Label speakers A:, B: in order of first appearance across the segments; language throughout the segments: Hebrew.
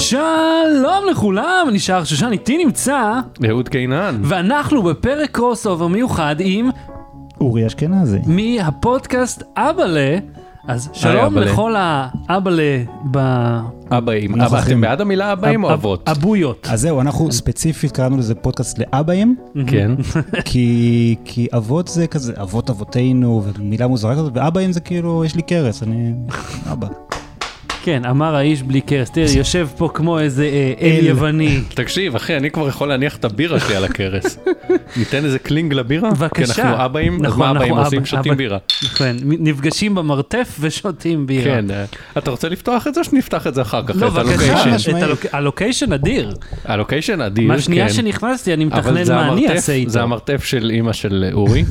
A: שלום לכולם, אני שער שושן, איתי נמצא,
B: אהוד קינן.
A: ואנחנו בפרק crossover מיוחד עם
C: אורי אשכנזי.
A: מהפודקאסט אבאלה. אז שלום
B: אבאלה.
A: לכל האבאלה ב...
B: אבאים. אבא, אתם. בעד המילה אבאים או
A: אב-
B: אבות?
A: אבויות.
C: אז זהו, אנחנו ספציפית קראנו לזה פודקאסט לאבאים,
B: כן.
C: כי, כי אבות זה כזה, אבות אבותינו, ומילה מוזרה כזאת, ואבאים זה כאילו, יש לי כרס, אני אבא.
A: כן, אמר האיש בלי כרס. תראה, יושב פה כמו איזה אה, אל. יווני.
B: תקשיב, אחי, אני כבר יכול להניח את הבירה שלי על הכרס. ניתן איזה קלינג לבירה?
A: בבקשה.
B: כי אנחנו אבאים, אז
A: נכון,
B: מה אבאים
A: אנחנו
B: עושים? שותים בירה.
A: כן, נפגשים במרתף ושותים בירה.
B: כן. אה, אתה רוצה לפתוח את זה או שנפתח את זה אחר כך?
A: לא, בבקשה,
B: ה
C: location?
A: אדיר. ה location אדיר, מהשנייה
B: כן.
A: שנכנסתי אני מתכנן מה אני אעשה איתו.
B: זה המרתף של אימא של אורי?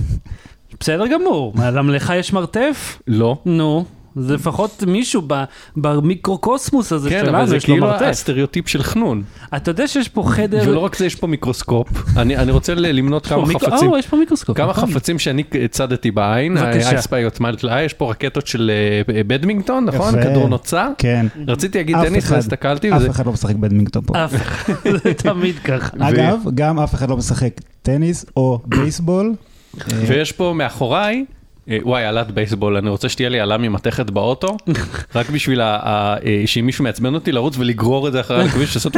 A: בסדר גמור. מה, למה לך יש מרתף?
B: לא.
A: נו, זה לפחות מישהו ב- במיקרוקוסמוס הזה
B: כן, אבל
A: שלנו,
B: זה
A: יש לו
B: כאילו
A: מרתף.
B: הסטריאוטיפ של חנון.
A: אתה יודע שיש פה חדר...
B: ולא רק זה, יש פה מיקרוסקופ. אני אני רוצה למנות כמה
A: מיקרו-
B: חפצים.
A: או, יש פה מיקרוסקופ.
B: כמה
A: נכון.
B: חפצים שאני הצדתי בעין,
A: בבקשה.
B: האייספיי עוצמת לעי, יש פה רקטות של אה, בדמינגטון, נכון?
C: יפה.
B: כדור נוצה.
C: כן.
B: רציתי להגיד
C: אף
B: טניס,
C: אחד-
B: ואז הסתכלתי, וזה...
C: אף אחד לא משחק בדמינגטון פה.
A: אף אחד, זה תמיד ככה.
C: אגב, גם אף אחד לא משחק טניס או בייסבול. אה,
B: ויש פה מאחוריי, אה, וואי, עלת בייסבול, אני רוצה שתהיה לי עלה ממתכת באוטו, רק בשביל אה, שאם מישהו מעצבן אותי לרוץ ולגרור את זה אחרי הכביש, לעשות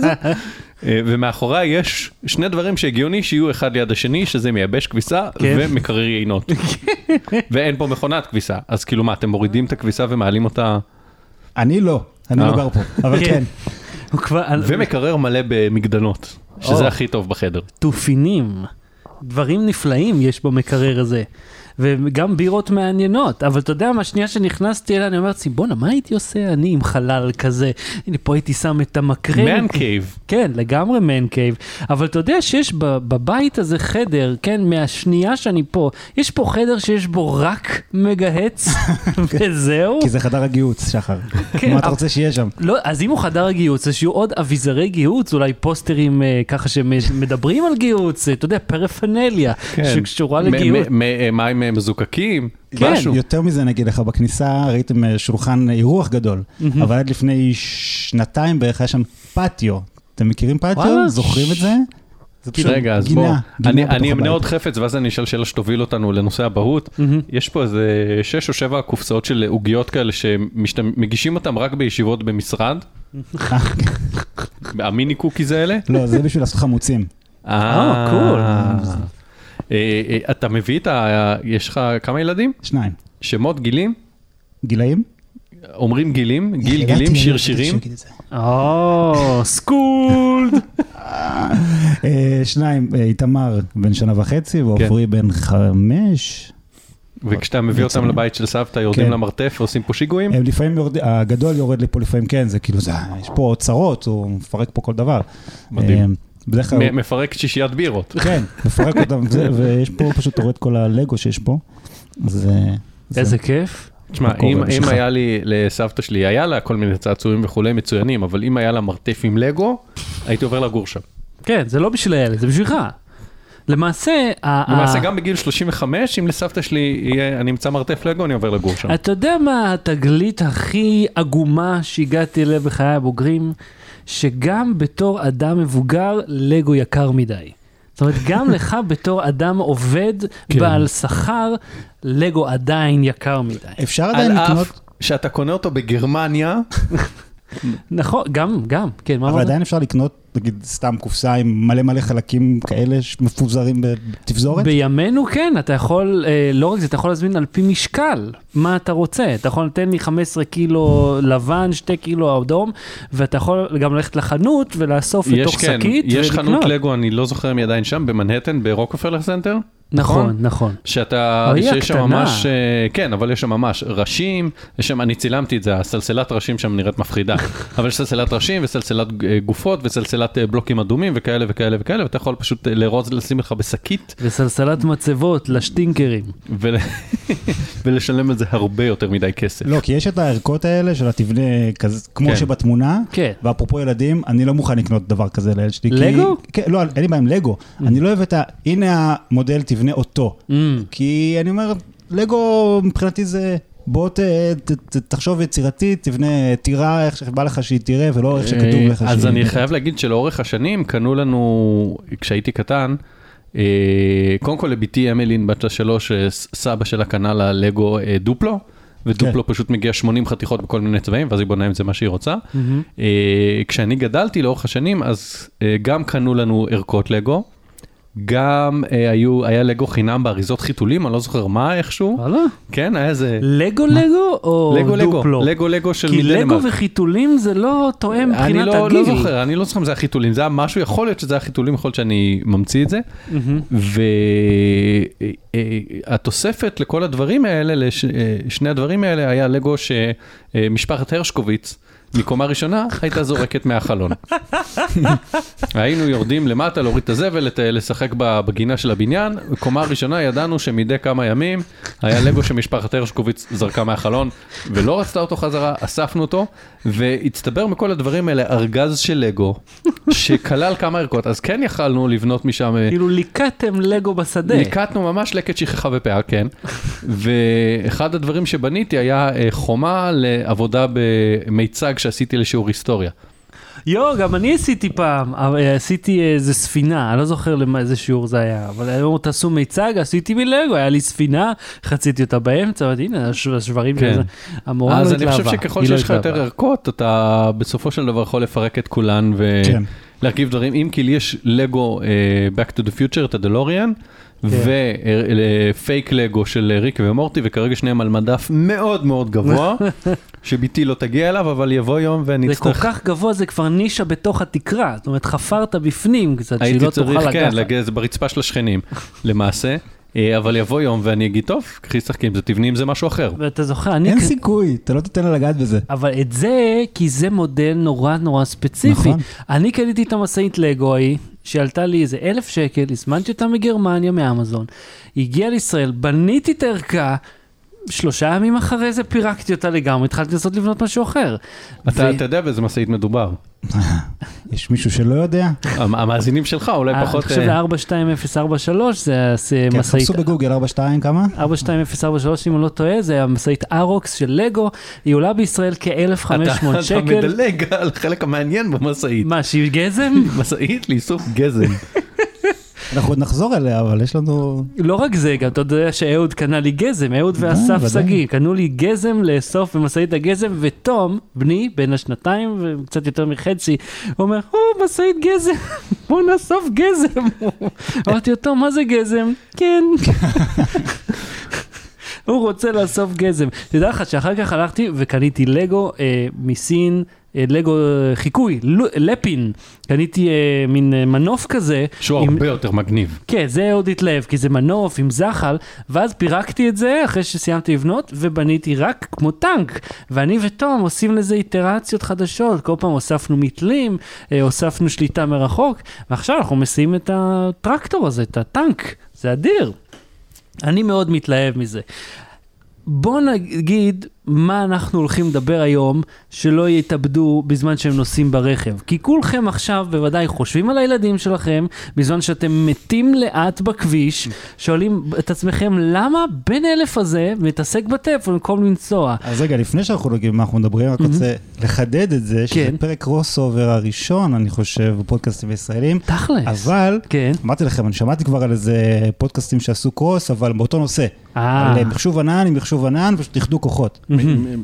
B: זה. אה, ומאחוריי יש שני דברים שהגיוני שיהיו אחד ליד השני, שזה מייבש כביסה
A: כן.
B: ומקרר יינות. ואין פה מכונת כביסה, אז כאילו מה, אתם מורידים את הכביסה ומעלים אותה,
C: אני לא, אני
B: אה.
C: לא גר פה, אבל
A: כן.
C: כן.
B: ומקרר מלא במגדנות, שזה. הכי טוב בחדר.
A: תופינים, דברים נפלאים יש במקרר הזה. וגם בירות מעניינות, אבל אתה יודע מה, שנייה שנכנסתי אליה, אני אומר לעצמי, בואנה, מה הייתי עושה אני עם חלל כזה? הנה, פה הייתי שם את המקרר.
B: man cave.
A: כן, לגמרי man cave. אבל אתה יודע שיש בבית הזה חדר, כן, מהשנייה שאני פה, יש פה חדר שיש בו רק מגהץ, וזהו.
C: כי זה חדר הגיהוץ, שחר.
A: כן,
C: מה אתה רוצה שיהיה שם?
A: לא, אז אם הוא חדר הגיהוץ, אז שיהיו עוד אביזרי גיהוץ, אולי פוסטרים אה, ככה שמדברים על גיהוץ, אה, אתה יודע, פרפנליה, שקשורה
B: כן. מ-
A: לגיהוץ.
B: מ- מ- אה, מזוקקים,
A: כן.
B: משהו.
C: יותר מזה נגיד לך, בכניסה ראיתם אה, שולחן אירוח גדול, אבל עד לפני שנתיים בערך היה שם פטיו. אתם מכירים
A: וואלה.
C: פטיו? זוכרים את זה? זה פשוט
B: רגע, אז
C: גינה,
B: בוא,
C: גינה
B: אני, אני אמנה. עוד חפץ ואז אני אשאל שאלה שתוביל אותנו לנושא האבהות. יש פה איזה שש או שבע קופסאות של עוגיות כאלה שמגישים אותם רק בישיבות במשרד, ה mini cookies האלה.
C: לא, זה בשביל לעשות חמוצים.
B: אה,
A: cool.
B: אה, אה, אתה מביא את ה... יש לך כמה ילדים?
C: שניים.
B: שמות, גילים?
C: גילאים?
B: אומרים גילים? גיל, גילים, שיר שירים?
A: או, סקולד.
C: אה, שניים, אה, איתמר בן שנה וחצי ועופרי בן חמש.
B: וכשאתה מביא אותם לבית של סבתא, יורדים
C: כן.
B: למרתף ועושים פה שיגועים?
C: הם לפעמים יורד, הגדול יורד לפה לפעמים כן, זה כאילו, זה, יש פה צרות, הוא מפרק פה כל דבר.
B: מדהים.
C: בדרך כלל,
B: מפרק שישיית בירות.
C: כן, מפרק אותם, ויש פה פשוט, אתה רואה את כל הלגו שיש פה. אז... אה, זה-
A: איזה כיף.
B: תשמע, אם, אם? היה לי, לסבתא שלי, היה לה כל מיני צעצועים וכולי מצוינים, אבל אם היה לה מרתף עם לגו, הייתי עובר לגור שם.
A: כן, זה לא בשביל הילד, זה בשבילך. למעשה,
B: למעשה גם בגיל 35, אם לסבתא שלי יהיה, אני אמצא מרתף לגו, אני עובר לגור שם.
A: אתה יודע מה התגלית הכי עגומה שהגעתי אליה בחיי הבוגרים? שגם בתור אדם מבוגר, לגו יקר מדי. זאת אומרת, גם לך בתור אדם עובד,
B: כן.
A: בעל שכר, לגו עדיין יקר מדי.
C: אפשר
B: על
C: עדיין לקנות,
B: אף שאתה קונה אותו בגרמניה,
A: נכון, גם, גם, כן, מה
C: אבל? עדיין אפשר לקנות, נגיד, סתם קופסה עם מלא מלא חלקים כאלה שמפוזרים בתפזורת?
A: בימינו כן, אתה יכול, אה, לא רק זה, אתה יכול להזמין על פי משקל, מה אתה רוצה. אתה יכול לתת לי 15 קילו לבן, 2 קילו אדום, ואתה יכול גם ללכת לחנות ולאסוף
B: יש
A: לתוך
B: כן,
A: שקית
B: יש
A: ולקנות.
B: חנות לגו, אני לא זוכר אם היא עדיין שם, במנהטן, ברוקפלר סנטר.
A: נכון, נכון.
B: שאתה,
A: אוי,
B: שיש שם. ממש, אה, כן, אבל יש שם ממש ראשים, יש שם, אני צילמתי את זה, הסלסלת ראשים שם נראית מפחידה, אבל יש סלסלת ראשים וסלסלת אה, גופות וסלסלת אה, בלוקים אדומים וכאלה וכאלה וכאלה, ואתה יכול פשוט אה, לארוז, לשים לך בשקית
A: וסלסלת מצבות לשטינקרים.
B: ול... ולשלם על זה הרבה יותר מדי כסף.
C: לא, כי יש את הערכות האלה של התבנה כזה, כמו
B: כן.
C: שבתמונה,
A: כן.
C: ואפרופו ילדים, אני לא מוכן לקנות דבר כזה לילד שלי. כי-
A: לגו?
C: כן, לא, אין לי בעיה עם לגו. אני לא אוהב את ה... הנה המודל, תבנה אותו.
A: Mm.
C: כי אני אומר, לגו מבחינתי זה בוא ת, ת, ת, תחשוב יצירתית, תבנה טירה איך שבא לך שהיא תראה, ולא איך שכתוב לך שהיא...
B: אה, אז אני. חייב להגיד שלאורך השנים קנו לנו, כשהייתי קטן, אה, קודם כל לבתי אמלין בת השלוש, אה, סבא שלה קנה לה לגו אה, דופלו, ודופלו פשוט מגיע 80 חתיכות בכל מיני צבעים, ואז היא בונה עם זה מה שהיא רוצה. אה, כשאני גדלתי לאורך השנים, אז אה, גם קנו לנו ערכות לגו, גם אה, היו, היה לגו חינם באריזות חיתולים, אני לא זוכר מה איכשהו,
A: וואלה?
B: כן, היה איזה...
A: לגו לגו או
B: לגו
A: דופלו?
B: לגו לגו של
A: כי. לגו וחיתולים זה לא תואם
B: אני
A: מבחינת
B: לא,
A: הגיל.
B: לא זוכר, אני לא זוכר אם זה היה חיתולים, זה היה משהו, יכול להיות שזה היה חיתולים, יכול להיות שאני ממציא את זה.
A: מהמם.
B: והתוספת לכל הדברים האלה, לשני הדברים האלה, היה לגו שמשפחת הרשקוביץ, מקומה ראשונה, הייתה זורקת מהחלון. היינו יורדים למטה, להוריד את הזבל, לשחק בגינה של הבניין. בקומה ראשונה ידענו שמדי כמה ימים היה לגו שמשפחת הרשקוביץ זרקה מהחלון, ולא רצתה אותו חזרה, אספנו אותו, והצטבר מכל הדברים האלה ארגז של לגו, שכלל כמה ערכות, אז כן יכלנו לבנות משם... אה,
A: כאילו ליקטתם לגו בשדה.
B: ליקטנו ממש לקט שכחה ופאה, כן. ואחד הדברים שבניתי היה אה, חומה לעבודה במיצג שעשיתי לשיעור היסטוריה.
A: יואו, גם אני עשיתי פעם, אה, עשיתי איזה ספינה, אני לא זוכר למה איזה שיעור זה היה, אבל היום תעשו מיצג, עשיתי מלגו, היה לי ספינה, חציתי אותה באמצע, אמרתי, הנה הש- השברים
B: כן.
A: של. המורה לא
B: אז
A: התלהבה.
B: אני חושב שככל
A: לא
B: שיש לך יותר
A: התלהבה.
B: ערכות, אתה בסופו של דבר יכול לפרק את כולן
C: כן.
B: ולהרכיב דברים. אם כי לי יש לגו אה, Back to the Future, את הדלוריאן,
A: כן.
B: ופייק לגו של ריק ומורטי, וכרגע שניהם על מדף מאוד מאוד גבוה, שביתי לא תגיע אליו, אבל יבוא יום ואני
A: זה כל. כך גבוה, זה כבר נישה בתוך התקרה, זאת אומרת, חפרת בפנים קצת, שהיא
B: הייתי
A: לא תוכל
B: צריך,
A: לקחת.
B: כן, לגז ברצפה של השכנים, למעשה. אה, אבל יבוא יום ואני אגיד, טוב, קחי שחקי עם זה, תבני עם זה משהו אחר.
A: ואתה זוכר, אני...
C: אין
A: כ-
C: סיכוי, אתה לא תיתן לה לגעת בזה.
A: אבל את זה, כי זה מודל נורא נורא ספציפי.
C: נכון.
A: אני קניתי את המשאית לגו ההיא, שעלתה לי איזה אלף שקל, הזמנתי אותה מגרמניה, מאמזון, הגיעה לישראל, בניתי את הערכה, שלושה ימים אחרי זה פירקתי אותה לגמרי, התחלתי לנסות לבנות משהו אחר.
B: אתה
A: ו-
B: אתה יודע באיזה משאית מדובר.
C: יש מישהו שלא יודע?
B: המ- המאזינים שלך אולי
A: אה,
B: פחות...
A: אני חושב
B: אה,
A: זה 42043, זה
C: כן,
A: משאית
C: חפשו בגוגל 42 כמה?
A: 42043, אם אני לא טועה, זה המשאית ארוקס של לגו, היא עולה בישראל כ-1,500
B: אתה
A: שקל.
B: מדלג על החלק המעניין במשאית.
A: מה, שהיא גזם?
B: משאית לאיסוף גזם.
C: אנחנו עוד נחזור אליה, אבל יש לנו...
A: לא רק זה, גם אתה יודע שאהוד קנה לי גזם, אהוד ואסף. שגיא קנו לי גזם לאסוף במשאית הגזם, ותום, בני, בן השנתיים וקצת יותר מחצי, אומר, או, משאית גזם, בוא נאסוף גזם. אמרתי לו, תום, מה זה גזם? כן. הוא רוצה לאסוף גזם. תדע לך שאחר כך הלכתי וקניתי לגו אה, מסין, לגו אה, חיקוי, לפין. קניתי אה, מין אה, מנוף כזה.
B: שהוא
A: עם-
B: הרבה יותר מגניב.
A: כן, זה עוד התלהב, כי זה מנוף עם זחל, ואז פירקתי את זה אחרי שסיימתי לבנות, ובניתי רק כמו טנק. ואני ותום עושים לזה איטרציות חדשות, כל פעם הוספנו מתלים, אה, הוספנו שליטה מרחוק, ועכשיו אנחנו מסיעים את הטרקטור הזה, את הטנק, זה אדיר. אני מאוד מתלהב מזה. בוא נגיד מה אנחנו הולכים לדבר היום, שלא יתאבדו בזמן שהם נוסעים ברכב. כי כולכם עכשיו בוודאי חושבים על הילדים שלכם, בזמן שאתם מתים לאט בכביש, שואלים את עצמכם, למה בן אלף הזה מתעסק בטלפון במקום לנסוע?
C: אז רגע, לפני שאנחנו נוגעים במה אנחנו מדברים, רק רוצה לחדד את זה, שזה
A: כן.
C: פרק crossover הראשון, אני חושב, בפודקאסטים הישראלים,
A: תכלס.
C: אבל...
A: כן.
C: אמרתי לכם, אני שמעתי כבר על איזה פודקאסטים שעשו cross, אבל באותו נושא.
A: אה.
C: על אה, מחשוב ענן עם מחשוב ענן, פשוט איחדו כוחות.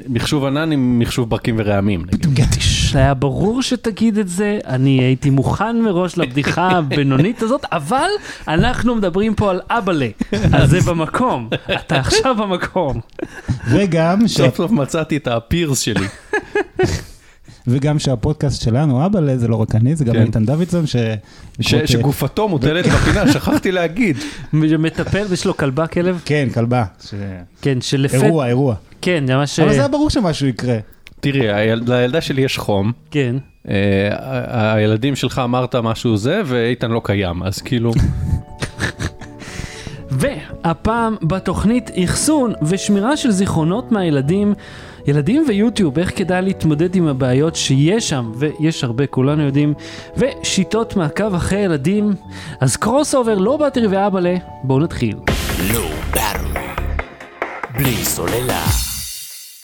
B: מחשוב ענן עם מחשוב ברקים ורעמים. נגיד.
A: זה היה ברור שתגיד את זה, אני הייתי מוכן מראש לבדיחה הבינונית הזאת, אבל אנחנו מדברים פה על אבאלה, אז זה במקום, אתה עכשיו במקום.
C: וגם, ש...
B: סוף סוף מצאתי את הפירס שלי.
C: וגם שהפודקאסט שלנו, אבאלה, זה לא רק אני, זה גם
B: כן.
C: איתן דוידסון, ש...
B: ש- שגופתו מוטלת בפינה, שכחתי להגיד.
A: מטפל, יש לו כלבה כלב?
C: כן, כלבה. ש-
A: כן, שלפת...
C: אירוע, אירוע.
A: כן, זה ממש...
C: אבל זה היה ברור שמשהו יקרה.
B: תראי, היל- לילדה שלי יש חום.
A: כן.
B: אה, הילדים שלך אמרת משהו זה, ואיתן לא קיים, אז כאילו,
A: והפעם בתוכנית אחסון ושמירה של זיכרונות מהילדים, ילדים ויוטיוב, איך כדאי להתמודד עם הבעיות שיש שם, ויש הרבה, כולנו יודעים, ושיטות מעקב אחרי ילדים. אז crossover, Low Battery ואבאלה, בואו נתחיל.
D: Low Battery. בלי סוללה.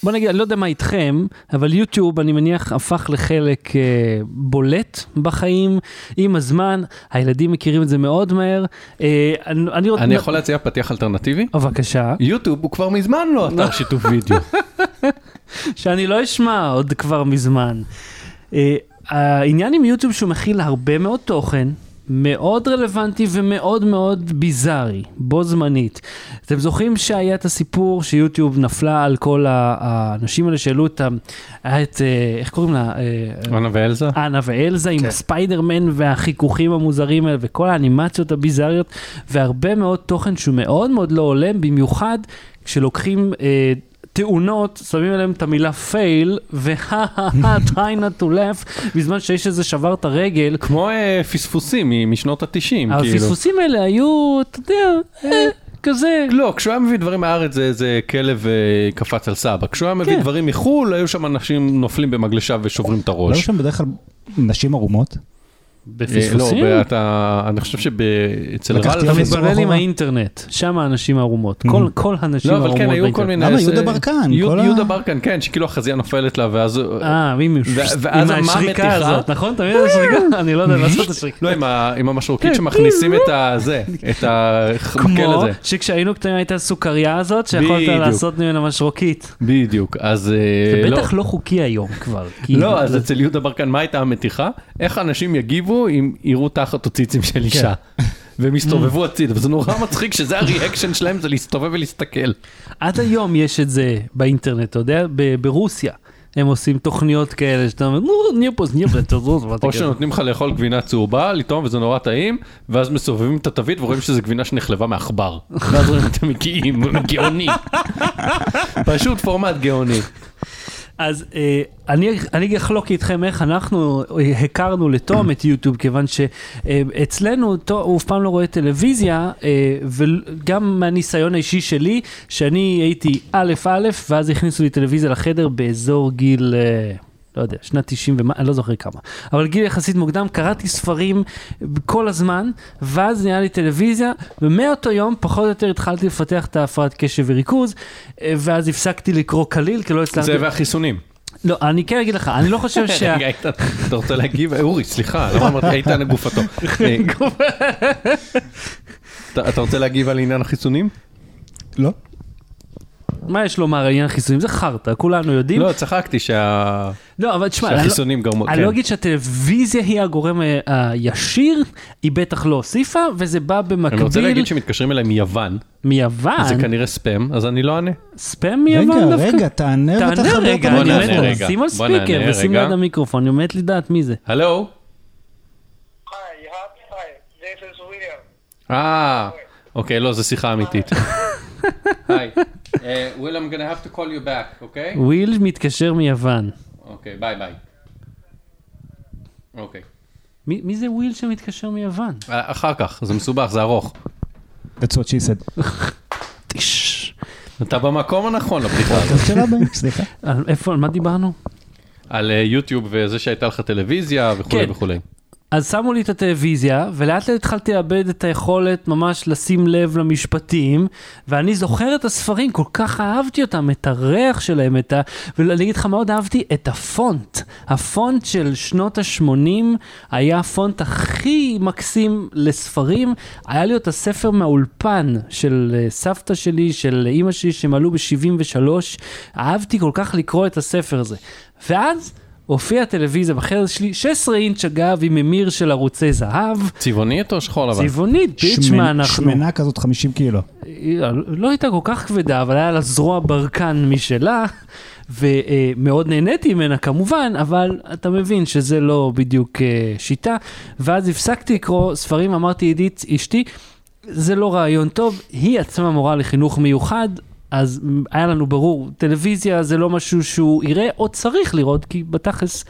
A: בוא נגיד, אני לא יודע מה איתכם, אבל יוטיוב, אני מניח, הפך לחלק אה, בולט בחיים עם הזמן, הילדים מכירים את זה מאוד מהר. אה, אני, אני, רוצ-
B: אני יכול להציע פתיח אלטרנטיבי?
A: בבקשה,
B: יוטיוב הוא כבר מזמן לא אתר שיתוף וידאו.
A: שאני לא אשמע עוד כבר מזמן. אה, העניין עם יוטיוב שהוא מכיל הרבה מאוד תוכן. מאוד רלוונטי ומאוד מאוד ביזארי, בו זמנית. אתם זוכרים שהיה את הסיפור שיוטיוב נפלה על כל האנשים האלה שהעלו את ה... היה את... אה, איך קוראים לה? אה,
B: אנה ואלזה?
A: אנה ואלזה עם
C: כן.
A: הספיידרמן והחיכוכים המוזרים האלה וכל האנימציות הביזאריות והרבה מאוד תוכן שהוא מאוד מאוד לא הולם, במיוחד כשלוקחים אה, תאונות, שמים עליהם את המילה פייל, ו-ha-ha-ha, try not to laugh, בזמן שיש איזה שבר את הרגל.
B: כמו אה, פספוסים משנות התשעים, כאילו.
A: הפספוסים האלה היו, אתה יודע, אה, כזה.
B: לא, כשהוא היה מביא דברים מהארץ זה, זה כלב אה, קפץ על סבא. כשהוא היה מביא
A: כן.
B: דברים מחו"ל, היו שם אנשים נופלים במגלשה ושוברים את
C: לא היו
B: הראש.
C: שם בדרך כלל נשים ערומות?
B: אה,
A: בפספוסים?
B: לא, אתה, אני חושב שאצל רל...
A: אתה מתבלבל עם. האינטרנט, שם האנשים הערומות, כל- כל הנשים
B: לא,
A: הערומות
B: אבל כן, היו כל. מיני...
C: למה?
B: זה-
C: יהודה ברקן,
B: יהוד-
C: כל ה-
B: יהודה ברקן, כן, שכאילו החזייה נופלת לה, ואז...
A: אה, עם השריקה? הזאת, נכון? תמיד השריקה? אני לא יודע לעשות את השריקה.
B: לא, עם המשרוקית שמכניסים את הזה, את המקל
A: כמו
B: הזה.
A: שכשהיינו קטנים הייתה סוכריה הזאת, שיכולת. לעשות ממנה משרוקית.
B: בדיוק, אז...
A: זה
B: אה, לא.
A: בטח לא חוקי היום כבר. כי-
B: לא, אז אצל יהודה ברקן, מה הייתה המתיחה? איך אנשים יגיבו אם יראו תחת או ציצים של אישה. והם יסתובבו הצידה, וזה נורא מצחיק שזה הריאקשן שלהם, זה להסתובב ולהסתכל.
A: עד היום יש את זה באינטרנט, אתה יודע, ברוסיה. הם עושים תוכניות כאלה שאתה אומר, נו, נהיה פה, תזוז,
B: או. שנותנים לך לאכול גבינה צהובה, לטעום וזה נורא טעים, ואז מסובבים את התווית ורואים שזה גבינה שנחלבה מעכבר. ואז רואים אתם מגיעים, גאוני. פשוט פורמט גאוני.
A: אז אה, אני, אני אחלוק איתכם איך אנחנו אה, הכרנו לתום את יוטיוב, כיוון שאצלנו הוא אף פעם לא רואה טלוויזיה, אה, וגם מהניסיון האישי שלי, שאני הייתי א' א', ואז הכניסו לי טלוויזיה לחדר באזור גיל... אה, לא יודע, שנת 90 ומה, אני לא זוכר כמה, אבל גיל יחסית מוקדם, קראתי ספרים כל הזמן, ואז נהיה לי טלוויזיה, ומאותו יום פחות או יותר התחלתי לפתח את ההפרעת קשב וריכוז, אה, ואז הפסקתי לקרוא כליל, כי לא הצלחתי...
B: זה והחיסונים.
A: לא, אני כן אגיד לך, אני לא חושב שה...
B: רגע, איתן, אתה רוצה להגיב? אורי, סליחה, למה אמרתי איתן גופתו? אה, אתה אתה רוצה להגיב על עניין החיסונים?
C: לא?
A: מה יש לומר על עניין החיסונים? זה חרטא, כולנו יודעים.
B: לא, צחקתי שה-
A: לא, אבל תשמע, אני לא-
B: שהחיסונים גרמו,
A: אני
B: כן.
A: לא אגיד שהטלוויזיה היא הגורם ה- הישיר, היא בטח לא הוסיפה, וזה בא
B: אני רוצה
A: במקביל
B: להגיד שמתקשרים אליי מיוון,
A: מיוון.
B: זה כנראה ספאם, אז אני לא אענה.
A: ספאם מיוון
C: רגע,
A: דווקא.
C: רגע, תענה
A: תענה
C: ותחבר את
A: רגע,
B: בוא
A: אני
B: נענה
A: מת,
B: רגע.
A: שים על
B: speaker
A: ושים
B: רגע.
A: ליד המיקרופון, אני מת לדעת מי זה.
B: הלו?
D: Hi, hi, hi. This is William.
B: אה, אוקיי, לא, זו שיחה אמיתית. היי, וויל, I'm gonna have to call you back, אוקיי?
A: וויל מתקשר מיוון.
B: אוקיי, ביי ביי. אוקיי.
A: מי זה וויל שמתקשר מיוון?
B: אה, אחר כך, זה מסובך, זה ארוך.
C: That's what she said.
B: אתה במקום הנכון לבדיחה הזאת.
C: סליחה.
A: על- איפה, על מה דיברנו?
B: על אה, יוטיוב וזה שהייתה לך טלוויזיה וכולי
A: כן.
B: וכולי.
A: אז שמו לי את הטלוויזיה, ולאט לאט התחלתי לאבד את היכולת ממש לשים לב למשפטים, ואני זוכר את הספרים, כל כך אהבתי אותם, את הריח שלהם, את ה... ואני אגיד לך, מאוד אהבתי את הפונט. הפונט של שנות ה-80 היה הפונט הכי מקסים לספרים. היה לי את הספר מהאולפן של אה, סבתא שלי, של אימא שלי, שהם עלו ב-73. אהבתי כל כך לקרוא את הספר הזה. ואז... הופיעה טלוויזיה בחדר שלי, 16 אינץ' אגב, עם ממיר של ערוצי זהב,
B: צבעונית או שחור לבן?
A: צבעונית,
C: שמנ-
A: פיצ'מה אנחנו.
C: שמנה כזאת 50 קילו.
A: היא לא הייתה כל כך כבדה, אבל היה לה זרוע ברקן משלה, ומאוד נהניתי ממנה כמובן, אבל אתה מבין שזה לא בדיוק אה, שיטה. ואז הפסקתי לקרוא ספרים, אמרתי עידית, אשתי, זה לא רעיון טוב, היא עצמה מורה לחינוך מיוחד. אז היה לנו ברור, טלוויזיה זה לא משהו שהוא יראה או צריך לראות, כי בתכלס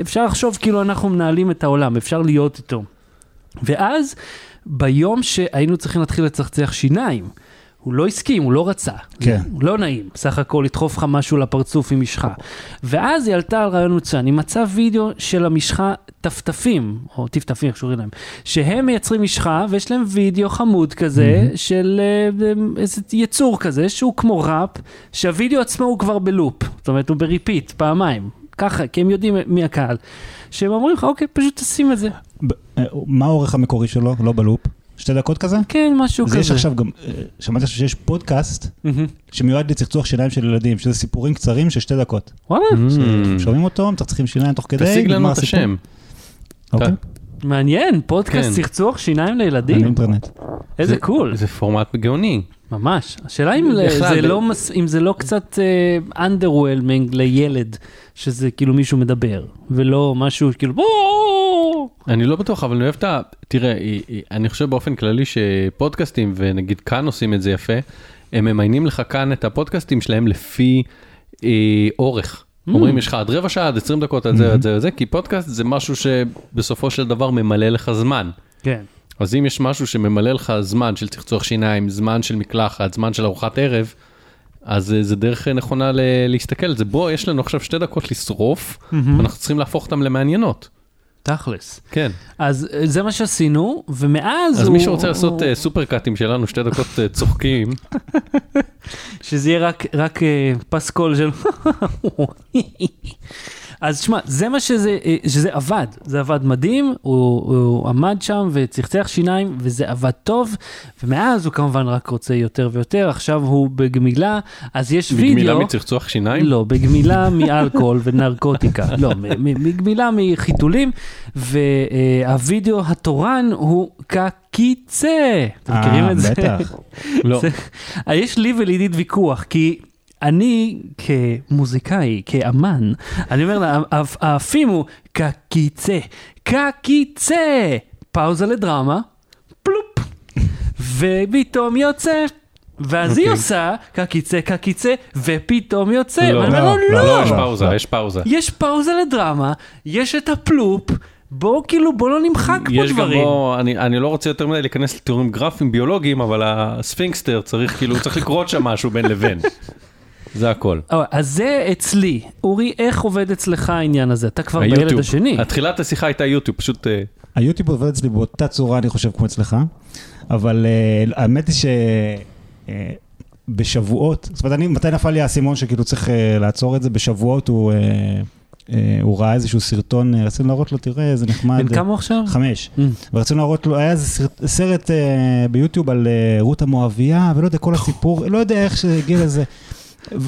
A: אפשר לחשוב כאילו אנחנו מנהלים את העולם, אפשר להיות איתו. ואז ביום שהיינו צריכים להתחיל לצחצח שיניים, הוא לא הסכים, הוא לא רצה.
C: כן.
A: הוא לא נעים, בסך הכל לדחוף לך משהו לפרצוף עם משחה. ואז היא עלתה על רעיון מצוין, היא מצאה וידאו של המשחה טפטפים, או טפטפים, איך שקוראים להם, שהם מייצרים משחה ויש להם וידאו חמוד כזה, של אה, איזה יצור כזה, שהוא כמו ראפ, שהווידאו עצמו הוא כבר ב loop, זאת אומרת הוא ב repeat, פעמיים. ככה, כי הם יודעים מי הקהל. שהם אומרים לך, אוקיי, פשוט תשים את זה.
C: אה, מה האורך המקורי שלו? לא בלופ? שתי דקות כזה?
A: כן, משהו
C: אז
A: כזה.
C: יש עכשיו גם, אה, שמעתי עכשיו שיש פודקאסט. שמיועד לצחצוח שיניים של ילדים, שזה סיפורים קצרים של שתי דקות.
A: וואלה.
C: שומעים אותו, מצחצחים שיניים תוך כדי,
B: תשיג לנו את. השם.
C: אוקיי,
A: מעניין, פודקאסט
B: כן.
A: צחצוח שיניים
C: על
A: לילדים.
C: אינטרנט.
A: איזה
B: זה-
A: קול.
B: זה פורמט גאוני.
A: ממש. השאלה אם זה לא מס- אם זה לא קצת underwhelming לילד, שזה כאילו מישהו מדבר, ולא משהו כאילו בואו.
B: אני לא בטוח, אבל אני אוהב את ה... תראה, אני חושב באופן כללי שפודקאסטים, ונגיד כאן עושים את זה יפה, הם ממיינים לך כאן את הפודקאסטים שלהם לפי אה, אורך. אומרים, יש לך עד רבע שעה, עד 20 דקות, עד זה, עד זה, עד זה, כי פודקאסט זה משהו שבסופו של דבר ממלא לך זמן.
A: כן.
B: אז אם יש משהו שממלא לך זמן של צחצוח שיניים, זמן של מקלחת, זמן של ארוחת ערב, אז זה דרך נכונה ל- להסתכל על זה. בוא, יש לנו עכשיו שתי דקות לשרוף, ואנחנו צריכים להפוך אותם למעניינות.
A: תכלס.
B: כן.
A: אז אה, זה מה שעשינו, ומאז
B: אז
A: הוא...
B: מי שרוצה לעשות
A: הוא-
B: אה, סופר קאטים שלנו, שתי דקות אה, צוחקים,
A: שזה יהיה רק, רק פסקול של... אז שמע, זה מה שזה, אה, שזה עבד, זה עבד מדהים, הוא, הוא עמד שם וצחצח שיניים וזה עבד טוב, ומאז הוא כמובן רק רוצה יותר ויותר, עכשיו הוא בגמילה, אז יש וידאו...
B: בגמילה מצחצוח שיניים?
A: לא, בגמילה מאלכוהול ונרקוטיקה. לא, מגמילה מחיתולים, והווידאו התורן הוא קקיצה. אתם מכירים
C: אה,
A: את זה?
C: בטח.
B: לא.
A: זה- יש לי ולידית ויכוח, כי אני כמוזיקאי, כאמן, אני אומר לה, "הפ- האפים הוא קקיצה, קקיצה, פאוזה לדרמה, פלופ, ופתאום יוצא. ואז היא
B: אוקיי.
A: עושה קקיצה קקיצה ופתאום יוצא,
B: לא,
A: ואני אומר
C: לא,
A: לו
B: לא,
A: לא,
B: יש
C: לא,
B: פאוזה,
C: לא.
B: יש פאוזה.
A: יש פאוזה לדרמה, יש את הפלופ, בואו כאילו בוא לא נמחק פה
B: יש גם
A: דברים.
B: בו, אני, אני לא רוצה יותר מדי להיכנס לתיאורים גרפיים ביולוגיים, אבל הספינקסטר צריך כאילו, צריך לקרות שם משהו בין לבין. זה הכל.
A: אבל, אז זה אצלי. אורי, איך עובד אצלך העניין הזה? אתה כבר בילד
B: היוטיוב.
A: השני.
B: התחילת השיחה הייתה יוטיוב, פשוט... אה,
C: היוטיוב עובד אצלי באותה צורה, אני חושב, כמו אצלך, אבל אה, האמת היא שבשבועות, זאת אומרת, אני, מתי נפל לי האסימון שכאילו צריך אה, לעצור את זה? בשבועות הוא, אה, אה, הוא ראה איזשהו סרטון, אה, רצינו להראות לו, תראה, איזה נחמד.
A: בן כמה הוא עכשיו?
C: חמש.
A: Mm.
C: ורצינו להראות לו, היה איזה סרט, סרט אה, ביוטיוב על אה, רות המואבייה, ולא יודע, כל הסיפור, לא יודע איך שהגיע לזה.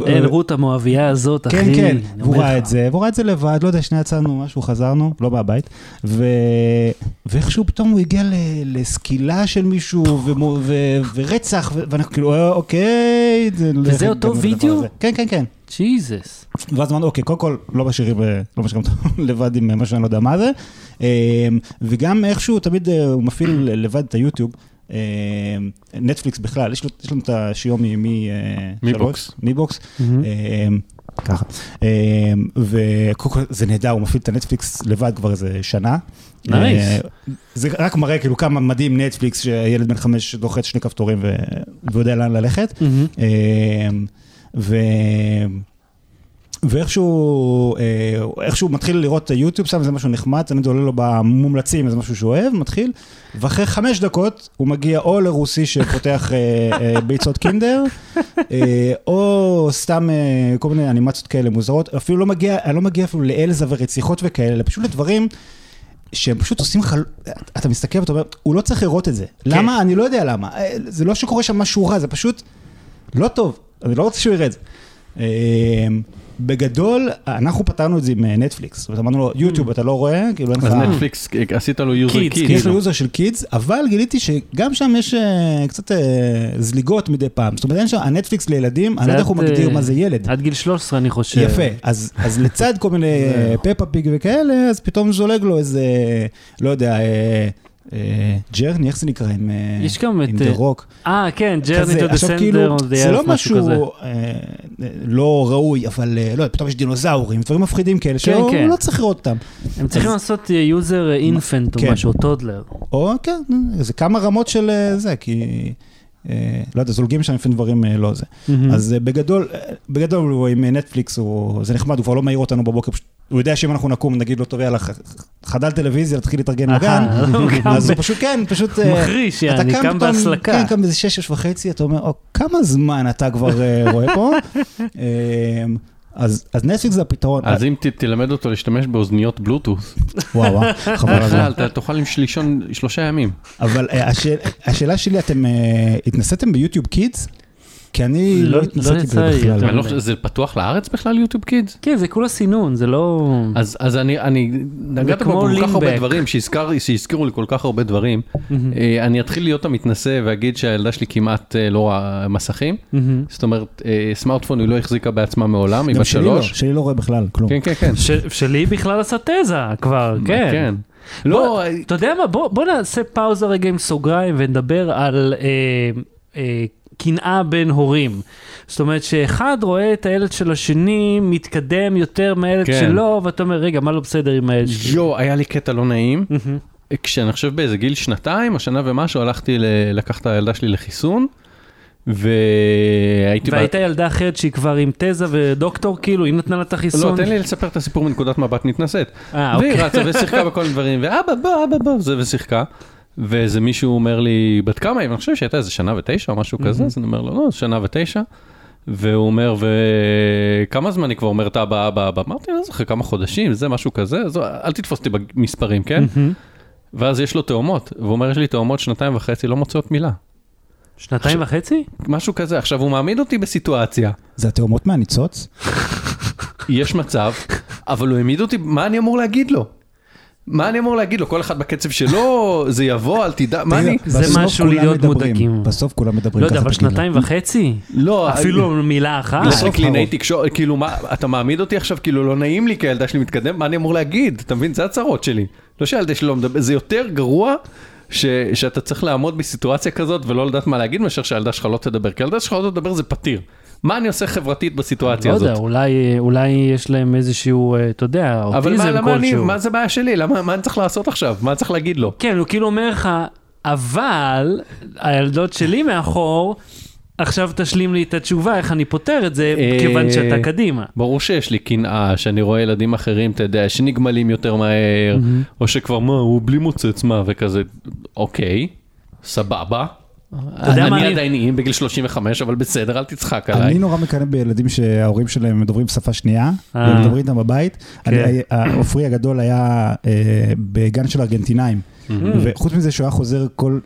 A: אין רות המואבייה הזאת, אחי.
C: כן, כן, והוא
A: אומר
C: ראה. את זה, והוא ראה את זה לבד, לא יודע, שנייה יצאנו משהו, חזרנו, לא מהבית, ו... ואיכשהו פתאום הוא הגיע ל... לסקילה של מישהו. ו... ורצח, ו... ואנחנו כאילו, אה, אוקיי, לא
A: וזה אותו וידאו?
C: כן, כן, כן.
A: ג'יזוס.
C: ואז אמרנו, אוקיי, קודם כל, לא משאירים, אה, לא משאירים אותו לבד עם משהו שאני לא יודע מה זה, אה, וגם איכשהו תמיד אה, הוא מפעיל לבד את היוטיוב. אה, נטפליקס בכלל, יש לו, יש לנו את השיאומי מי... אה,
B: מיבוקס.
C: שלוש, מיבוקס.
A: מהמם.
C: אמ, ככה. וקודם כל זה נהדר, הוא מפעיל את הנטפליקס לבד כבר איזה שנה.
A: nice.
C: אה, זה רק מראה כאילו כמה מדהים נטפליקס, שילד בן חמש לוחץ שני כפתורים ויודע לאן ללכת. ו... ואיכשהו אה, איכשהו מתחיל לראות את היוטיוב שם, זה משהו נחמד, תמיד עולה לו במומלצים, זה משהו שהוא אוהב, מתחיל, ואחרי חמש דקות הוא מגיע או לרוסי שפותח אה, אה, ביצות קינדר, אה, או סתם אה, כל מיני אנימציות כאלה מוזרות, אפילו לא מגיע, אני לא מגיע אפילו לאלזה ורציחות וכאלה, אלא פשוט לדברים שהם פשוט עושים לך, אתה מסתכל ואתה אומר, הוא לא צריך לראות את זה. למה? אני לא יודע למה. אה, זה לא שקורה שם משהו רע, זה פשוט לא טוב, אני לא רוצה שהוא יראה את זה. אה, בגדול, אנחנו פתרנו את זה עם אה, נטפליקס, זאת אומרת, אמרנו לו, יוטיוב אתה לא רואה, כאילו אין לך...
B: אז נטפליקס, אה, עשית לו יוזר
A: Kids,
B: kid.
C: יש לו יוזר של Kids, אבל גיליתי שגם שם יש אה, קצת אה, זליגות מדי פעם. זאת אומרת, אין שם, הנטפליקס לילדים, אני לא יודע איך הוא מגדיר
A: אה,
C: מה זה ילד.
A: עד גיל 13 אני חושב.
C: יפה, אז, אז לצד כל מיני אה, פפה פיג וכאלה, אז פתאום זולג לו איזה, לא יודע, אה, אה, ג'רני, איך זה נקרא? עם, אה,
A: יש גם את,
C: the
A: אה,
C: רוק.
A: אה, כן, ג'רני
C: עכשיו
A: סנדר,
C: כאילו, זה לא
A: משהו
C: אה, לא ראוי, אבל אה, לא, פתאום יש דינוזאורים, דברים מפחידים כאלה, שהוא
A: כן.
C: לא צריך לראות אותם.
A: הם צריכים לעשות יוזר infant או
C: כן.
A: משהו, toddler.
C: או כן, זה כמה רמות של אה, זה, כי אה, לא יודע, זולגים שם לפעמים דברים אה, לא זה. אז אה, בגדול, אה, בגדול הוא עם נטפליקס, זה נחמד, הוא כבר לא מעיר אותנו בבוקר, הוא יודע שאם אנחנו נקום, נגיד לו, טוב, יאללה, חדל טלוויזיה, להתחיל להתארגן לגן,
A: קם
C: אז הוא פשוט, כן, פשוט... אה,
A: מחריש, יעני, קם בהסלקה.
C: כן, קם באיזה שש, שש וחצי, אתה אומר, או, כמה זמן אתה כבר אה, רואה פה? אז אז נטפליקס זה הפתרון.
B: אז אם ת- תלמד אותו להשתמש באוזניות בלוטות',
C: וואו, וואו, חבל על הזמן.
B: בכלל, אתה תוכל לישון שלושה ימים.
C: אבל אה, השאל- השאלה שלי, אתם אה, התנסיתם ביוטיוב קידס? כי אני
A: לא-
C: לא
A: לא
C: התנסיתי בזה בכלל.
B: לא חושב- זה פתוח לארץ בכלל יוטיוב קידס?
A: כן, זה כולה סינון, זה לא...
B: אז, אז אני, אני נגעת
A: כמו
B: פה בכל כך הרבה. דברים, שהזכר, שהזכירו לי כל כך הרבה דברים. אה, אני אתחיל להיות המתנשא ואגיד שהילדה שלי כמעט אה, לא רואה מסכים. זאת אומרת, אה, סמארטפון היא לא החזיקה בעצמה מעולם, היא
C: גם
B: בת
C: שלי לא,
B: שלוש.
C: שלי לא רואה בכלל, כלום.
B: כן, כן, כן.
A: שלי בכלל עשה תזה כבר, כן.
B: כן.
A: בוא,
B: לא,
A: אתה יודע מה, בוא, בוא נעשה פאוזה רגע עם סוגריים ונדבר על קנאה בין הורים. זאת אומרת שאחד רואה את הילד של השני מתקדם יותר מהילד
B: כן.
A: שלו, ואתה אומר, רגע, מה לא בסדר עם הילד שלי?
B: יו, היה לי קטע לא נעים. כשאני חושב באיזה גיל שנתיים, השנה ומשהו, הלכתי ל- לקחת את הילדה שלי לחיסון, והייתי...
A: והייתה ילדה אחרת שהיא כבר עם תזה ודוקטור, כאילו, היא נתנה לה את החיסון.
B: לא, תן לי לספר את הסיפור מנקודת מבט מתנשאת.
A: אה,
B: והיא
A: אוקיי.
B: רצה ושיחקה בכל מיני דברים, ואבא בוא, אבא בוא, זה ושיחקה. ואיזה מישהו אומר לי, בת כמה היא? ואני חושב שהייתה איזה שנה ותשע או משהו כזה, אז אני אומר לו, לא, שנה ותשע. והוא אומר, וכמה זמן היא כבר אומרת אבא, אבא, אבא? אמרתי, לא זוכר, כמה חודשים, זה משהו כזה, אז אל תתפוס אותי במספרים, כן? ואז יש לו תאומות, והוא אומר, יש לי תאומות שנתיים וחצי, לא מוצאות מילה.
A: שנתיים וחצי?
B: משהו כזה. עכשיו, הוא מעמיד אותי בסיטואציה,
C: זה התאומות מהניצוץ?
B: יש מצב, אבל הוא העמיד אותי, מה אני אמור להגיד לו? מה אני אמור להגיד לו? כל אחד בקצב שלו, זה יבוא, אל תדע, מה אני...
A: זה משהו להיות מודאגים.
C: בסוף כולם מדברים
A: לא יודע,
C: ככה
A: אבל. שנתיים וחצי?
B: לא,
A: אפילו מילה אחת?
B: בסוף
C: בסוף
B: קלינאי. תקשורת, כאילו מה, אתה מעמיד אותי עכשיו, כאילו לא נעים לי כי הילדה שלי מתקדם, מה אני אמור להגיד? אתה מבין? זה הצרות שלי. לא שהילדה שלי לא מדבר, זה יותר גרוע ש, שאתה צריך לעמוד בסיטואציה כזאת ולא לדעת מה להגיד, מאשר שהילדה שלך לא תדבר. כי הילדה שלך לא תדבר זה פתיר. מה אני עושה חברתית בסיטואציה
A: לא
B: הזאת?
A: יודע, אולי, אולי יש להם איזשהו, אה, אתה יודע,
B: אבל מה,
A: אוטיזם
B: אני,
A: כלשהו.
B: מה זה בעיה שלי? למה, מה אני צריך לעשות עכשיו? מה אני צריך להגיד לו?
A: כן, הוא כאילו אומר לך, אבל הילדות שלי מאחור, עכשיו תשלים לי את התשובה, איך אני פותר את זה,
B: אה,
A: כיוון שאתה קדימה.
B: ברור שיש לי קנאה, שאני רואה ילדים אחרים, אתה יודע, שנגמלים יותר מהר, או שכבר, מה, הוא בלי מוצץ, מה, וכזה, אוקיי, סבבה.
A: יודע מה,
B: אני
A: אני-
B: עדיין איים בגיל 35, אבל בסדר, אל תצחק
C: אני
B: עליי.
C: נורא מקנא בילדים שההורים שלהם מדברים שפה שנייה,
A: אה.
C: והם מדברים איתם בבית.
A: כן.
C: אני- עופרי הגדול היה אה, בגן של ארגנטינאים, וחוץ מזה שהוא היה חוזר כל...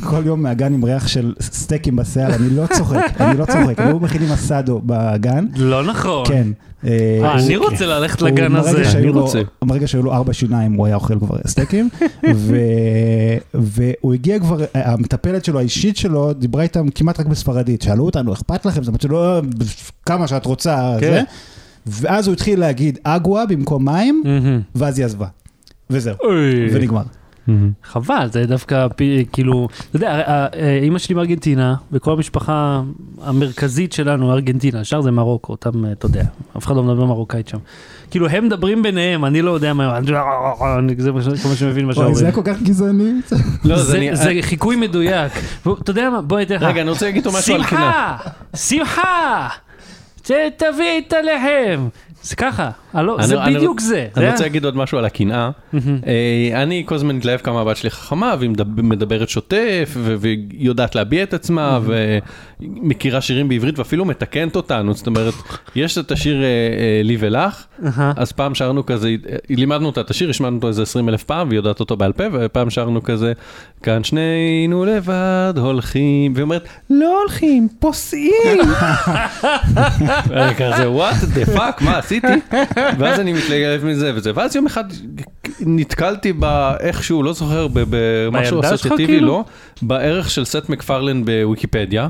C: כל יום מהגן עם ריח של סטייקים בשיער, אני לא צוחק, אני לא צוחק, והיו מכינים אסדו בגן,
A: לא נכון.
C: כן. אה,
A: אה, אני
C: הוא-
A: רוצה ללכת
C: הוא
A: לגן
C: מרגע
A: הזה.
B: אני רוצה.
C: ברגע שהיו לו ארבע שיניים הוא היה אוכל כבר סטייקים, והוא הגיע כבר, המטפלת שלו, האישית שלו, דיברה איתם כמעט רק בספרדית, שאלו אותנו, אכפת לכם? זאת אומרת שלא, כמה שאת רוצה,
A: כן.
C: זה. ואז הוא התחיל להגיד אגווה במקום מים. ואז היא עזבה. וזהו. ונגמר.
A: חבל, זה דווקא פי- כאילו, אתה יודע, ה- ה- אימא שלי מארגנטינה, וכל המשפחה המרכזית שלנו ארגנטינה, השאר זה מרוקו, אותם, אה, אתה יודע, אף אחד לא מדבר מרוקאית שם. כאילו, הם מדברים ביניהם, אני לא יודע מה, אני- זה כל מה שמבין מה
C: וואי, זה
A: שאומרים.
C: היה כל כך גזעני.
B: לא,
A: זה- חיקוי מדויק. אתה יודע מה, בוא אני אתן לך.
B: רגע, אני רוצה להגיד משהו על קנאה.
A: שמחה, שמחה, תביא את הלחם. זה ככה, הלו,
B: אני-
A: זה
B: אני-
A: בדיוק זה.
B: אני
A: זה
B: רוצה להגיד עוד משהו על הקנאה. אה, אני כל הזמן מתלהב כמה הבת שלי חכמה, והיא מדב- מדברת שוטף, ו- ויודעת להביע את עצמה, ומכירה שירים בעברית, ואפילו מתקנת אותנו. זאת אומרת, יש את השיר אה, אה, לי ולך,
A: אהה.
B: אז פעם שרנו כזה, לימדנו אותה את השיר, השמענו אותו איזה 20 אלף פעם, והיא יודעת אותו בעל פה, ופעם שרנו כזה, כאן שנינו לבד הולכים, והיא אומרת, לא הולכים, פוסעים. כזה, what the fuck, מה עשיתי? ואז אני מתלהב מזה וזה, ואז יום אחד נתקלתי באיכשהו, לא זוכר, במשהו אסוציאטיבי,
A: כאילו?
B: לא, בערך של סט מקפרלן בוויקיפדיה.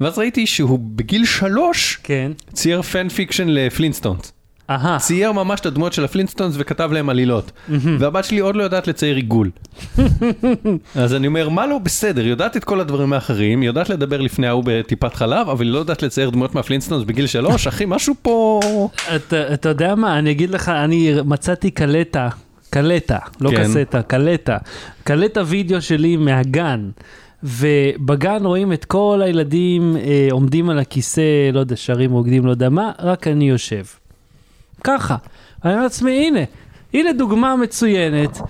B: ואז ראיתי שהוא בגיל שלוש
A: כן.
B: צייר fan fiction לפלינסטונס.
A: אהה.
B: צייר ממש את הדמויות של הפלינסטונס וכתב להם עלילות. והבת שלי עוד לא יודעת לצייר עיגול. אז אני אומר, מה לא בסדר? יודעת את כל הדברים האחרים, יודעת לדבר לפני ההוא בטיפת חלב, אבל היא לא יודעת לצייר דמויות מהפלינסטונס בגיל שלוש, אחי, משהו פה...
A: אתה, אתה יודע מה, אני אגיד לך, אני מצאתי קלטה, קלטה, לא
B: כן.
A: קסטה, קלטה, קלטה וידאו שלי מהגן. ובגן רואים את כל הילדים אה, עומדים על הכיסא, לא יודע, שרים, רוקדים, לא יודע מה, רק אני יושב. ככה. אני אומר לעצמי, הנה, הנה דוגמה מצוינת.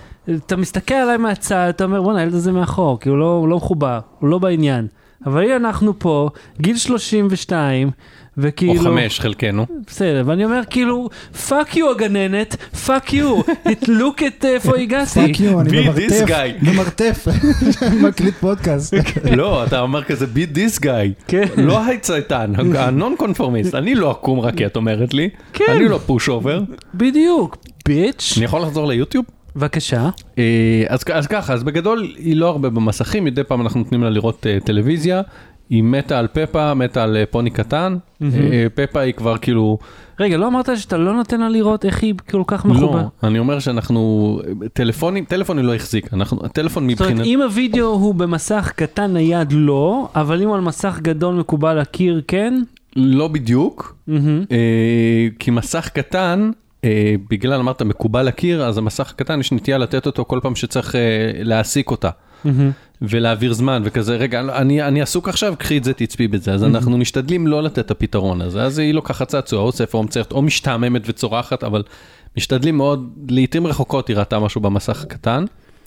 A: אתה מסתכל עליי מהצד, אתה אומר, בואנה, הילד הזה מאחור, כי הוא לא, הוא לא מחובר, הוא לא בעניין. אבל הנה אנחנו פה, גיל 32, וכאילו...
B: או חמש חלקנו.
A: בסדר, ואני אומר כאילו, fuck you הגננת, fuck you, look at איפה הגעתי.
C: פאק יו, אני
B: guy.
C: ממרתף, מקליט פודקאסט.
B: לא, אתה אומר כזה beat this guy.
A: כן.
B: לא הצייתן, הנון קונפורמיסט. אני לא אקום רק כי את אומרת לי.
A: כן.
B: אני לא pushover.
A: בדיוק, bitch.
B: אני יכול לחזור ליוטיוב?
A: בבקשה.
B: אה, אז, אז ככה, אז בגדול היא לא הרבה במסכים, מדי פעם אנחנו נותנים לה לראות אה, טלוויזיה. היא מתה על פפה, מתה על אה, פוני קטן. אה, פפה היא כבר כאילו,
A: רגע, לא אמרת שאתה לא נותן לה לראות איך היא כל כך מחובר?
B: לא, אני אומר שאנחנו, טלפונים, טלפון היא לא החזיקה, אנחנו, הטלפון
A: זאת אומרת,
B: מבחינת,
A: אם הוידאו הוא במסך קטן נייד לא, אבל אם הוא על מסך גדול מקובל לקיר כן?
B: לא בדיוק. אה, כי מסך קטן, בגלל אמרת מקובל לקיר, אז המסך הקטן יש נטייה לתת אותו כל פעם שצריך להעסיק אותה.
A: מהמם.
B: ולהעביר זמן וכזה, רגע, אני, אני עסוק עכשיו, קחי את זה, תצפי בזה. אז אנחנו משתדלים לא לתת את הפתרון הזה. אז היא לוקחת צעצוע או ספר או מציירת, או משתעממת וצורחת, אבל משתדלים מאוד, לעיתים רחוקות היא ראתה משהו במסך הקטן.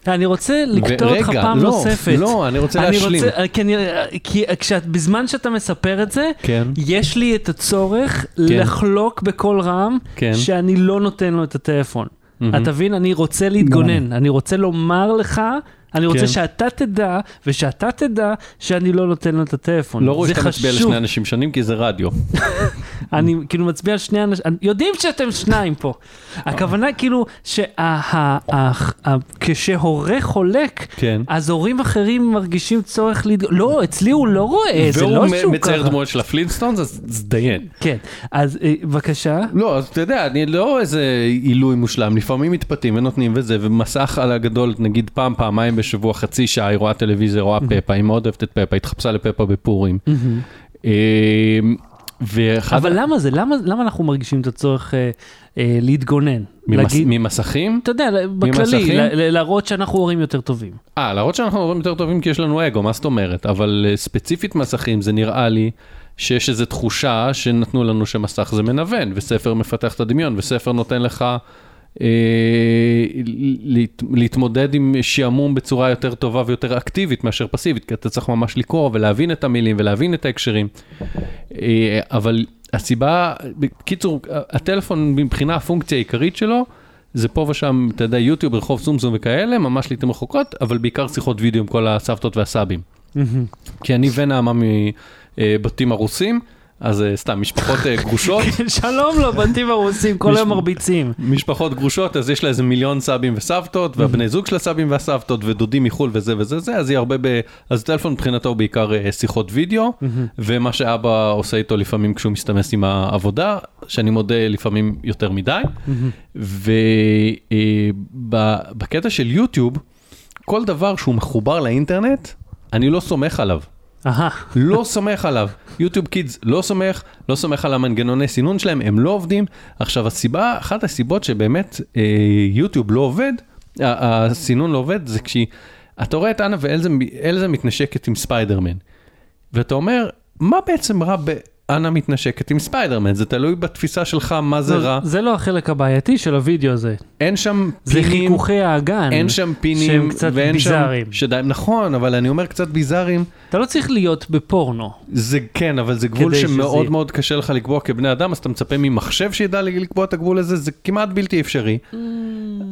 A: אני רוצה לקטוע אותך פעם
B: לא,
A: נוספת.
B: לא, אני רוצה להשלים.
A: רוצה, כי, אני, כי כשאת, בזמן שאתה מספר את זה,
B: כן.
A: יש לי את הצורך לחלוק בקול רם,
B: כן.
A: שאני לא נותן לו את הטלפון.
B: מהמם.
A: אתה מבין? אני רוצה להתגונן, אני רוצה לומר לך, אני רוצה
B: כן.
A: שאתה תדע, ושאתה תדע שאני לא נותן לו את הטלפון.
B: לא רואה שאתה מצביע. לשני אנשים שונים, כי זה רדיו.
A: אני כאילו מצביע על שני אנשים, יודעים שאתם שניים פה. הכוונה כאילו שכשהורה חולק,
B: כן.
A: אז הורים אחרים מרגישים צורך להת... לא, אצלי הוא לא רואה, זה לא
B: והוא
A: שהוא
B: מצייר
A: ככה.
B: דמות של הפלינסטונס, אז אז דיין.
A: כן, אז אה, בבקשה.
B: לא, אז אתה יודע, אני לא איזה עילוי מושלם, לפעמים מתפתים ונותנים וזה, ומסך על הגדול, נגיד פעם, פעמיים בשבוע, חצי שעה, היא רואה טלוויזיה, רואה פפה, היא מאוד אוהבת את פפה, התחפשה לפפה בפורים. אה, ואחד...
A: אבל למה זה? למה, למה אנחנו מרגישים את הצורך אה, אה, להתגונן?
B: ממס-
A: להגיד,
B: ממסכים?
A: אתה יודע, בכללי, להראות שאנחנו הורים יותר טובים.
B: אה, להראות שאנחנו הורים יותר טובים כי יש לנו אגו, מה זאת אומרת? אבל אה, ספציפית מסכים, זה נראה לי שיש איזו תחושה שנתנו לנו שמסך זה מנוון, וספר מפתח את הדמיון, וספר נותן לך להת, להתמודד עם שעמום בצורה יותר טובה ויותר אקטיבית מאשר פסיבית, כי אתה צריך ממש לקרוא ולהבין את המילים ולהבין את ההקשרים. אה, אבל הסיבה, בקיצור, הטלפון מבחינה הפונקציה העיקרית שלו, זה פה ושם, אתה יודע, יוטיוב, רחוב סומסום וכאלה, ממש לעיתים רחוקות, אבל בעיקר שיחות וידאו עם כל הסבתות והסבים. כי אני ונעמה מבתים הרוסים, אז אה, סתם, משפחות אה, גרושות,
A: שלום לו, בנתיב הרוסים, כל היום מרביצים.
B: משפחות גרושות, אז יש לה איזה מיליון סבים וסבתות, והבני זוג של הסבים והסבתות, ודודים מחו"ל וזה וזה זה, אז היא הרבה ב... אז הטלפון מבחינתו הוא בעיקר אה, שיחות וידאו, ומה שאבא עושה איתו לפעמים כשהוא מסתמס עם העבודה, שאני מודה לפעמים יותר מדי, ובקטע של יוטיוב, כל דבר שהוא מחובר לאינטרנט, אני לא סומך עליו. לא סומך עליו. יוטיוב קידס לא סומך, לא סומך על המנגנוני סינון שלהם, הם לא עובדים. עכשיו הסיבה, אחת הסיבות שבאמת אה, יוטיוב לא עובד, הסינון לא עובד, זה כשהיא, אתה רואה את אנה ואלזה אלזה מתנשקת עם ספיידרמן, ואתה אומר, מה בעצם רע באנה מתנשקת עם ספיידרמן? זה תלוי בתפיסה שלך מה זה רע.
A: זה לא החלק הבעייתי של הוידאו הזה.
B: אין שם
A: זה
B: פינים.
A: חיכוכי האגן.
B: אין שם פינים,
A: שהם קצת ביזאריים.
B: שדי, נכון, אבל אני אומר קצת ביזאריים,
A: אתה לא צריך להיות בפורנו.
B: זה כן, אבל זה גבול שמאוד
A: שזה-
B: מאוד קשה לך לקבוע כבני אדם, אז אתה מצפה ממחשב שידע לקבוע את הגבול הזה, זה כמעט בלתי אפשרי.
A: Mm.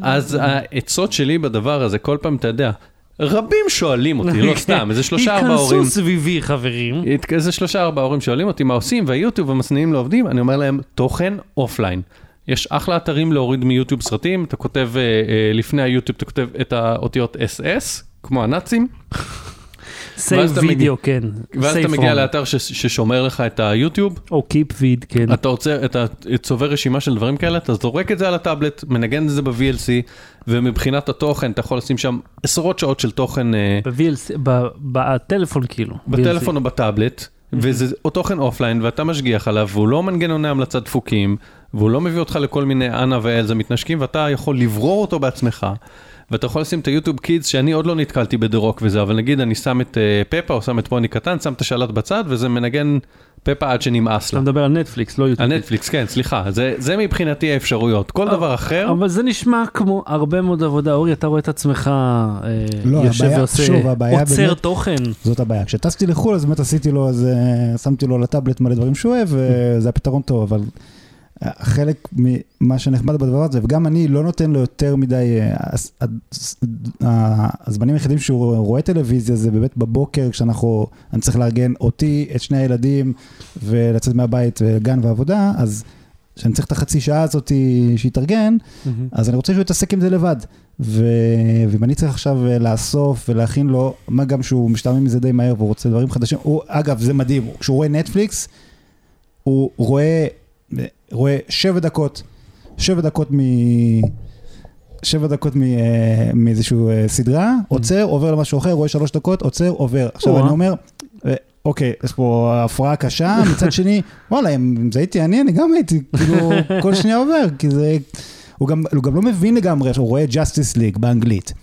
B: אז העצות שלי בדבר הזה, כל פעם, אתה יודע, רבים שואלים אותי, לא סתם, איזה שלושה ארבעה הורים,
A: היכנסו סביבי, חברים.
B: איזה שלושה ארבעה הורים שואלים אותי מה עושים, והיוטיוב המסננים לא עובדים, אני אומר להם, תוכן offline. יש אחלה אתרים להוריד מיוטיוב סרטים, אתה כותב, אה, אה, לפני היוטיוב אתה כותב את האותיות SS, כמו הנאצים, save
A: video, כן.
B: ואז אתה מגיע. לאתר ששומר לך את היוטיוב,
A: או KeepVid, כן.
B: אתה רוצה, אתה צובר רשימה של דברים כאלה, אתה זורק את זה על הטאבלט, מנגן את זה ב-VLC, ומבחינת התוכן אתה יכול לשים שם עשרות שעות של תוכן אה,
A: ב-VLC, בטלפון כאילו.
B: בטלפון או בטאבלט, וזה או תוכן offline ואתה משגיח עליו והוא לא מנגנוני המלצה דפוקים והוא לא מביא אותך לכל מיני אנה ואלזה מתנשקים ואתה יכול לברור אותו בעצמך. ואתה יכול לשים את היוטיוב Kids שאני עוד לא נתקלתי ב The Rock וזה אבל נגיד אני שם את אה, פפה או שם את פוני קטן שם את השלט בצד וזה מנגן פפה עד שנמאס
A: אתה
B: לה.
A: מדבר על נטפליקס, לא יוטיוב.
B: הנטפליקס כן סליחה זה זה מבחינתי האפשרויות כל דבר אחר
A: אבל זה נשמע כמו הרבה מאוד עבודה. אורי, אתה רואה את עצמך אה,
C: לא,
A: יושב
C: הבעיה-
A: ועושה,
C: שוב, הבעיה
A: עוצר
C: באמת-
A: תוכן.
C: זאת הבעיה. כשטסתי לחו"ל, אז באמת עשיתי לו איזה, שמתי לו לטאבלט מלא דברים שהוא אוהב, וזה הפתרון טוב, אבל חלק ממה שנחמד בדבר הזה, וגם אני לא נותן לו יותר מדי, אה, הזמנים היחידים שהוא רואה טלוויזיה זה באמת בבוקר, כשאנחנו, אני צריך לארגן אותי, את שני הילדים, ולצאת מהבית, גן ועבודה, אז כשאני צריך את החצי שעה הזאת שיתארגן, אז אני רוצה שהוא יתעסק עם זה לבד. ו... ואם אני צריך עכשיו אה, לאסוף ולהכין לו, מה גם שהוא משתעמם מזה די מהר והוא רוצה דברים חדשים, הוא, אגב, זה מדהים, כשהוא רואה נטפליקס, הוא רואה, רואה שבע דקות, שבע דקות מ... שבע דקות אה, מאיזשהו אה, סדרה, עוצר, עובר למשהו אחר, רואה שלוש דקות, עוצר, עובר. עכשיו. אני אומר, אה, אוקיי, יש פה הפרעה קשה, מצד שני, וואלה, אם זה הייתי אני, אני גם הייתי, כאילו, כל שנייה עובר, כי זה... הוא גם, הוא גם לא מבין לגמרי, הוא רואה Justice League באנגלית.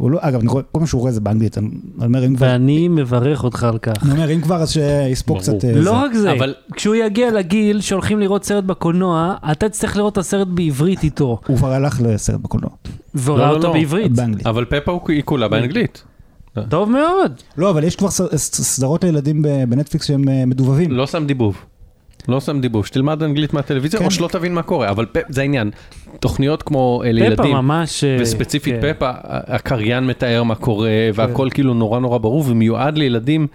C: הוא לא, אגב, אני רואה, כל מה שהוא רואה זה באנגלית, אני אומר, אם כבר,
A: ואני מברך אותך על כך.
C: אני אומר, אם כבר, אז שיספוג. קצת... אה,
A: לא. רק זה,
B: אבל-
A: כשהוא יגיע לגיל שהולכים לראות סרט בקולנוע, אתה תצטרך לראות את הסרט בעברית איתו,
C: הוא כבר הלך לסרט בקולנוע,
A: וראה
B: לא,
A: אותו
B: לא.
A: בעברית.
C: באנגלית.
B: אבל פפה הוא- היא כולה באנגלית.
A: טוב מאוד.
C: לא, אבל יש כבר סדרות לילדים בנטפליקס שהם אה, מדובבים.
B: לא שם דיבוב. לא שם דיבוב, שתלמד אנגלית מהטלוויזיה
C: כן.
B: או שלא תבין מה קורה, אבל פ- זה העניין. תוכניות כמו אה, לילדים,
A: ממש... אה,
B: וספציפית
A: כן.
B: פפה, הקריין מתאר מה קורה והכל כאילו נורא נורא ברור ומיועד לילדים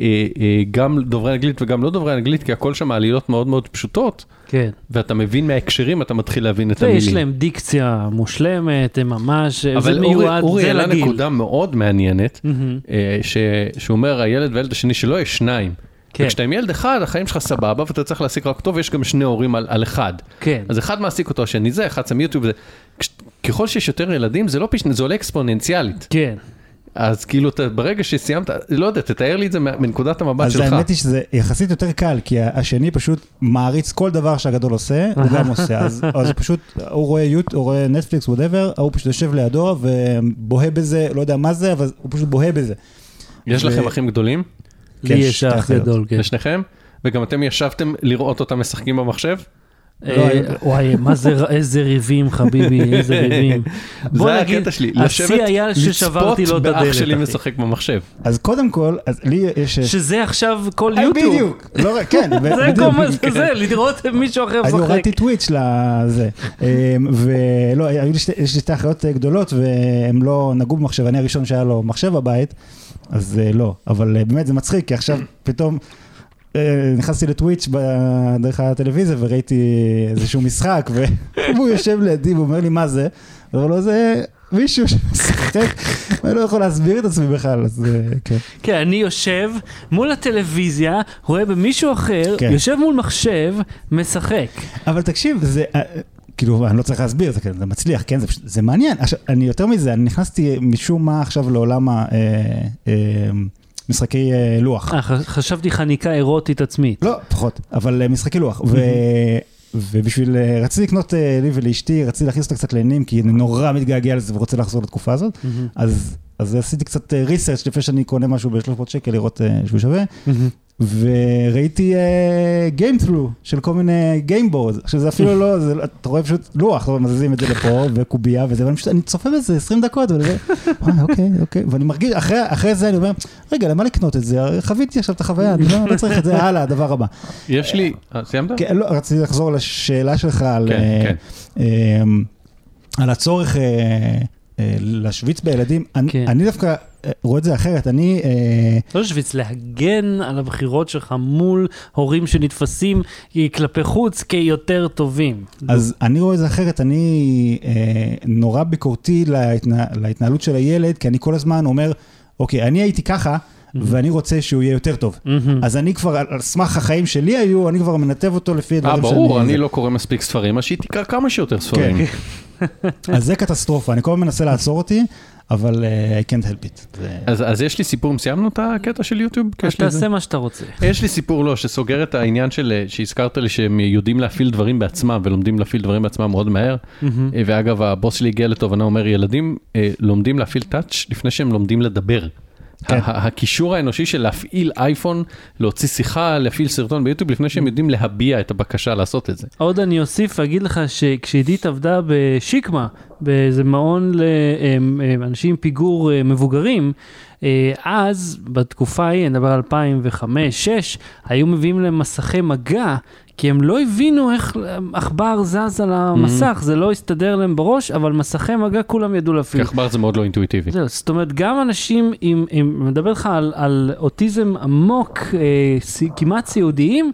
B: אה, אה, גם דוברי אנגלית וגם לא דוברי אנגלית כי הכל שם עלילות מאוד מאוד פשוטות
A: כן.
B: ואתה מבין מההקשרים אתה מתחיל להבין את
A: ויש
B: המילים.
A: להם דיקציה מושלמת, הם ממש...
B: אבל
A: זה
B: אורי,
A: מיועד,
B: אורי
A: זה
B: העלה
A: לגיל.
B: נקודה מאוד מעניינת
A: מהמם.
B: אה, ש- שהוא אומר הילד והילד השני שלו יש שניים.
A: כן.
B: וכשאתה עם ילד אחד החיים שלך סבבה ואתה צריך להעסיק רק טוב ויש גם שני הורים על, על אחד.
A: כן.
B: אז אחד מעסיק אותו השני זה אחד שם יוטיוב וזה. כש- ככל שיש יותר ילדים זה לא פשוט זה עולה אקספוננציאלית.
A: כן.
B: אז כאילו אתה ברגע שסיימת לא יודע תתאר לי את זה מנקודת המבט
C: אז
B: שלך.
C: האמת היא שזה יחסית יותר קל, כי השני פשוט מעריץ כל דבר שהגדול עושה, הוא גם עושה. אז אז פשוט, הוא רואה יוטיוב, הוא רואה נטפליקס, whatever, ההוא פשוט יושב לידו ובוהה בזה, לא יודע מה זה, אבל הוא פשוט בוהה בזה.
B: יש
C: ו-
B: לכם אחים גדולים?
A: לי יש אח. גדול, כן.
B: לשניכם? וגם אתם ישבתם לראות אותם משחקים במחשב?
A: אה,
C: לא,
A: וואי, מה זה, איזה ריבים חביבי, איזה ריבים.
B: זה
A: נגיד,
B: הקטע שלי,
A: היה את הדלת.
B: באח שלי. משחק במחשב.
C: אז קודם כל, אז לי יש...
A: שזה עכשיו כל
C: אה,
A: יוטיוב.
C: בדיוק, לא רק, כן,
A: זה. כל מה שזה, לראות מישהו אחר
C: אני
A: משחק.
C: הורדתי טוויץ' לזה. אמ, ולא, יש לי שתי אחיות גדולות והם לא נגעו במחשב, אני הראשון שהיה לו מחשב בבית, אז אה, לא. אבל אה, באמת זה מצחיק, כי עכשיו פתאום אה, נכנסתי לטוויץ' דרך הטלוויזיה וראיתי איזשהו משחק, והוא יושב לידי ואומר לי מה זה, ואומר לו זה... מישהו שמשחק, ואני לא יכול להסביר את עצמי בכלל, אז כן.
A: כן, אני יושב מול הטלוויזיה, רואה במישהו אחר,
C: כן.
A: יושב מול מחשב, משחק.
C: אבל תקשיב, זה, כאילו, אני לא צריך להסביר, זה, כן, זה מצליח, כן, זה, זה מעניין. עכשיו, אני יותר מזה, אני נכנסתי משום מה עכשיו לעולם המשחקי לוח.
A: אה, ח- חשבתי חניקה אירוטית עצמית.
C: לא, פחות, אבל אה, משחקי לוח. ו... ובשביל, אה, רציתי לקנות אה, לי ולאשתי, רציתי להכניס אותה קצת לעניינים, כי אני נורא מתגעגע לזה ורוצה לחזור לתקופה הזאת. אז, אז עשיתי קצת ריסרצ' לפני שאני קונה משהו ב-300 שקל, לראות אה, שהוא שווה. וראיתי Game Through של כל מיני Gameboard, עכשיו זה אפילו לא, זה, לא- אתה רואה פשוט לוח, מזיזים את זה לפה וקובייה וזה, ואני פשוט, אני צופה בזה 20 דקות, "וואי, אוקיי, אוקיי, ואני מרגיש, אחרי, אחרי זה אני אומר, רגע, למה לקנות את זה? חוויתי עכשיו את החוויה, אני לא, לא צריך את זה, הלאה, הדבר הבא.
B: יש לי, אה, סיימת?
C: כן, לא, רציתי לחזור לשאלה שלך על,
B: כן,
C: אה,
B: כן.
C: אה, על הצורך אה, אה, להשוויץ בילדים. אני-
A: כן.
C: אני דווקא אה, רואה את זה אחרת, אני... אה,
A: לא להשוויץ, להגן על הבחירות שלך מול הורים שנתפסים כלפי חוץ כיותר טובים.
C: אז אני רואה את זה אחרת, אני אה, נורא ביקורתי להתנה, להתנהלות של הילד, כי אני כל הזמן אומר, אוקיי, אני הייתי ככה, ואני רוצה שהוא יהיה יותר טוב.
A: מהמם.
C: אז אני כבר, על סמך החיים שלי היו, אני כבר מנתב אותו לפי
B: אה,
C: הדברים
B: ברור,
C: שאני-
B: אני לא קורא מספיק ספרים, אז שהיא תקרא כמה שיותר ספרים.
C: כן. אז זה קטסטרופה, אני כל הזמן מנסה לעצור אותי, אבל אה, I can't help it. זה-
B: אז, אז יש לי סיפור, סיימנו את הקטע של יוטיוב?
A: אז תעשה מה שאתה רוצה.
B: יש לי סיפור לא, שסוגר את העניין של, אה, שהזכרת לי שהם יודעים להפעיל דברים בעצמם ולומדים להפעיל דברים בעצמם מאוד מהר. אה, ואגב, הבוס שלי הגיע לתובנה, אומר, ילדים אה, לומדים להפעיל טאץ' לפני שהם לומדים לדבר.
C: כן.
B: הקישור האנושי של להפעיל אייפון, להוציא שיחה, להפעיל סרטון ביוטיוב, לפני שהם יודעים להביע את הבקשה לעשות את זה.
A: עוד אני אוסיף ואגיד לך שכשעידית עבדה בשיקמה, באיזה מעון לאנשים עם פיגור אה, מבוגרים, אה, אז בתקופה ההיא, אני מדבר על 2005-2006, היו מביאים להם מסכי מגע, כי הם לא הבינו איך עכבר זז על המסך, זה לא הסתדר להם בראש, אבל מסכי מגע כולם ידעו
B: כי
A: להפעיל.
B: עכבר זה מאוד לא אינטואיטיבי.
A: זהו, זאת אומרת, גם אנשים עם, עם אני מדבר איתך על, על אוטיזם עמוק, אה, כמעט סיעודיים,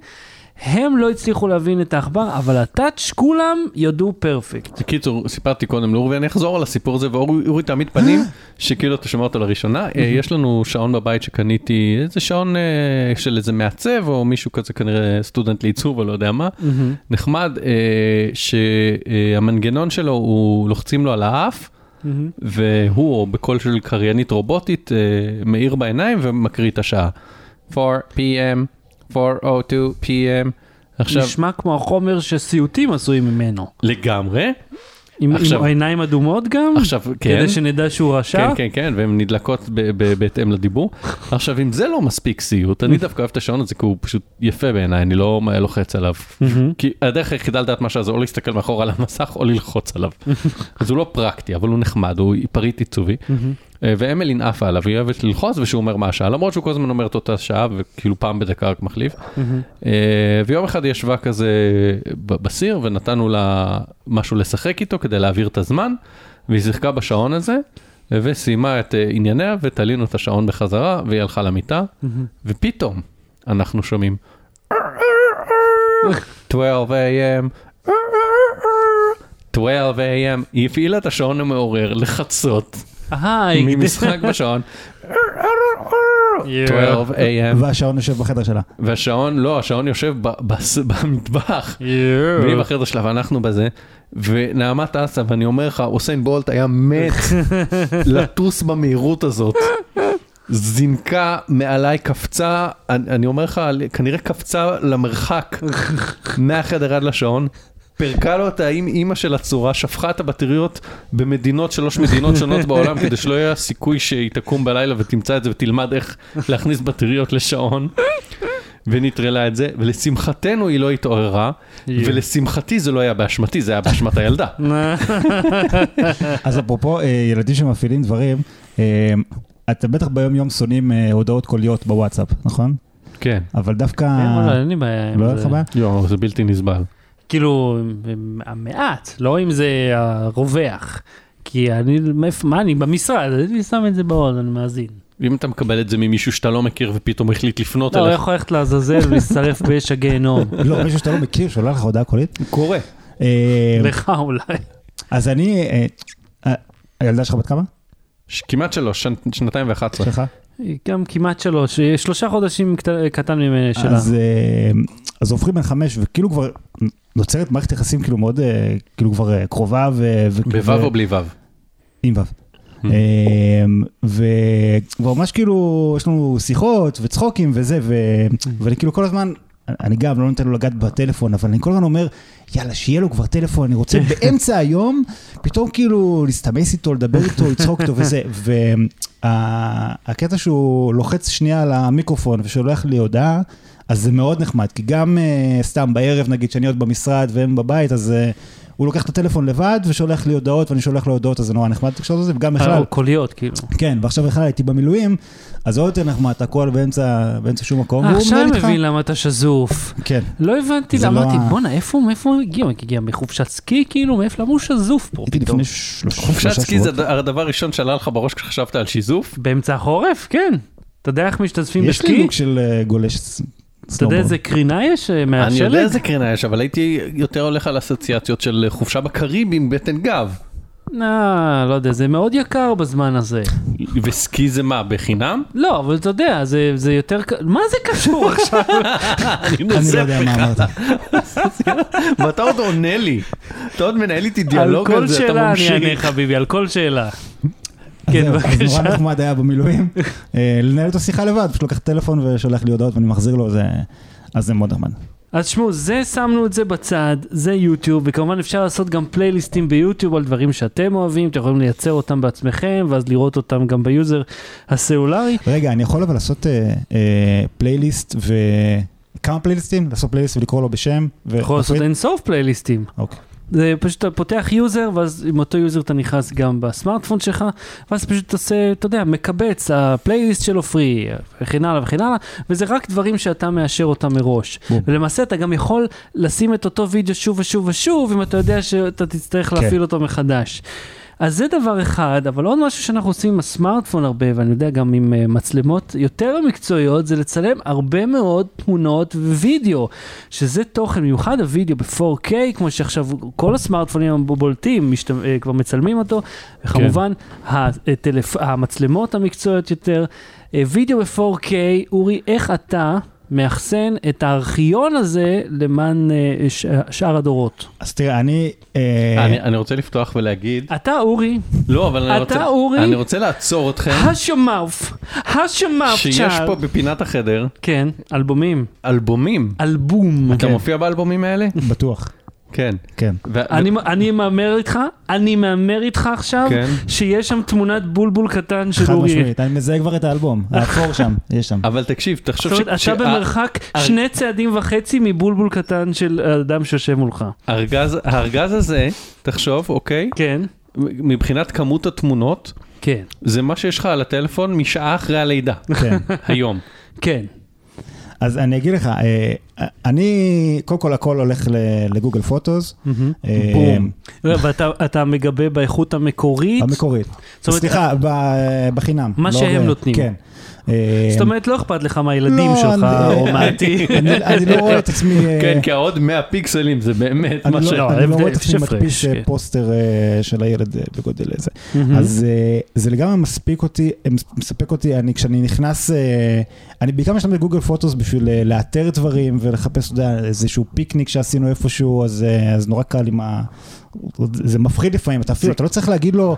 A: הם לא הצליחו להבין את העכבר, אבל הטאץ' כולם ידעו פרפקט.
B: בקיצור, סיפרתי קודם לאורי, ואני אחזור על הסיפור הזה, ואורי תעמיד פנים, שכאילו אתה שומע אותו לראשונה. אה, יש לנו שעון בבית שקניתי, איזה שעון אה, של איזה מעצב, או מישהו כזה כנראה סטודנט לעיצוב, או לא יודע מה. נחמד, אה, שהמנגנון שלו, הוא לוחצים לו על האף, והוא, או בקול של קריינית רובוטית, מאיר בעיניים ומקריא את השעה. 4 p.m. 4:02 p.m. עכשיו,
A: נשמע כמו החומר שסיוטים עשויים ממנו.
B: לגמרי.
A: עם,
B: עכשיו-
A: עם העיניים אדומות גם?
B: עכשיו, כן.
A: כדי שנדע שהוא רשע?
B: כן, כן, כן, והן נדלקות בהתאם לדיבור. עכשיו, אם זה לא מספיק סיוט, אני דווקא אוהב את השעון הזה, כי הוא פשוט יפה בעיניי, אני לא לוחץ עליו. כי הדרך היחידה לדעת מה שזה, או להסתכל מאחורה על המסך, או ללחוץ עליו. אז הוא לא פרקטי, אבל הוא נחמד, הוא פריט עיצובי. אה, ואמלין עפה עליו, היא אוהבת ללחוץ, ושהוא אומר מה השעה, למרות שהוא כל הזמן אומר את אותה שעה, וכאילו פעם בדקה רק מחליף. אה, ויום אחד היא ישבה כזה בסיר ונתנו לה משהו לשחק איתו כדי להעביר את הזמן, והיא שיחקה בשעון הזה, וסיימה את אה, ענייניה ותלינו את השעון בחזרה, והיא הלכה למיטה. ופתאום אנחנו שומעים 12 a.m. 12 a.m. היא הפעילה את השעון המעורר לחצות
A: היי,
B: ממשחק בשעון. 12 a.m.
C: והשעון יושב בחדר שלה.
B: והשעון, לא, השעון יושב במטבח, והיא בחדר שלה ואנחנו בזה, ונעמה טסה, ואני אומר לך, אוסיין בולט היה מת לטוס במהירות הזאת. זינקה מעליי, קפצה, אני, אני אומר לך, כנראה קפצה למרחק מהחדר עד לשעון. פירקה לו את האם אימא של הצורה, שפכה את הבטריות במדינות, שלוש מדינות שונות בעולם, כדי שלא יהיה סיכוי שהיא תקום בלילה ותמצא את זה ותלמד איך להכניס בטריות לשעון. ונטרלה את זה, ולשמחתנו היא לא התעוררה, ולשמחתי זה לא היה באשמתי, זה היה באשמת הילדה.
C: אז אפרופו אה, ילדים שמפעילים דברים, אה, אתם בטח ביום יום שונאים אה, הודעות קוליות בוואטסאפ, נכון?
B: כן.
C: אבל דווקא...
A: אין לי בעיה
C: לא היה
A: זה.
C: לך בעיה?
B: יואו, זה בלתי נסבל.
A: כאילו, המעט, לא אם זה הרווח. כי אני, מה אני במשרד, אני שם את זה בעוד, אני מאזין.
B: אם אתה מקבל את זה ממישהו שאתה לא מכיר ופתאום החליט לפנות
A: לא, הוא
B: אליך,
A: יכול ללכת לעזאזל ולהצטרף באש הגיהנום.
C: לא, מישהו שאתה לא מכיר, שולח לך הודעה קולית.
B: קורה.
C: אה,
A: לך אולי.
C: אז אני... אה, אה, הילדה שלך בת כמה?
B: כמעט שלוש, שנ- שנתיים ואחת עשרה.
C: שלך?
A: גם כמעט שלוש, שלושה חודשים קט- קטן ממני שלה.
C: אז, אה, אז הופכים בין חמש, וכאילו כבר נוצרת מערכת יחסים כאילו מאוד, אה, כאילו כבר אה, קרובה ו...
B: בוו
C: ו-
B: או בלי וו?
C: עם וו. אמ, וממש כאילו, יש לנו שיחות וצחוקים וזה, ו- ואני כאילו כל הזמן, אני גם לא נותן לו לגעת בטלפון, אבל אני כל הזמן אומר, יאללה, שיהיה לו כבר טלפון, אני רוצה באמצע היום, פתאום כאילו להסתמס איתו, לדבר איתו, לצחוק איתו וזה. והקטע שהוא לוחץ שנייה על המיקרופון ושולח לי הודעה, אז זה מאוד נחמד, כי גם uh, סתם בערב נגיד שאני עוד במשרד והם בבית, אז uh, הוא לוקח את הטלפון לבד ושולח לי הודעות ואני שולח לו הודעות, אז זה נורא נחמד התקשורת הזה, וגם בכלל,
A: או קוליות, כאילו.
C: כן, ועכשיו בכלל הייתי במילואים, אז עוד יותר נחמד, אתה הכל באמצע, באמצע שום מקום,
A: אה,
C: והוא
A: עכשיו אני. מבין למה אתה שזוף.
C: כן,
A: לא הבנתי,
C: לא
A: אמרתי, בואנה, איפה מאיפה הוא הגיע? הוא הגיע מחופשת סקי, כאילו? מאיפה, למה הוא שזוף פה
C: הייתי
A: פתאום?
C: לפני שלושה
B: חופשת סקי זה הדבר הראשון שעלה לך בראש כשחשבת על שיזוף?
A: באמצע החורף? כן. אתה יודע איך משתזפים
C: יש לי
A: בסקי?
C: לוק של אה, גולש
A: אתה יודע איזה קרינה יש אה,
B: אני יודע
A: מהשלג?
B: איזה קרינה יש, אבל הייתי יותר הולך על אסוציאציות של חופשה בקריב עם בטן גב.
A: אה, לא יודע, זה מאוד יקר בזמן הזה.
B: וסקי זה מה, בחינם?
A: לא, אבל אתה יודע, זה זה יותר... מה זה קשור עכשיו?
B: אני
C: לא יודע מה אמרת.
B: ואתה עוד עונה לי. אתה עוד מנהל איתי
A: על
B: דיאלוג
A: כל
B: על זה, אתה
A: שאלה אני
B: ממשיך.
A: אענה חביבי, על כל שאלה. כן,
C: אז נורא
A: בבקשה.
C: נחמד היה במילואים, אה, לנהל איתו שיחה לבד, פשוט לוקח טלפון ושולח לי הודעות ואני מחזיר לו, זה- אז זה מאוד נחמד.
A: אז שמעו, זה שמנו את זה בצד, זה יוטיוב, וכמובן אפשר לעשות גם פלייליסטים ביוטיוב על דברים שאתם אוהבים, אתם יכולים לייצר אותם בעצמכם, ואז לראות אותם גם ביוזר הסלולרי.
C: רגע, אני יכול אבל לעשות אה, אה, פלייליסט וכמה פלייליסטים? לעשות פלייליסט ולקרוא לו בשם?
A: אתה יכול לעשות אינסוף פלייליסטים.
C: אוקיי.
A: זה פשוט אתה פותח יוזר, ואז עם אותו יוזר אתה נכנס גם בסמארטפון שלך, ואז פשוט עושה, אתה יודע, מקבץ, הפלייליסט שלו פרי, וכן הלאה וכן הלאה, וזה רק דברים שאתה מאשר אותם מראש.
C: בום.
A: ולמעשה אתה גם יכול לשים את אותו וידאו שוב ושוב ושוב, אם אתה יודע שאתה תצטרך
C: כן.
A: להפעיל אותו מחדש. אז זה דבר אחד, אבל עוד משהו שאנחנו עושים עם הסמארטפון הרבה, ואני יודע גם עם אה, מצלמות יותר מקצועיות, זה לצלם הרבה מאוד תמונות ווידאו, שזה תוכן, במיוחד הוידאו ב-4K, כמו שעכשיו כל הסמארטפונים הבולטים משת... uh, כבר מצלמים אותו, וכמובן הטלפ... המצלמות המקצועיות יותר. וידאו ב-4K, אורי, איך אתה מאחסן את הארכיון הזה למען ש... שאר הדורות?
C: אז תראה, אני... אה,
B: אני אני רוצה לפתוח ולהגיד,
A: אתה, אורי,
B: לא, אבל אני
A: אתה,
B: רוצה,
A: אורי?
B: אני רוצה לעצור אתכם,
A: השמאוף, השמאוף,
B: שיש. פה בפינת החדר
A: כן, אלבומים.
B: אלבומים.
A: אלבום.
B: אתה
C: כן.
B: מופיע באלבומים האלה?
C: בטוח,
B: כן.
C: כן.
B: ו-
A: אני, אני מהמר איתך, אני מהמר איתך עכשיו,
B: כן.
A: שיש שם תמונת בולבול קטן של
C: חד
A: אורי.
C: משמעית, אני מזהה כבר את האלבום, האפור שם, יש שם.
B: אבל תקשיב, תחשוב
A: זאת אומרת,
B: ש-
A: אתה
B: שה-
A: במרחק
B: הר-
A: שני צעדים וחצי מבולבול קטן של האדם שיושב מולך.
B: הארגז הארגז הזה, תחשוב, אוקיי?
A: כן,
B: מבחינת כמות התמונות,
A: כן,
B: זה מה שיש לך על הטלפון משעה אחרי הלידה,
C: כן.
B: היום.
A: כן.
C: אז אני אגיד לך, אה, אני, קודם כל הכל הולך לגוגל פוטוס. אה,
A: בום. ואתה אתה מגבה באיכות המקורית?
C: המקורית. סליחה, בחינם.
A: מה
C: לא
A: שהם נותנים.
C: כן. אה,
A: זאת אומרת, לא אכפת לך מהילדים
C: לא,
A: שלך או מהעתיד.
C: אני אני לא רואה את עצמי... אה,
B: כן, כי העוד 100 פיקסלים זה באמת מה ש...
C: לא-
A: לא,
C: אני לא רואה את עצמי
A: יש הפרש,
C: מדפיס אה,
A: כן.
C: פוסטר של הילד בגודל.
A: מהמם.
C: אז זה לגמרי מספיק אותי, מס- מספק אותי, אני כשאני נכנס, אני בעיקר משתמש בגוגל פוטוס בשביל לאתר דברים ולחפש, אתה יודע, איזשהו פיקניק שעשינו איפשהו, אז נורא קל עם ה... זה מפחיד לפעמים, אתה אפילו, אתה לא צריך להגיד לו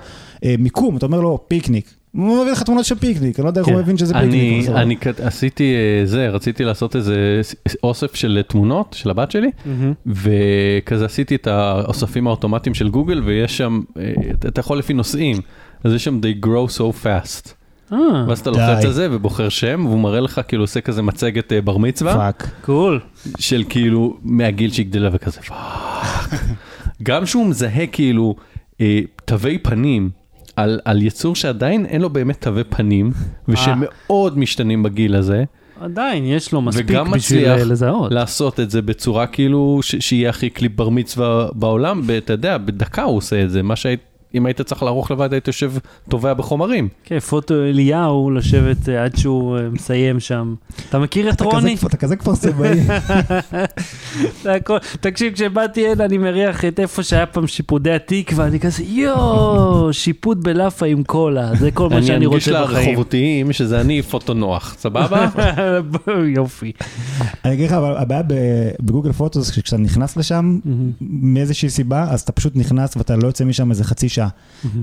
C: מיקום, אתה אומר לו פיקניק. הוא מביא לך תמונות של פיקניק, אני לא יודע איך הוא
A: כן.
C: מבין שזה
B: אני,
C: פיקניק.
B: אני כת- עשיתי אה, זה, רציתי לעשות איזה אוסף של תמונות של הבת שלי. וכזה עשיתי את האוספים האוטומטיים של גוגל, ויש שם, אה, אתה- יכול לפי נושאים, אז יש שם they grow so fast.
A: אה,
B: ואז אתה. לוחץ על זה ובוחר שם, והוא מראה לך כאילו עושה כזה מצגת בר מצווה,
C: fuck.
A: cool.
B: של כאילו מהגיל שהיא גדלה וכזה fuck. גם שהוא מזהה כאילו תווי פנים על, על יצור שעדיין אין לו באמת תווי פנים, ושמאוד משתנים בגיל הזה,
A: עדיין, יש לו מספיק
B: וגם
A: בשביל
B: מצליח
A: אה, לזהות.
B: לעשות את זה בצורה כאילו שיהיה הכי קליפ בר מצווה בעולם, אתה יודע, בדקה הוא עושה את זה, מה שהיית, אם היית צריך לערוך לבד היית יושב תובע בחומרים.
A: כן, פוטו אליהו לשבת אה, עד שהוא אה, מסיים שם. אתה מכיר את רוני?
C: אתה כזה כפר סבאי.
A: תקשיב, כשבאתי הנה אני מריח את איפה שהיה פעם שיפודי התקווה, אני כזה יואו, שיפוד בלאפה עם קולה, זה כל מה
B: אני
A: שאני
B: אנגיש
A: רוצה בחיים.
B: לרחובותיים שזה אני פוטו נוח, סבבה?
A: יופי.
C: אני אגיד לך, אבל הבעיה בגוגל פוטוס, כשאתה נכנס לשם, מאיזושהי סיבה, אז אתה פשוט נכנס ואתה לא יוצא משם איזה חצי שעה.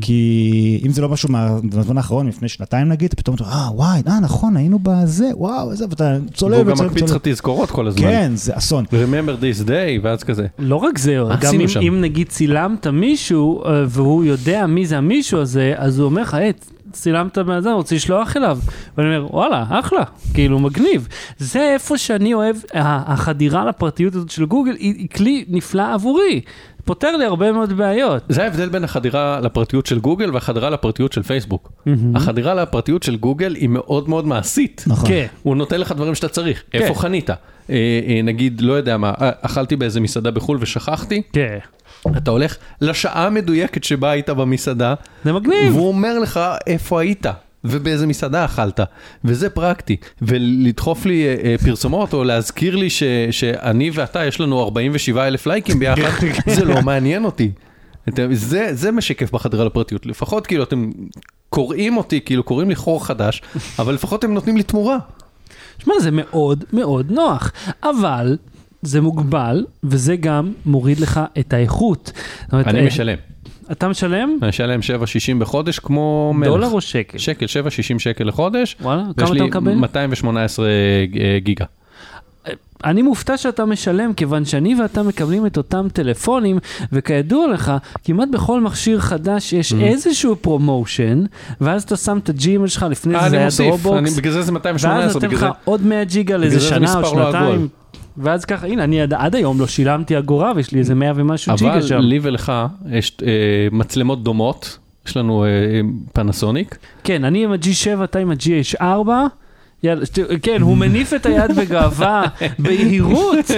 C: כי אם זה לא משהו מהזמן האחרון, לפני שנתיים נגיד, פתאום אתה אומר, אה, וואי, אה, נכון, היינו בזה, וואו, איזה, ואתה צולל
B: והוא גם
C: וצולל
B: מקפיץ לך
C: וצולל.
B: תזכורות כל הזמן.
C: כן, זה אסון.
B: Remember this day, ואז כזה.
A: לא רק זה, גם אם, נגיד צילמת מישהו אה, והוא יודע מי זה המישהו הזה, אז הוא אומר לך, היי, צילמת מהזה, רוצה לשלוח אליו. ואני אומר, וואלה, אחלה, כאילו מגניב. זה איפה שאני אוהב, החדירה לפרטיות הזאת של גוגל היא, היא כלי נפלא עבורי. פותר לי הרבה מאוד בעיות.
B: זה ההבדל בין החדירה לפרטיות של גוגל והחדירה לפרטיות של פייסבוק. החדירה לפרטיות של גוגל היא מאוד מאוד מעשית.
C: נכון.
A: כן.
B: הוא נותן לך דברים שאתה צריך. איפה חנית? אה, אה, נגיד, לא יודע מה, אה, אכלתי באיזה מסעדה בחו"ל ושכחתי,
A: כן.
B: אתה הולך לשעה המדויקת שבה היית במסעדה,
A: זה מגניב.
B: והוא אומר לך איפה היית. ובאיזה מסעדה אכלת, וזה פרקטי, ולדחוף לי אה, אה, פרסומות או להזכיר לי ש, שאני ואתה יש לנו 47 אלף לייקים ביחד, זה לא מעניין אותי. אתם- זה, זה מה שכיף בחדרה לפרטיות, לפחות כאילו אתם קוראים אותי, כאילו קוראים לי חור חדש, אבל לפחות הם נותנים לי תמורה.
A: שמע, זה מאוד מאוד נוח, אבל זה מוגבל, וזה גם מוריד לך את האיכות. אומרת,
B: אני
A: אה,
B: משלם.
A: אתה משלם?
B: אני אשלם 7.60 בחודש כמו מלך.
A: דולר או שקל?
B: שקל, 7.60 שקל לחודש.
A: וואלה, כמה אתה מקבל?
B: 218 אה, גיגה.
A: אני מופתע שאתה משלם, כיוון שאני ואתה מקבלים את אותם טלפונים, וכידוע לך, כמעט בכל מכשיר חדש יש
B: Mm.
A: איזשהו promotion, ואז אתה שם את הג'ימל שלך, לפני
B: אה,
A: זה זה היה
B: מוסיף, אני-
A: דרופבוקס,
B: בגלל זה זה 218,
A: ואז נותן לך. עוד 100 ג'יגה לאיזה
B: זה זה
A: שנה או
B: לא.
A: שנתיים. ואז ככה, הנה, אני עד, עד היום לא שילמתי אגורה, ויש לי איזה 100 ומשהו
B: אבל
A: שם.
B: לי ולך יש אה, מצלמות דומות, יש לנו אה, פנסוניק.
A: כן, אני עם ה-G7, אתה עם ה-GH4. יאללה, כן, הוא מניף את היד בגאווה, ביהירות,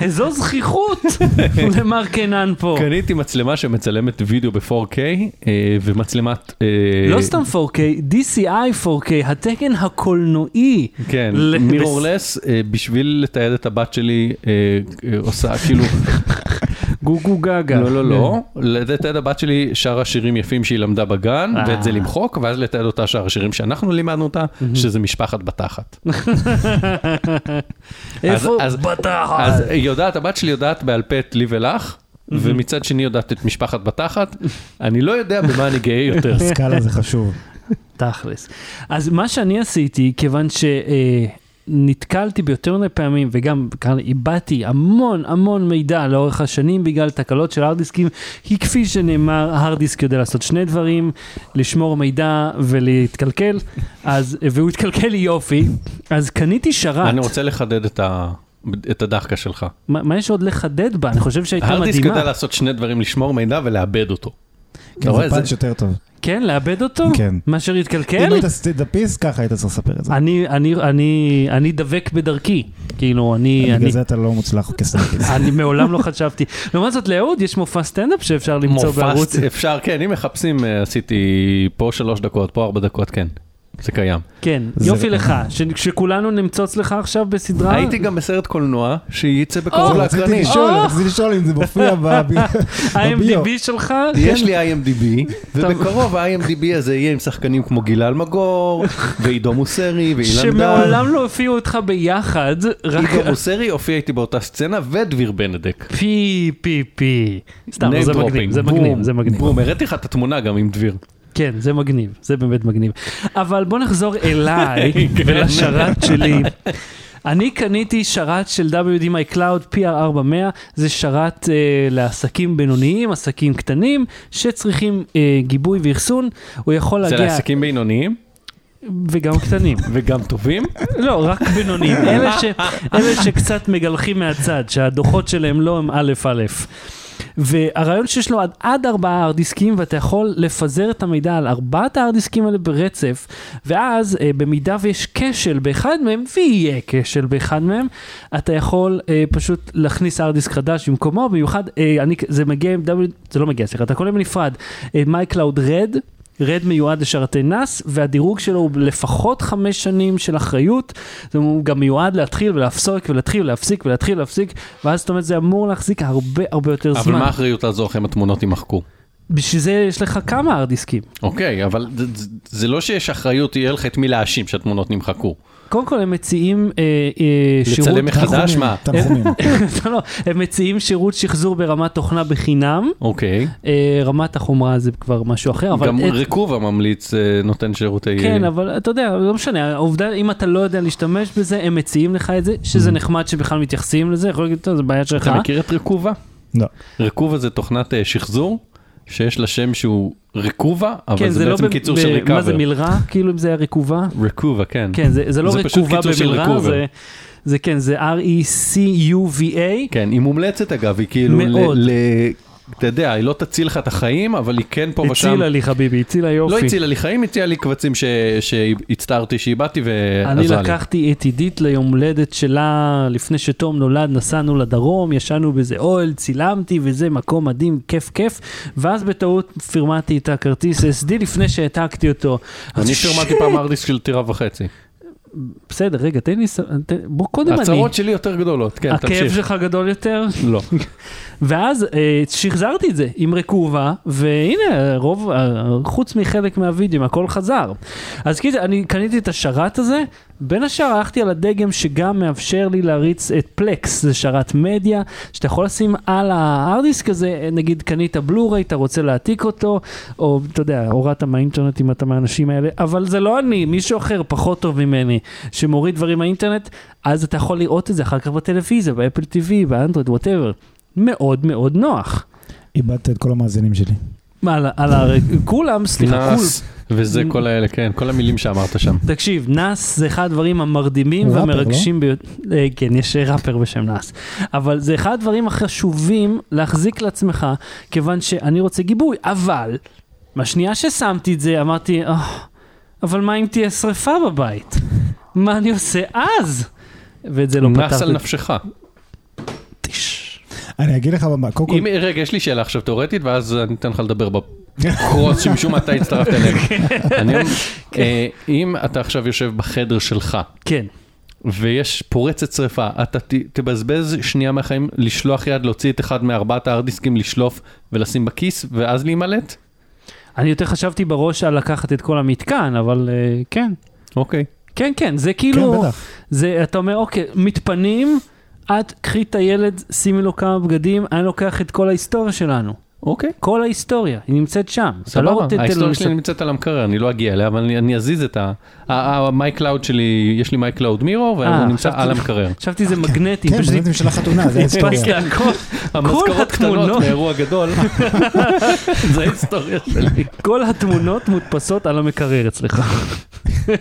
A: איזו זכיחות למר קנן פה.
B: קניתי מצלמה שמצלמת וידאו ב-4K אה, ומצלמת... אה,
A: לא סתם 4K, DCI 4K, התקן הקולנועי.
B: כן, מירורלס, אה, בשביל לתעד את הבת שלי, עושה כאילו,
A: גו גו גגה.
B: לא, לא, לא, לתעד את הבת שלי שר השירים יפים שהיא למדה בגן,
A: אה.
B: ואת זה למחוק, ואז לתעד אותה שר השירים שאנחנו לימדנו אותה, שזה משפחת בתחת.
A: איפה?
B: אז-
A: בתחת.
B: אז היא יודעת, הבת שלי יודעת בעל פה את לי ולך, ומצד שני יודעת את משפחת בתחת, אני לא יודע במה אני גאה יותר.
C: סקאלה זה חשוב.
A: תכלס. אז מה שאני עשיתי, כיוון שנתקלתי ביותר מדי פעמים, וגם כאן איבדתי המון המון מידע לאורך השנים בגלל תקלות של הארדיסקים, כי כפי שנאמר, הארדיסק יודע לעשות שני דברים, לשמור מידע ולהתקלקל, אז, והוא התקלקל לי יופי, אז קניתי שרת.
B: אני רוצה לחדד את ה- את הדחקה שלך.
A: מה, מה יש עוד לחדד בה? אני חושב שהייתה
B: הארדיסק יודע
A: מדהימה.
B: לעשות שני דברים, לשמור מידע ולאבד אותו.
C: כן, זה- פאנץ' יותר טוב.
A: כן, לאבד אותו?
C: כן.
A: מאשר
C: אם
A: להתקלקל?
C: היית סטנדאפיסט, ככה היית צריך לספר את זה.
A: אני, אני, אני, אני דבק בדרכי. כאילו, אני... אני...
C: בגלל זה אתה לא מוצלח כסטנדאפיסט.
A: אני מעולם לא חשבתי. לעומת זאת, לאהוד יש מופע סטנדאפ שאפשר למצוא
B: מופע
A: בערוץ.
B: אפשר, כן, אם מחפשים, אה, עשיתי פה שלוש דקות, פה ארבע דקות, כן. זה קיים.
A: כן,
C: זה-
A: יופי לך, ש- שכולנו נמצוץ לך עכשיו בסדרה.
B: הייתי גם בסרט קולנוע שייצא בקרוב
C: רציתי
B: לאקרנים.
C: לשאול,
A: אה!
C: רציתי לשאול אם זה מופיע בב- בביו.
A: ה-MDB שלך?
B: יש. לי IMDB, ובקרוב ה-IMDB הזה יהיה עם שחקנים כמו גילal מגור, ועידו מוסרי, ואילן דל.
A: שמעולם לא הופיעו איתך ביחד, רק
B: עידו מוסרי הופיע איתי באותה סצנה, ודביר בנדק.
A: פי פי פי. סתם, זה. מגניב, זה מגניב, זה מגניב.
B: בום, הראיתי לך את התמונה גם עם דביר.
A: כן, זה מגניב, זה באמת מגניב. אבל בוא נחזור אליי
B: כן.
A: ולשרת שלי. אני קניתי שרת של WD My Cloud PR400, זה שרת אה, לעסקים בינוניים, עסקים קטנים, שצריכים אה, גיבוי ואחסון. הוא יכול
B: זה
A: להגיע,
B: לעסקים בינוניים
A: וגם קטנים.
B: וגם טובים.
A: לא, רק בינוניים. אלה, ש, אלה שקצת מגלחים מהצד, שהדוחות שלהם לא הם א' א'. והרעיון שיש לו עד, עד ארבעה ארדיסקים ואתה יכול לפזר את המידע על ארבעת הארדיסקים האלה ברצף ואז אה, במידה ויש כשל באחד מהם ויהיה כשל באחד מהם אתה יכול אה, פשוט להכניס ארדיסק חדש במקומו. במיוחד אה, אני, זה מגיע עם W, זה לא מגיע סליחה אתה קונה בנפרד אה, MyCloud Red רד מיועד לשרתי נאס, והדירוג שלו הוא לפחות חמש שנים של אחריות. זה הוא גם מיועד להתחיל ולהפסוק ולהתחיל ולהפסיק ולהתחיל ולהפסיק, ואז זאת אומרת זה אמור להחזיק הרבה הרבה יותר
B: אבל
A: זמן.
B: מה האחריות לעזור לכם התמונות יימחקו?
A: בשביל זה יש לך כמה ארדיסקים.
B: אוקיי, אבל זה- זה- זה לא שיש אחריות, יהיה לך את מי להאשים שהתמונות נמחקו.
A: קודם כל הם מציעים אה, אה, שירות...
B: לצלם מחדש, מה?
C: תנחומים.
A: לא, לא, הם מציעים שירות שחזור ברמת תוכנה בחינם.
B: אוקיי.
A: אה, רמת החומרה זה כבר משהו אחר, אבל...
B: גם רקוב הממליץ נותן שירותי...
A: כן, אבל אתה יודע, לא משנה, העובדה, אם אתה לא יודע להשתמש בזה, הם מציעים לך את זה, שזה נחמד שבכלל מתייחסים לזה, יכול להגיד, טוב, זה בעיה שלך.
B: אתה מכיר את רקובה?
C: לא.
B: רקובה זה תוכנת שחזור, שיש לה שם שהוא רקובה, אבל
A: כן,
B: זה
A: לא
B: בעצם
A: ב-
B: קיצור
A: ב-
B: של
A: מה זה
B: ריקאבר.
A: מילרע? כאילו אם זה היה רקובה?
B: רקובה, כן.
A: כן, זה זה לא
B: זה
A: רקובה במילרע. זה- זה כן, זה R-E-C-U-V-A.
B: כן, היא מומלצת אגב, היא כאילו, ל-
A: מאוד.
B: ל- אתה יודע, היא לא תציל לך את החיים, אבל היא כן פה ושם...
A: הצילה לי חביבי, הצילה יופי.
B: לא הצילה לי חיים, הצילה לי קבצים ש- שהצטערתי שאיבדתי
A: אני
B: ועזרה לי.
A: לקחתי את עידית ליום הולדת שלה, לפני שתום נולד, נסענו לדרום, ישנו באיזה אוהל, צילמתי וזה, מקום מדהים, כיף כיף, ואז בטעות פרמטתי את הכרטיס SD לפני שהעתקתי אותו.
B: אני
A: אז
B: פרמטתי פעם ארדיסק של טירה וחצי.
A: בסדר, רגע, תן לי, בוא קודם אני.
B: הצרות שלי יותר גדולות, כן,
A: הכאב
B: תמשיך.
A: שלך גדול יותר?
B: לא.
A: ואז אה, שחזרתי את זה עם רקובה, והנה, רוב, אה, חוץ מחלק מהווידאו, הכל חזר. אז כאילו, אני קניתי את השרת הזה, בין השאר הלכתי על הדגם שגם מאפשר לי להריץ את פלקס, זה שרת מדיה, שאתה יכול לשים על הארדיסק הזה, נגיד קנית בלוריי, אתה רוצה להעתיק אותו, או אתה יודע, הורדת מהאינטרנט אם אתה מהאנשים האלה, אבל זה לא אני, מישהו אחר פחות טוב ממני, שמוריד דברים מהאינטרנט, אז אתה יכול לראות את זה אחר כך בטלוויזיה, באפל TV, באנדרואיד, whatever. מאוד מאוד נוח.
C: איבדת את כל המאזינים שלי.
A: על, על ה... כולם, סליחה, כול...
B: NAS, וזה כל האלה, כן, כל המילים שאמרת שם.
A: תקשיב, NAS זה אחד הדברים המרדימים
C: לא?
A: והמרגשים ביותר, אה, כן, יש ראפר בשם נאס, אבל זה אחד הדברים החשובים להחזיק לעצמך, כיוון שאני רוצה גיבוי, אבל, בשנייה ששמתי את זה, אמרתי, "אה, אבל מה אם תהיה שריפה בבית? מה אני עושה אז? ואת זה לא
B: נס
A: פתרתי.
B: על נפשך.
C: אני אגיד לך, במה, קודם כל,
B: אם, רגע, יש לי שאלה עכשיו תיאורטית, ואז אני אתן לך לדבר בקרוס שמשום מה אתה הצטרפת אליהם. אני אומר, אה, אם אתה עכשיו יושב בחדר שלך,
A: כן.
B: ויש פורצת שרפה, אתה ת, תבזבז שנייה מהחיים לשלוח יד, להוציא את אחד מארבעת הארדיסקים, לשלוף ולשים בכיס, ואז להימלט?
A: אני יותר חשבתי בראש על לקחת את כל המתקן, אבל אה, כן.
B: אוקיי.
A: כן, כן, זה
C: כן,
A: כאילו,
C: בטח.
A: זה, אתה אומר, אוקיי, מתפנים, את קחי את הילד, שימי לו כמה בגדים, אני לוקח את כל ההיסטוריה שלנו.
B: אוקיי.
A: כל ההיסטוריה, היא נמצאת שם. לא
B: סבבה,
A: תן
B: ההיסטוריה שלי נמצאת על המקרר, אני לא אגיע אליה, אבל אני- אני אזיז את ה... ה My Cloud שלי, יש לי Cloud Mirror,
A: אה,
B: והוא נמצא על המקרר.
A: חשבתי זה מגנטי,
C: כן,
A: פשוט
C: מגנטים של החתונה, זה ההיסטוריה.
A: הדפסתי הכל,
B: המזכרות קטנות
A: התמונות.
B: מאירוע גדול, זה ההיסטוריה שלי.
A: כל התמונות מודפסות על המקרר אצלך.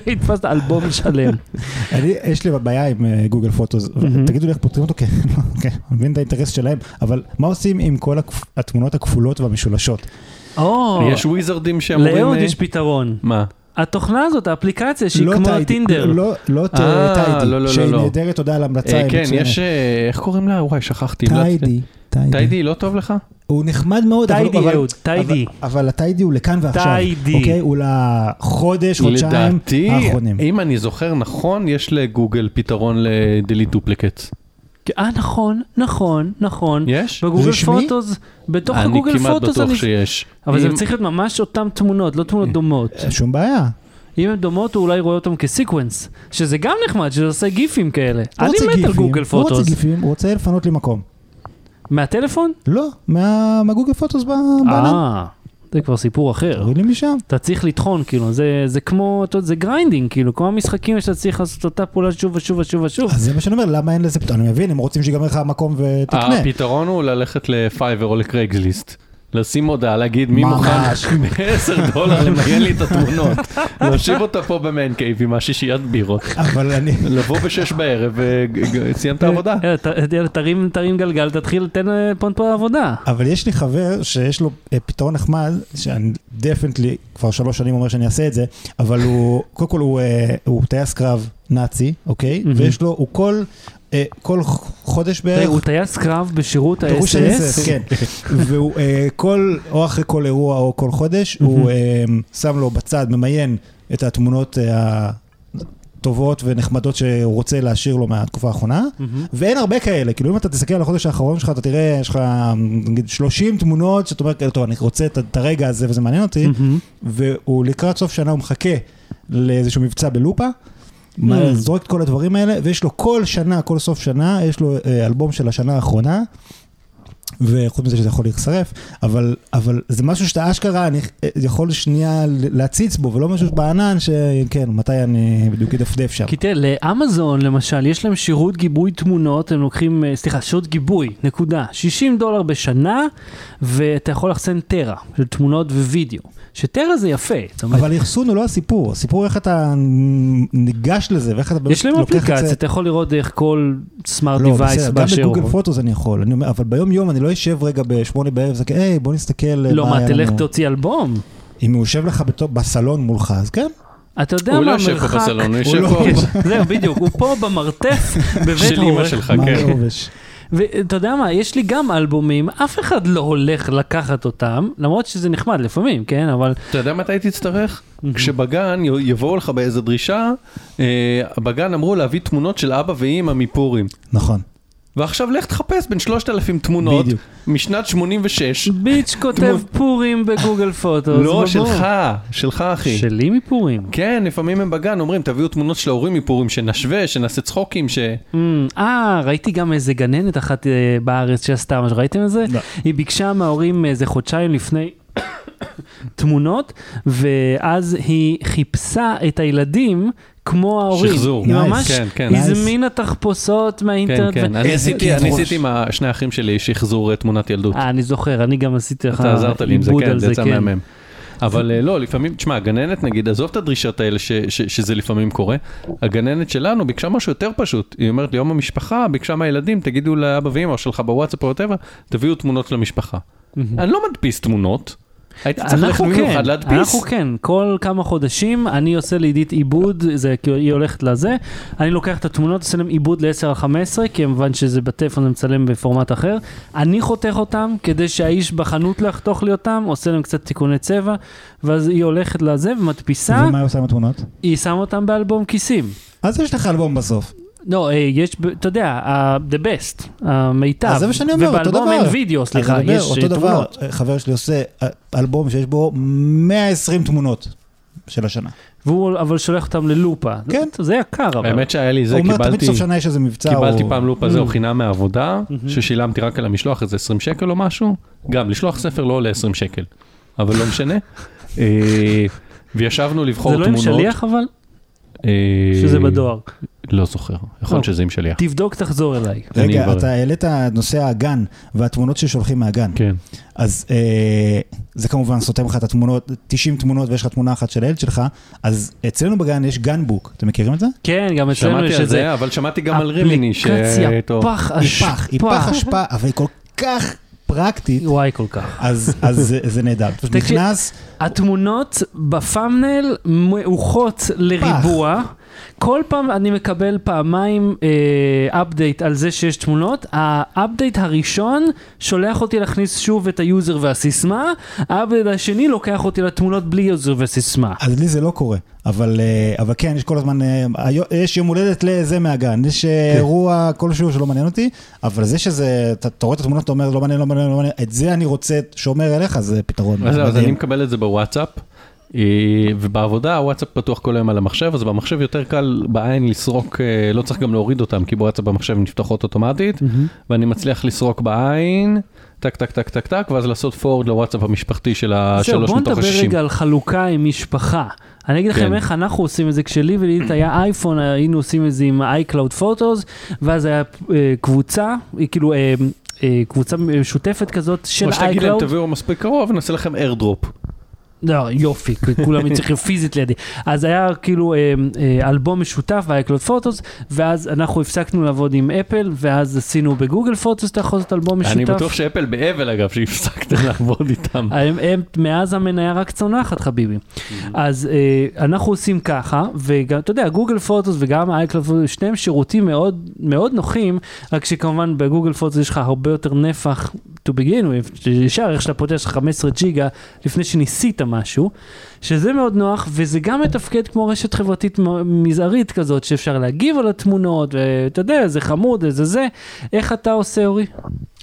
A: הדפסת אלבום שלם.
C: אני, יש לי בעיה עם אה, גוגל פוטוס. תגידו לי איך פותרים אותו, כן, כן, אני מבין את האינטרס שלהם, אבל מה עושים עם כל התמונות הכפולות והמשולשות?
A: או,
B: יש וויזרדים שאומרים...
A: לאהוד
B: אה,
A: יש פתרון.
B: מה?
A: התוכנה הזאת, האפליקציה שהיא
C: לא
A: כמו
C: טיידי,
A: הטינדר.
C: לא, לא
B: אה,
C: טיידי,
B: לא, לא,
C: שהיא
B: לא.
C: נהדרת, תודה על ההמלצה,
B: אה, כן. יש... אה, איך קוראים לה? וואי, שכחתי. המלצתי.
C: טיידי, טיידי.
B: לא טוב לך?
C: הוא נחמד מאוד, אבל-
A: טיידי,
C: אבל-
A: אהוד, טיידי.
C: אבל- אבל הטיידי הוא לכאן ועכשיו,
A: טיידי.
C: אוקיי? הוא לחודש, חודשיים
B: לדעתי,
C: האחרונים.
B: אם אני זוכר נכון, יש לגוגל פתרון ל-delete duplicates.
A: אה, נכון, נכון, נכון.
B: יש?
A: בגוגל
C: רשמי?
A: פוטוס, בתוך
B: אני
A: הגוגל
B: כמעט
A: פוטוס
B: בטוח
A: אני...
B: שיש.
A: אבל זה
B: אם-
A: צריך להיות ממש אותן תמונות, לא תמונות דומות.
C: אה, שום בעיה.
A: אם הן דומות, הוא אולי רואה אותן כ sequence, שזה גם נחמד, שזה עושה גיפים כאלה.
C: הוא
A: אני
C: רוצה
A: מת על
C: גיפים, הוא. רוצה גיפים, הוא רוצה לפנות לי מקום.
A: מהטלפון?
C: לא, מה- מהגוגל פוטוס ב- בענן.
A: זה כבר סיפור אחר.
C: תוריד לי משם.
A: אתה צריך לטחון, כאילו, זה, זה כמו, אתה יודע, זה grinding, כאילו, כמו המשחקים שאתה צריך לעשות אותה פעולה שוב ושוב ושוב ושוב.
C: אז זה מה שאני אומר, למה אין לזה פתרון? אני מבין, הם רוצים שיגמר לך המקום ותקנה.
B: הפתרון הוא ללכת לפייבר או לקרייגסליסט. לשים הודעה, להגיד מי
C: ממש.
B: מוכן ב-10 דולר למיין לי את התמונות. להושיב אותה פה ב man cave עם השישיית בירות.
C: אבל אני...
B: לבוא בשש בערב וסיים את העבודה.
A: יאללה, ת- יאללה, תרים, תרים גלגל, תתחיל, תן אה, פה פה עבודה.
C: אבל יש לי חבר שיש לו אה, פתרון נחמד, שאני definitely כבר שלוש שנים אומר שאני אעשה את זה, אבל הוא, קודם כל הוא, אה, הוא טייס קרב נאצי, אוקיי? ויש לו, הוא כל, אה, כל חודש בערך,
A: הוא טייס קרב בשירות ה-SS.
C: כן. והוא אה, כל, או אחרי כל אירוע או כל חודש, הוא אה, שם לו בצד, ממיין את התמונות אה, הטובות ונחמדות שהוא רוצה להשאיר לו מהתקופה האחרונה. ואין הרבה כאלה, כאילו אם אתה תסתכל על החודש האחרון שלך, אתה תראה, יש לך נגיד 30 תמונות שאתה אומר, טוב, אני רוצה את, הרגע הזה וזה מעניין אותי. והוא לקראת סוף שנה, הוא מחכה לאיזשהו מבצע בלופה, זורק את כל הדברים האלה, ויש לו כל שנה, כל סוף שנה, יש לו אה, אלבום של השנה האחרונה. וחוץ מזה שזה יכול להישרף, אבל, אבל זה משהו שאתה אשכרה, אני יכול שנייה להציץ בו, ולא משהו בענן שכן, מתי אני בדיוק אדפדף שם.
A: כי תראה, לאמזון למשל, יש להם שירות גיבוי תמונות, הם לוקחים, אה, סליחה, שירות גיבוי, נקודה. 60 דולר בשנה, ואתה יכול לחסן טרה של תמונות ווידאו. שטרה זה יפה,
C: אבל האחסון הוא לא הסיפור, הסיפור הוא איך אתה ניגש לזה, ואיך אתה באמת
A: יש להם
C: לוקח את
A: אפליקציה,
C: זה.
A: אתה יכול לראות איך כל סמארט
C: לא,
A: דיווייס
C: בסדר, גם
A: באשר
C: בגוגל
A: הוא.
C: פוטוס אני יכול, אבל ביום יום אני לא אשב רגע בשמונה בערב, זה כזה, היי, בוא נסתכל
A: לא, מה, תלך
C: לנו."
A: תוציא אלבום.
C: אם הוא יושב לך בסלון מולך, אז כן.
A: אתה יודע
B: הוא לא
A: מה
B: יושב פה
A: המרחק...
B: בסלון, הוא יושב
C: לא-
B: פה
A: זהו, בדיוק, הוא פה במרתף בבית
B: של אימא. שלך,
C: מה
B: כן.
A: ואתה יודע מה, יש לי גם אלבומים, אף אחד לא הולך לקחת אותם, למרות שזה נחמד לפעמים, כן? אבל...
B: אתה יודע מתי תצטרך? כשבגן יבואו לך באיזה דרישה, אה, בגן אמרו להביא תמונות של אבא ואימא מפורים.
C: נכון.
B: ועכשיו לך תחפש בין 3,000 תמונות
C: בדיוק.
B: משנת 86.
A: ביץ' כותב פורים בגוגל פוטוס.
B: לא,
A: בבוא.
B: שלך, שלך אחי.
A: שלי מפורים.
B: כן, לפעמים הם בגן אומרים, תביאו תמונות של ההורים מפורים, שנשווה, שנעשה צחוקים, ש...
A: אמ, אה, ראיתי גם איזה גננת אחת אה, בארץ שעשתה משהו, ראיתם את זה?
C: לא.
A: היא ביקשה מההורים איזה חודשיים לפני תמונות, ואז היא חיפשה את הילדים כמו ההורים.
B: שחזור.
A: היא. ממש
B: כן, כן.
A: הזמינה תחפושות
B: כן,
A: מהאינטרנט.
B: כן,
A: ו-
B: אני עשיתי, עם שני האחים שלי שחזור אה, תמונת ילדות.
A: אה, אני זוכר, אני גם עשיתי לך
B: אתה עזרת לי עם זה,
A: עיבוד
B: כן,
A: על
B: זה יצא
A: כן.
B: מהמם. אבל אה, לא, לפעמים, תשמע, הגננת נגיד, עזוב את הדרישות האלה ש- ש- שזה לפעמים קורה, הגננת שלנו ביקשה משהו יותר פשוט, היא אומרת לי, יום המשפחה, ביקשה מהילדים, תגידו לאבא ואמא שלך בוואטסאפ או whatever, תביאו תמונות של המשפחה. אני לא מדפיס תמונות, הייתי צריך ללכת
A: אנחנו
B: במיוחד
A: כן,
B: להדפיס.
A: אנחנו כן, כל כמה חודשים אני עושה לעידית עיבוד, זה היא הולכת לזה, אני לוקח את התמונות, עושה להם עיבוד ל-10 על 15, כי כמובן שזה בטלפון זה מצלם בפורמט אחר, אני חותך אותם כדי שהאיש בחנות לא יחתוך לי אותם, עושה להם קצת תיקוני צבע, ואז היא הולכת לזה ומדפיסה,
C: ומה היא עושה עם התמונות?
A: היא שמה אותם באלבום כיסים.
C: אז יש לך אלבום בסוף.
A: לא, אה, יש, אתה יודע, the best, המיטב.
C: אז זה מה שאני אומר, אותו
A: ובאלבום
C: דבר.
A: אין וידאו, סליחה, יש
C: אותו
A: אה,
C: דבר,
A: תמונות.
C: חבר שלי עושה אה, אלבום שיש בו 120 תמונות של השנה.
A: והוא אבל שולח אותם ללופה.
C: כן.
A: זה, יקר, אבל.
B: האמת שהיה לי זה,
C: הוא אומר, תמיד
B: קיבלתי,
C: בסוף שנה יש איזה מבצע.
B: קיבלתי
C: או-
B: פעם לופ הזה או
A: Mm.
B: חינם מהעבודה,
A: Mhm.
B: ששילמתי רק על המשלוח איזה 20 שקל או משהו, גם לשלוח ספר לא עולה 20 שקל, אבל לא משנה. אה, וישבנו לבחור
A: זה לא עם
B: תמונות.
A: שליח אבל?
B: אה,
A: שזה בדואר.
B: לא זוכר, יכול להיות
A: לא.
B: שזה עם שליח.
A: תבדוק, תחזור אליי.
C: רגע. אתה העלית את נושא הגן והתמונות ששולחים מהגן.
B: כן.
C: אז אה, זה כמובן סותם לך את התמונות, 90 תמונות ויש לך תמונה אחת של הילד שלך, אז אצלנו בגן יש גן-בוק, אתם מכירים את זה?
A: כן, גם אצלנו יש
B: שמעתי על
A: את זה.
B: אבל שמעתי גם על רימיני, ש...
A: אפליקציה. פח
C: פח, היא פח אשפה, אבל היא כל כך פרקטית,
A: וואי, כל כך.
C: אז אז זה- זה נהדר. פשוט נכנס,
A: התמונות ב thumbnail מעוכות לריבוע. כל פעם אני מקבל פעמיים update על זה שיש תמונות, ה update הראשון שולח אותי להכניס שוב את ה user והסיסמה, ה update השני לוקח אותי לתמונות בלי user וסיסמה.
C: אז לי זה לא קורה, אבל, אה, אבל כן, יש כל הזמן, אה, יש יום הולדת לזה מהגן, יש אה,
B: כן.
C: אירוע כלשהו שלא מעניין אותי, אבל זה שזה, אתה רואה את התמונות, אתה אומר, לא מעניין, לא מעניין, לא מעניין, את זה אני רוצה שומר אליך, זה פתרון.
B: אז אז. אני מקבל את זה בוואטסאפ, אה, ובעבודה הוואטסאפ פתוח כל היום על המחשב, אז במחשב יותר קל בעין לסרוק, אה, לא צריך גם להוריד אותם, כי בוואטסאפ במחשב נפתחות אוטומטית, ואני מצליח לסרוק בעין, טק טק טק טק טק, ואז לעשות forward לוואטסאפ המשפחתי של השלוש
A: בוא
B: מתוך
A: נדבר
B: השישים.
A: רגע על חלוקה עם משפחה. אני אגיד לכם
B: כן.
A: איך אנחנו עושים את זה, כשלי ולידית היה אייפון, היינו עושים את זה עם ה-iCloud Photos, ואז היה אה, קבוצה, אה, כאילו אה, אה, קבוצה משותפת כזאת של
B: או שתגיד להם
A: iCloud.
B: תביאו מספיק קרוב, נעשה לכם airdrop.
A: לא, יופי, כולם צריכים פיזית לידי. אז היה כאילו אה, אה, אלבום משותף ב-iCloud Photos, ואז אנחנו הפסקנו לעבוד עם אפל, ואז עשינו בגוגל פוטוס, אתה יכול לעשות אלבום משותף.
B: אני בטוח שאפל באבל אגב, שהפסקתם לעבוד איתם.
A: הם, מאז המניה רק צונחת חביבי. אז אה, אנחנו עושים ככה, וגם, אתה יודע, Google Photos וגם iCloud, שניהם שירותים מאוד, מאוד נוחים, רק שכמובן ב Google Photos יש לך הרבה יותר נפח to begin with, ישר איך שאתה פותח יש לך 15 ג'יגה לפני שניסית משהו, שזה מאוד נוח, וזה גם מתפקד כמו רשת חברתית מזערית כזאת, שאפשר להגיב על התמונות, ואתה יודע, זה חמוד, זה זה. איך אתה עושה, אורי?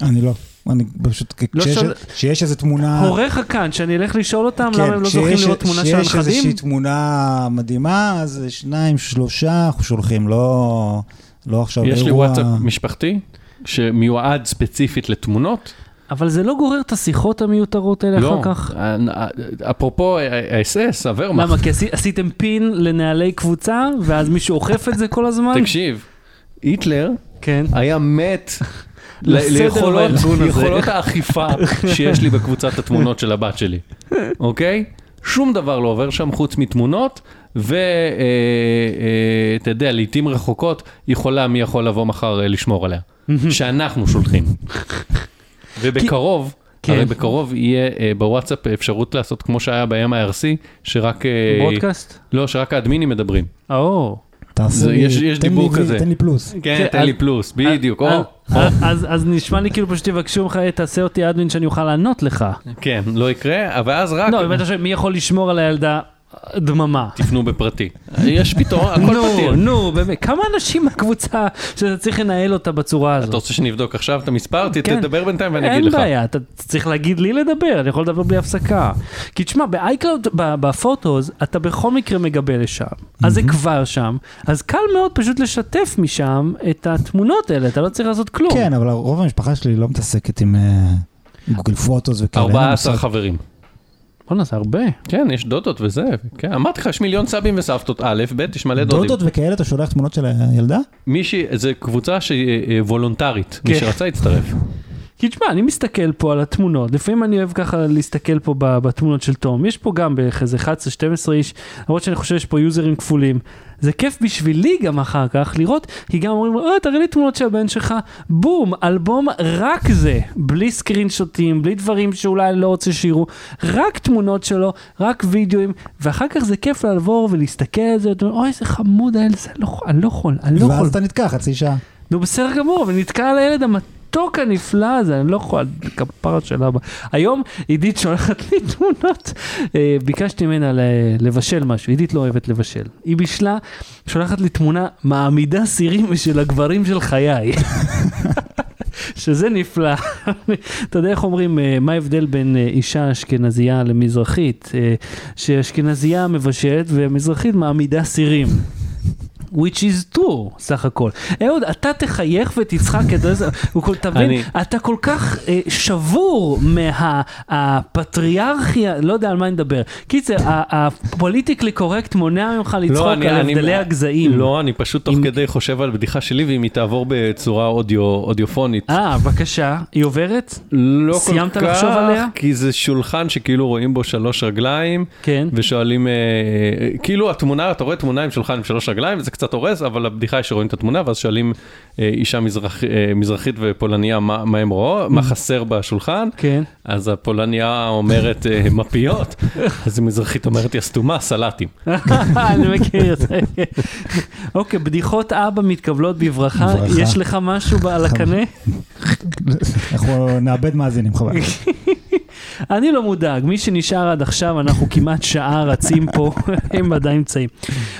C: אני לא, אני פשוט,
A: לא
C: כשיש-
A: שואל-
C: כשיש איזה תמונה...
A: הוריך כאן, שאני אלך לשאול אותם
C: כן,
A: למה הם לא זוכים
C: כשיש-
A: לראות תמונה של
C: כשיש
A: הנכדים?
C: איזושהי תמונה מדהימה, אז שניים, שלושה אנחנו שולחים, לא, לא עכשיו
B: יש לי
C: אירוע-
B: וואטסאפ משפחתי, שמיועד ספציפית לתמונות.
A: אבל זה לא גורר את השיחות המיותרות האלה
B: לא,
A: אחר כך?
B: אה, אה, אפרופו האס.אס, הוורמאכט.
A: למה? כי עשי- עשיתם פין לנהלי קבוצה, ואז מישהו אוכף את זה כל הזמן?
B: תקשיב, היטלר
A: כן.
B: היה מת ליכולות
A: בארגון הזה.
B: יכולות האכיפה שיש לי בקבוצת התמונות של הבת שלי, אוקיי? שום דבר לא עובר שם חוץ מתמונות, ואתה יודע, לעיתים רחוקות יכולה מי יכול לבוא מחר אה, לשמור עליה, שאנחנו שולחים. ובקרוב,
A: כן.
B: הרי בקרוב יהיה אה, בוואטסאפ אפשרות לעשות כמו שהיה ב-MIRC, שרק... אה,
A: ברודקאסט?
B: לא, שרק האדמינים מדברים.
A: או.
C: תעשה
B: זה-
C: לי-
B: יש- יש
C: תן לי
B: דיבור
C: וי-
B: כזה.
C: תן לי פלוס.
B: כן,
A: כן,
B: תן
A: אז-
B: לי פלוס, בדיוק. או,
A: אז-
B: או.
A: אז- אז נשמע לי כאילו פשוט יבקשו ממך, "אה, תעשה אותי אדמין שאני אוכל לענות לך.
B: כן, לא יקרה, אבל אז רק...
A: לא, שואל מי יכול לשמור על הילדה, דממה.
B: תפנו בפרטי. יש פתרון, הכל
A: נו,
B: פתיר.
A: נו, באמת, כמה אנשים מהקבוצה שאתה צריך לנהל אותה בצורה הזאת?
B: אתה רוצה שנבדוק עכשיו את המספר? ת-
A: כן.
B: תדבר בינתיים ואני אגיד
A: אין
B: לך.
A: בעיה, אתה צריך להגיד לי לדבר, אני יכול לדבר בלי הפסקה. כי תשמע, ב-iCloud, בפוטוס, אתה בכל מקרה מגבה לשם. אז זה כבר שם, אז קל מאוד פשוט לשתף משם את התמונות האלה, אתה לא צריך לעשות כלום.
C: כן, אבל רוב המשפחה שלי לא מתעסקת עם אה, גוגל פוטוס וכאלה. אין לה
B: 14
C: מושג.
B: חברים.
A: בוא'נה, זה הרבה.
B: כן, יש דודות וזה. כן, אמרתי לך, יש מיליון סבים וסבתות. א', ב', יש מלא דודים.
C: דודות וכאלה, אתה שולח תמונות של הילדה?
B: מישהי, זו קבוצה שהיא אה, וולונטרית. מי
A: כן.
B: שרצה יצטרף.
A: כי תשמע, אני מסתכל פה על התמונות, לפעמים אני אוהב ככה להסתכל פה בתמונות של תום, יש פה גם בערך איזה 11-12 איש, למרות שאני חושב שיש פה יוזרים כפולים. זה כיף בשבילי גם אחר כך לראות, כי גם אומרים, אה, תראה לי תמונות של הבן שלך, בום, אלבום רק זה, בלי סקרין שוטים, בלי דברים שאולי אני לא רוצה שיראו, רק תמונות שלו, רק וידאוים, ואחר כך זה כיף לעבור ולהסתכל על זה, ואתה אומר, אוי, איזה חמוד הילד, הזה, אני לא יכול, אני לא יכול, אני לא יכול.
C: ואז אתה נתקע חצי שעה.
A: נו בסדר גמור, ונתקע על הילד המתוק הנפלא הזה, אני לא יכול, כפרה של אבא. היום עידית שולחת לי תמונות, אה, ביקשתי ממנה לבשל משהו, עידית לא אוהבת לבשל. היא בישלה, שולחת לי תמונה מעמידה סירים של הגברים של חיי. שזה נפלא. אתה יודע איך אומרים, אה, מה ההבדל בין אה, אישה אשכנזייה למזרחית? שאשכנזייה מבשלת ומזרחית מעמידה סירים. Which is true, סך הכל. אהוד, אתה תחייך ותצחק את זה, תבין,
B: אני-
A: אתה כל כך אה, שבור מהפטריארכיה, לא יודע על מה אני מדבר. קיצר, הפוליטיקלי קורקט מונע ממך לצחוק
B: אני-
A: על הבדלי הגזעים.
B: לא, אני פשוט תוך כדי חושב על בדיחה שלי, ואם היא תעבור בצורה אודיו- אודיופונית.
A: אה, בבקשה, היא עוברת?
B: לא כל
A: סיימת
B: כך,
A: לחשוב עליה?
B: כי זה שולחן שכאילו רואים בו שלוש רגליים,
A: כן.
B: ושואלים, אה, כאילו התמונה, אתה רואה תמונה עם שולחן עם שלוש רגליים, וזה קצת הורס, אבל הבדיחה היא שרואים את התמונה, ואז שואלים אה, אישה מזרח, אה, מזרחית ופולניה מה, מה הם רואות, מה חסר בשולחן,
A: כן.
B: אז הפולניה אומרת אה, מפיות, אז המזרחית אומרת יא סתומה, סלטים.
A: אני מכיר את זה. אוקיי, בדיחות אבא מתקבלות בברכה. יש לך משהו על הקנה?
C: אנחנו נאבד מאזינים, חבל.
A: אני לא מודאג, מי שנשאר עד עכשיו, אנחנו כמעט שעה רצים פה, הם עדיין נמצאים.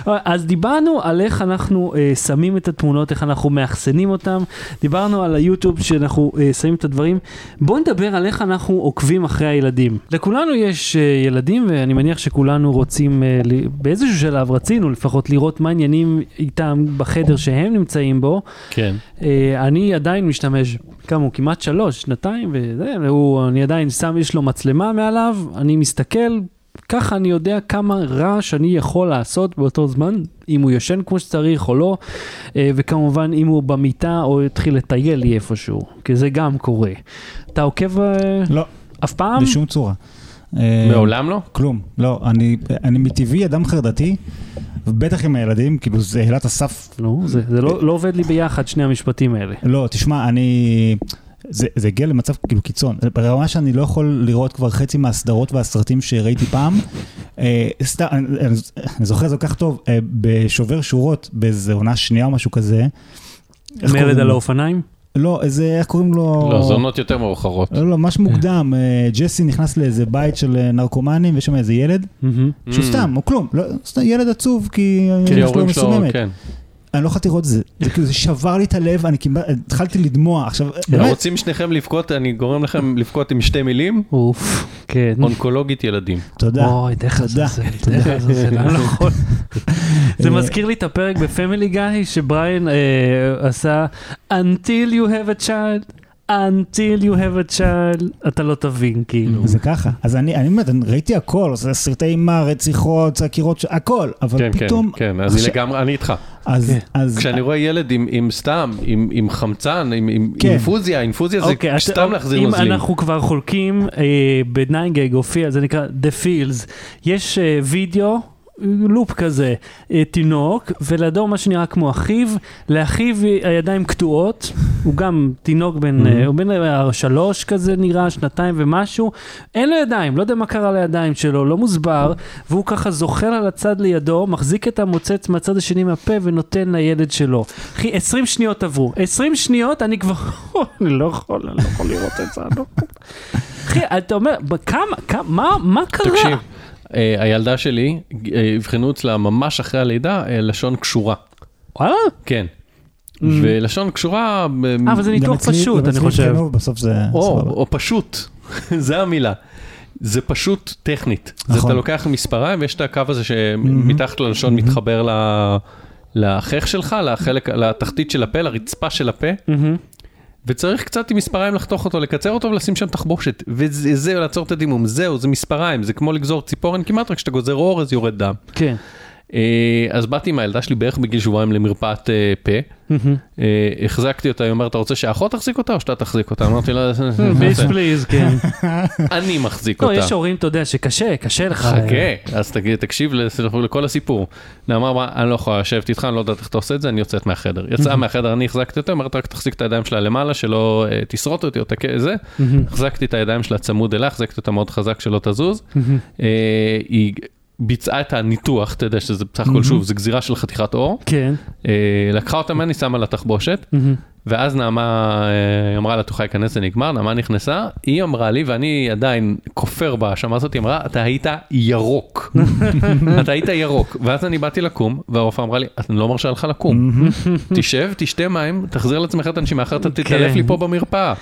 A: אז דיברנו על איך אנחנו אה, שמים את התמונות, איך אנחנו מאחסנים אותם, דיברנו על היוטיוב שאנחנו אה, שמים את הדברים. בואו נדבר על איך אנחנו עוקבים אחרי הילדים. לכולנו יש אה, ילדים, ואני מניח שכולנו רוצים, אה, ל- באיזשהו שלב רצינו לפחות לראות מה העניינים איתם בחדר שהם נמצאים בו.
B: כן.
A: אה, אני עדיין משתמש, כמה הוא? כמעט שלוש, שנתיים, וזה, והוא, אני עדיין שם, יש לו מצלמה מעליו, אני מסתכל, ככה אני יודע כמה רעש אני יכול לעשות באותו זמן, אם הוא ישן כמו שצריך או לא, אה, וכמובן אם הוא במיטה או התחיל לטייל לי איפשהו, כי זה גם קורה. אתה עוקב אה,
C: לא,
A: אף פעם?
C: בשום צורה. אה,
B: מעולם לא?
C: כלום. לא, אני אני מטבעי אדם חרדתי, ובטח עם הילדים, כאילו זה העלה את הסף.
A: נו, זה, זה לא, לא עובד לי ביחד, שני המשפטים האלה.
C: לא, תשמע, אני... זה, זה הגיע למצב כאילו קיצון, ברמה שאני לא יכול לראות כבר חצי מהסדרות והסרטים שראיתי פעם. אה, סתם, אני, אני, זוכר זה כל כך טוב, אה, בשובר שורות, באיזה עונה שנייה או משהו כזה.
A: מרד על? האופניים?
C: לא, איזה, איך קוראים לו?
B: לא, זה עונות יותר מאוחרות.
C: לא, לא, ממש מוקדם, אה, ג'סי נכנס לאיזה בית של אה, נרקומנים, ויש שם איזה ילד. שהוא סתם, הוא כלום, לא, סתם ילד עצוב, כי
B: Mm. כי ההורים שלו,
C: מסוממת.
B: כן.
C: אני לא יכולתי לראות את זה, זה כאילו, זה שבר לי את הלב, אני כמעט, התחלתי לדמוע, עכשיו, באמת,
B: רוצים שניכם לבכות, אני גורם לכם לבכות עם שתי מילים,
A: אוף, כן.
B: אונקולוגית ילדים.
C: תודה.
A: אוי, דרך
C: תודה.
A: לעזאזל, דרך לעזאזל, אני לא יכול. זה
C: אה,
A: מזכיר לי את הפרק בפמילי גיא, שבריין אה, עשה Until you have a child, until you have a child, אתה לא תבין, כאילו.
C: זה ככה. אז אני, אני באמת, ראיתי הכל, זה סרטי אימה, רציחות, חקירות, ש- הכל, אבל
B: כן, כן,
C: פתאום...
B: כן, אז אני
C: עכשיו-
B: לגמרי, אני איתך.
C: אז,
A: כן.
C: אז...
B: כשאני רואה ילד עם- עם סתם, עם עם חמצן, עם- עם
C: כן.
B: אינפוזיה, אינפוזיה זה
A: אוקיי,
B: סתם להחזיר
A: אם
B: נוזלים.
A: אנחנו כבר חולקים, אה, בניינגג הופיע, זה נקרא The Fields, יש אה, וידאו. לופ כזה, אה, תינוק, ולידו מה שנראה כמו אחיו, לאחיו הידיים קטועות, הוא גם תינוק בן, אה, הוא בן אה, שלוש כזה נראה, שנתיים ומשהו, אין לו ידיים, לא יודע מה קרה לידיים שלו, לא מוסבר, והוא ככה זוחל על הצד לידו, מחזיק את המוצץ מהצד השני מהפה ונותן לילד שלו. אחי, 20 שניות עברו, 20 שניות, אני כבר, אני לא יכול, אני לא יכול לראות את זה. אחי, אתה אומר, כמה, כמה, מה, מה קרה?
B: תקשיב, הילדה שלי, אה, אבחנו אצלה ממש אחרי הלידה אה, לשון קשורה.
A: וואלה?
B: כן. ולשון קשורה, ב-
A: אה, אבל זה ניתוח פשוט, אני חושב.
C: בסוף זה
B: או, פשוט, זה המילה. זה פשוט טכנית. זה
C: נכון.
B: אתה לוקח מספריים ויש את הקו הזה שמתחת ללשון מתחבר ל- לחך שלך, לחלק, לתחתית של הפה, לרצפה של הפה. וצריך קצת עם מספריים לחתוך אותו, לקצר אותו ולשים שם תחבושת. וזהו, לעצור את הדימום. זהו, זה מספריים, זה כמו לגזור ציפורן כמעט, רק כשאתה גוזר אורז יורד דם.
A: כן.
B: אה, אז באתי עם הילדה שלי בערך בגיל שבועיים למרפאת אה, פה. אה, החזקתי אותה, היא אומרת, אתה רוצה שהאחות תחזיק אותה או שאתה תחזיק אותה? אמרתי לה,
A: ביס פליז, כן.
B: אני מחזיק
A: לא,
B: אותה.
A: יש הורים, אתה יודע, שקשה, קשה לך.
B: חכה, אז תקשיב לכל הסיפור. נאמר, מה, אני לא יכולה לשבת איתך, אני לא יודעת איך אתה עושה את זה, אני יוצאת מהחדר. יצאה מהחדר, אני החזקתי אותה, אומרת, רק תחזיק את הידיים שלה למעלה, שלא תשרוט אותי או. זה. החזקתי את הידיים שלה צמוד אליה, החזקתי אותה מאוד חזק שלא תזוז. ביצעה את הניתוח, אתה יודע שזה בסך הכל, שוב, זה גזירה של חתיכת עור.
A: כן.
B: אה, לקחה אותה ממני, שמה לה תחבושת.
A: מהמם.
B: ואז נעמה אה, אמרה לה, תוכל להיכנס, זה נגמר, נעמה נכנסה, היא אמרה לי, ואני עדיין כופר בהאשמה הזאת, היא אמרה, אתה היית ירוק. אתה היית ירוק. ואז אני באתי לקום, והרופאה אמרה לי, אני לא מרשה לך לקום. תשב, תשתה מים, תחזיר לעצמך את הנשימה, אחרת אתה תתעלף לי פה במרפאה.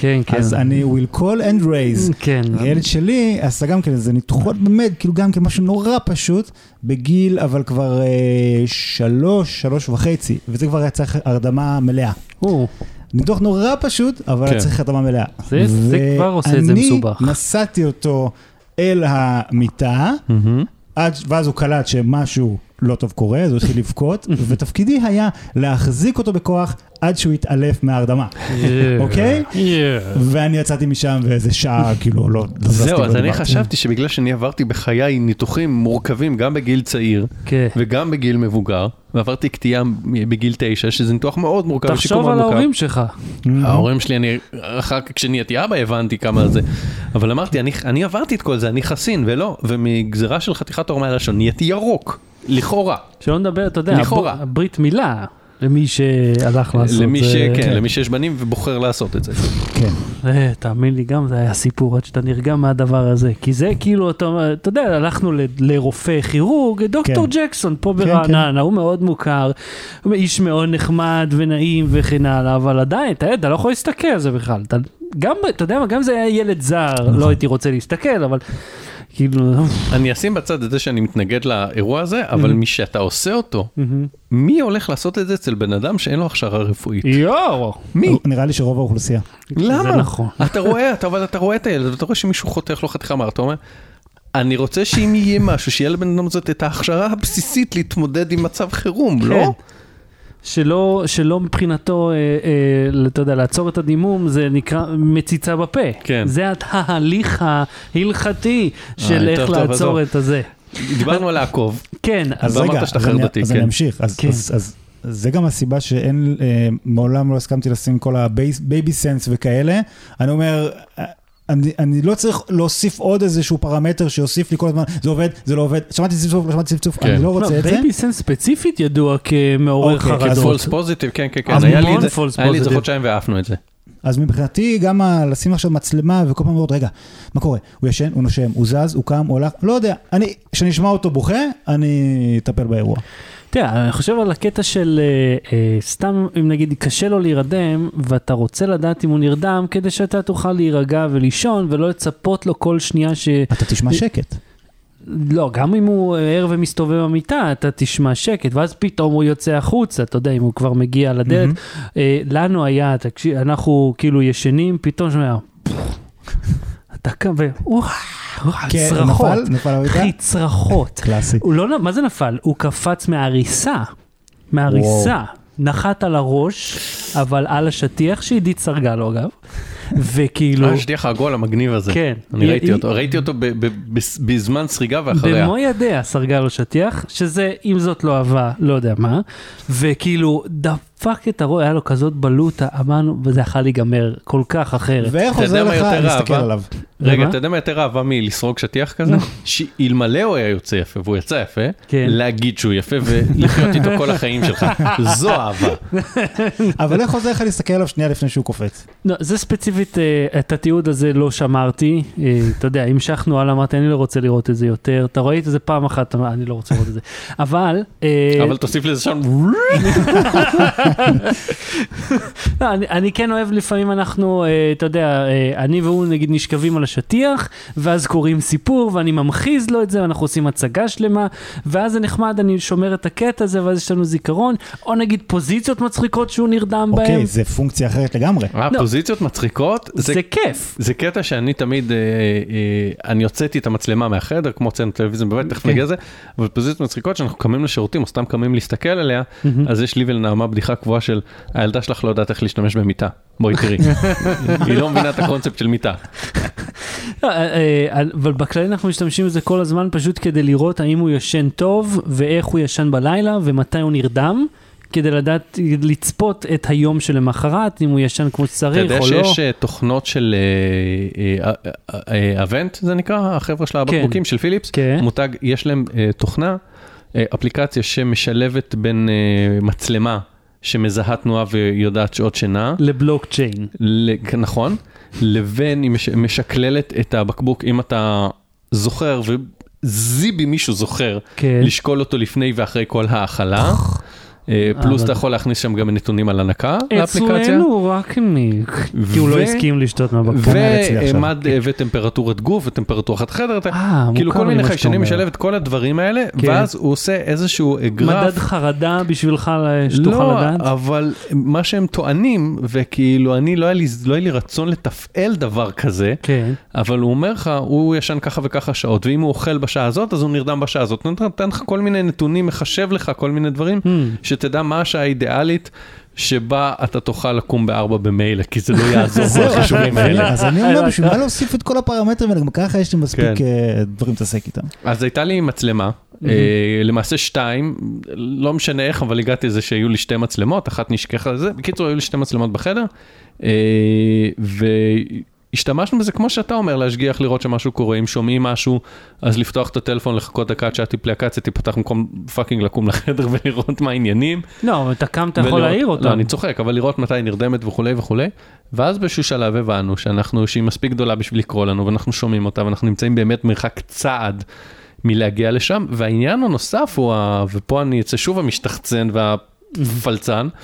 A: כן, כן.
C: אז אני will call and raise.
A: כן.
C: הילד שלי עשה גם כן איזה ניתוחות באמת, כאילו גם כן משהו נורא פשוט, בגיל אבל כבר אה, שלוש, שלוש וחצי, וזה כבר היה צריך הרדמה מלאה.
A: או,
C: ניתוח נורא פשוט, אבל
B: כן.
C: היה צריך הרדמה מלאה.
A: זה- זה כבר עושה את זה מסובך.
C: ואני נסעתי אותו אל המיטה, עד, ואז הוא קלט שמשהו לא טוב קורה, אז הוא התחיל לבכות, ותפקידי היה להחזיק אותו בכוח עד שהוא יתעלף מההרדמה, אוקיי? ואני יצאתי משם ואיזה שעה, כאילו, לא... לא
B: זהו, אז אני. חשבתי שבגלל שאני עברתי בחיי ניתוחים מורכבים גם בגיל צעיר
A: כן.
B: וגם בגיל מבוגר, ועברתי קטיעה בגיל תשע, שזה ניתוח מאוד מורכב, ושיקום
A: תחשוב
B: מאוד
A: על
B: מורכב.
A: ההורים שלך.
B: ההורים שלי, אני, אחר כך כשנהייתי אבא הבנתי כמה זה, אבל אמרתי, אני, עברתי את כל זה, אני חסין, ולא, ומגזירה של חתיכת עור מהלשון, נהייתי ירוק, לכאורה.
A: שלא נדבר, אתה יודע,
B: לכאורה.
A: הבר- ברית מילה, למי שהלך לעשות.
B: למי, ש,
A: זה-
B: כן, למי שיש בנים ובוחר לעשות את זה.
C: כן.
A: אה, תאמין לי, גם זה היה סיפור עד שאתה נרגע מהדבר הזה. כי זה כאילו, אתה, אתה יודע, הלכנו ל- לרופא כירורג, דוקטור
C: כן.
A: ג'קסון פה
C: כן,
A: ברעננה, הוא מאוד מוכר, הוא איש מאוד נחמד ונעים וכן הלאה, אבל עדיין, אתה יודע, אתה לא יכול להסתכל על זה בכלל. אתה, גם, אתה יודע מה, גם אם זה היה ילד זר,
C: נכון.
A: לא הייתי רוצה להסתכל, אבל כאילו,
B: אני אשים בצד את זה שאני מתנגד לאירוע הזה, אבל משאתה עושה אותו, מי הולך לעשות את זה אצל בן אדם שאין לו הכשרה רפואית?
A: יואו,
B: מי?
C: נראה לי שרוב האוכלוסייה.
B: למה?
A: זה נכון.
B: אתה רואה, אתה, אבל אתה רואה את הילד, ואתה רואה שמישהו חותך לו חתיכה מהר, אתה אומר, אני רוצה שאם יהיה משהו, שיהיה לבן אדם הזאת את ההכשרה הבסיסית להתמודד עם מצב חירום,
A: כן.
B: לא?
A: שלא, שלא מבחינתו, אה, אה, אתה יודע, לעצור את הדימום זה נקרא מציצה בפה.
B: כן.
A: זה התהליך ההלכתי של
B: אה,
A: איך
B: טוב, טוב,
A: לעצור
B: עזוב.
A: את הזה.
B: דיברנו על לעקוב.
A: כן,
C: אז רגע, אז אני-
B: חרדתי,
C: אז
B: כן.
C: אני אמשיך. אז-
A: כן.
C: אז- אז זה גם הסיבה שאין, אה, מעולם לא הסכמתי לשים כל ה Babysense וכאלה. אני אומר, אה, אני, אני לא צריך להוסיף עוד איזשהו פרמטר שיוסיף לי כל הזמן, זה עובד, זה לא עובד, שמעתי צפצוף, לא שמעתי צפצוף,
B: כן.
C: אני לא רוצה את זה.
A: Babysense ספציפית ידוע כמעורר
C: אוקיי,
A: חרדות.
B: פולס פוזיטיב, כן, כן, כן, היה לי את זה, היה לי את זה. חודשיים ועפנו את זה.
C: אז מבחינתי גם לשים עכשיו מצלמה וכל פעם לראות, רגע, מה קורה? הוא ישן, הוא נושם, הוא זז, הוא קם, הוא הולך, לא יודע. אני, כשאני אשמע אותו בוכה, אני אטפל באירוע.
A: תראה, אני חושב על הקטע של אה, אה, סתם, אם נגיד קשה לו להירדם, ואתה רוצה לדעת אם הוא נרדם, כדי שאתה תוכל להירגע ולישון, ולא לצפות לו כל שנייה ש...
C: אתה תשמע שקט.
A: לא, גם אם הוא ער ומסתובב במיטה, אתה תשמע שקט, ואז פתאום הוא יוצא החוצה, אתה יודע, אם הוא כבר מגיע לדלת. אה, לנו היה, תקשיב, אנחנו כאילו ישנים, פתאום שומע, אתה קם ו... וואו,
C: כן,
A: צרחות? אחי, צרחות.
C: קלאסי.
A: לא, מה זה נפל? הוא קפץ מהעריסה, מהעריסה. נחת על הראש, אבל על השטיח שעידית סרגה לו אגב, וכאילו,
B: אה, שטיח העגול המגניב הזה.
A: כן.
B: אני
A: היא-
B: ראיתי
A: היא-
B: אותו, ראיתי אותו ב- ב- בס- בזמן סריגה ואחריה.
A: במו ידיה סרגה לו שטיח, שזה, אם זאת לא אהבה, לא יודע מה, וכאילו, דפק את הראש, היה לו כזאת בלוטה, אמרנו, וזה יכול להיגמר כל כך אחרת.
C: ואיך עוזר לך להסתכל? עליו?
B: רגע? אתה יודע מה יותר אהבה מלסרוג שטיח כזה? שאלמלא הוא היה יוצא יפה, והוא יצא יפה,
A: כן.
B: להגיד שהוא יפה ולחיות איתו כל החיים שלך. זו אהבה.
C: אבל איך עוזר לך להסתכל עליו שנייה לפני שהוא קופץ?
A: לא, זה ספציפית ספציפית אה, את התיעוד הזה לא שמרתי, אה, אתה יודע, המשכנו הלאה, אמרתי, אני לא רוצה לראות את זה יותר, אתה רואה את זה פעם אחת, אני לא רוצה לראות את זה, אבל... אה,
B: אבל תוסיף לזה שם,
A: לא, אני, אני כן אוהב לפעמים אנחנו, אתה יודע, אני והוא נגיד נשכבים על השטיח, ואז קוראים סיפור, ואני ממחיז לו את זה, ואנחנו עושים הצגה שלמה, ואז זה נחמד, אני שומר את הקטע הזה, ואז יש לנו זיכרון, או נגיד פוזיציות מצחיקות שהוא נרדם בהן.
C: אוקיי, זה פונקציה אחרת לגמרי.
A: לא.
B: פוזיציות מצחיקות, זה
A: זה כיף.
B: זה קטע שאני תמיד, אה, אה, אני הוצאתי את המצלמה מהחדר, כמו אצלנו טלוויזיה בבית, תכף
A: כן.
B: נגיע לזה, אבל פוזיציות מצחיקות שאנחנו קמים לשירותים, או סתם קמים להסתכל עליה, אז יש לי ולנעמה בדיחה קבועה של, הילדה שלך לא יודעת איך להשתמש במיטה, בואי תראי. היא לא מבינה את הקונספט של מיטה.
A: לא, אה, אה, אבל בכללי אנחנו משתמשים בזה כל הזמן פשוט כדי לראות האם הוא ישן טוב ואיך הוא ישן בלילה ומתי הוא נרדם. כדי לדעת, לצפות את היום שלמחרת, אם הוא ישן כמו
B: אתה
A: שצריך
B: יודע
A: או לא.
B: שיש אה, תוכנות של אה, אה, אה, אבנט, זה נקרא, החבר'ה של הבקבוקים של פיליפס,
A: כן.
B: מותג, יש להם תוכנה, אפליקציה שמשלבת בין מצלמה שמזהה תנועה ויודעת שעות שינה,
A: לבלוקצ'יין.
B: נכון, לבין היא מש- משקללת את הבקבוק, אם אתה זוכר, וזיבי מישהו זוכר,
A: כן.
B: לשקול אותו לפני ואחרי כל האכלה. אה, פלוס אתה יכול להכניס שם גם נתונים על הנקה לאפליקציה.
A: אצלנו רק ניק, כי הוא לא הסכים לשתות מהבקבוק.
C: אומר אצלי עכשיו.
B: ומד וטמפרטורת גוף וטמפרטורת חדר,
A: אה,
B: כאילו כל מיני חיישנים. משלב את כל הדברים האלה,
A: כן.
B: ואז הוא עושה איזשהו אה, גרף.
A: מדד חרדה בשבילך שתוכל
B: לא,
A: לדעת?
B: אבל מה שהם טוענים, וכאילו אני לא היה לי, לא רצון לתפעל דבר כזה,
A: כן.
B: אבל הוא אומר לך, הוא ישן ככה וככה שעות, ואם הוא אוכל בשעה הזאת, אז הוא נרדם בשעה הזאת. נותן לך כל מיני נתונים, מחשב לך כל מיני דברים,
A: Hmm.
B: שתדע מה השעה האידיאלית שבה אתה תוכל לקום בארבע במילא, כי זה לא יעזור בחישובים האלה.
C: אז אני אומר, בשביל מה להוסיף את כל הפרמטרים האלה? גם ככה יש לי מספיק
B: כן.
C: אה, דברים להתעסק איתם.
B: אז הייתה לי מצלמה, אה, למעשה שתיים, לא משנה איך, אבל הגעתי לזה שהיו לי שתי מצלמות, אחת נשכחה לזה, בקיצור היו לי שתי מצלמות בחדר, והשתמשנו בזה כמו שאתה אומר, להשגיח, לראות שמשהו קורה, אם שומעים משהו, אז לפתוח את הטלפון, לחכות דקה עד שהאפליקציה תיפתח במקום פאקינג לקום לחדר ולראות מה העניינים.
A: לא, אבל אתה קם, אתה יכול להעיר אותם.
B: לא, אני צוחק, אבל לראות מתי היא נרדמת וכולי וכולי. ואז באיזשהו שלב הבנו שאנחנו, שהיא מספיק גדולה בשביל לקרוא לנו, ואנחנו שומעים אותה, ואנחנו נמצאים באמת מרחק צעד מלהגיע לשם. והעניין הנוסף הוא, ה... ופה אני אצא שוב המשתחצן והפלצן,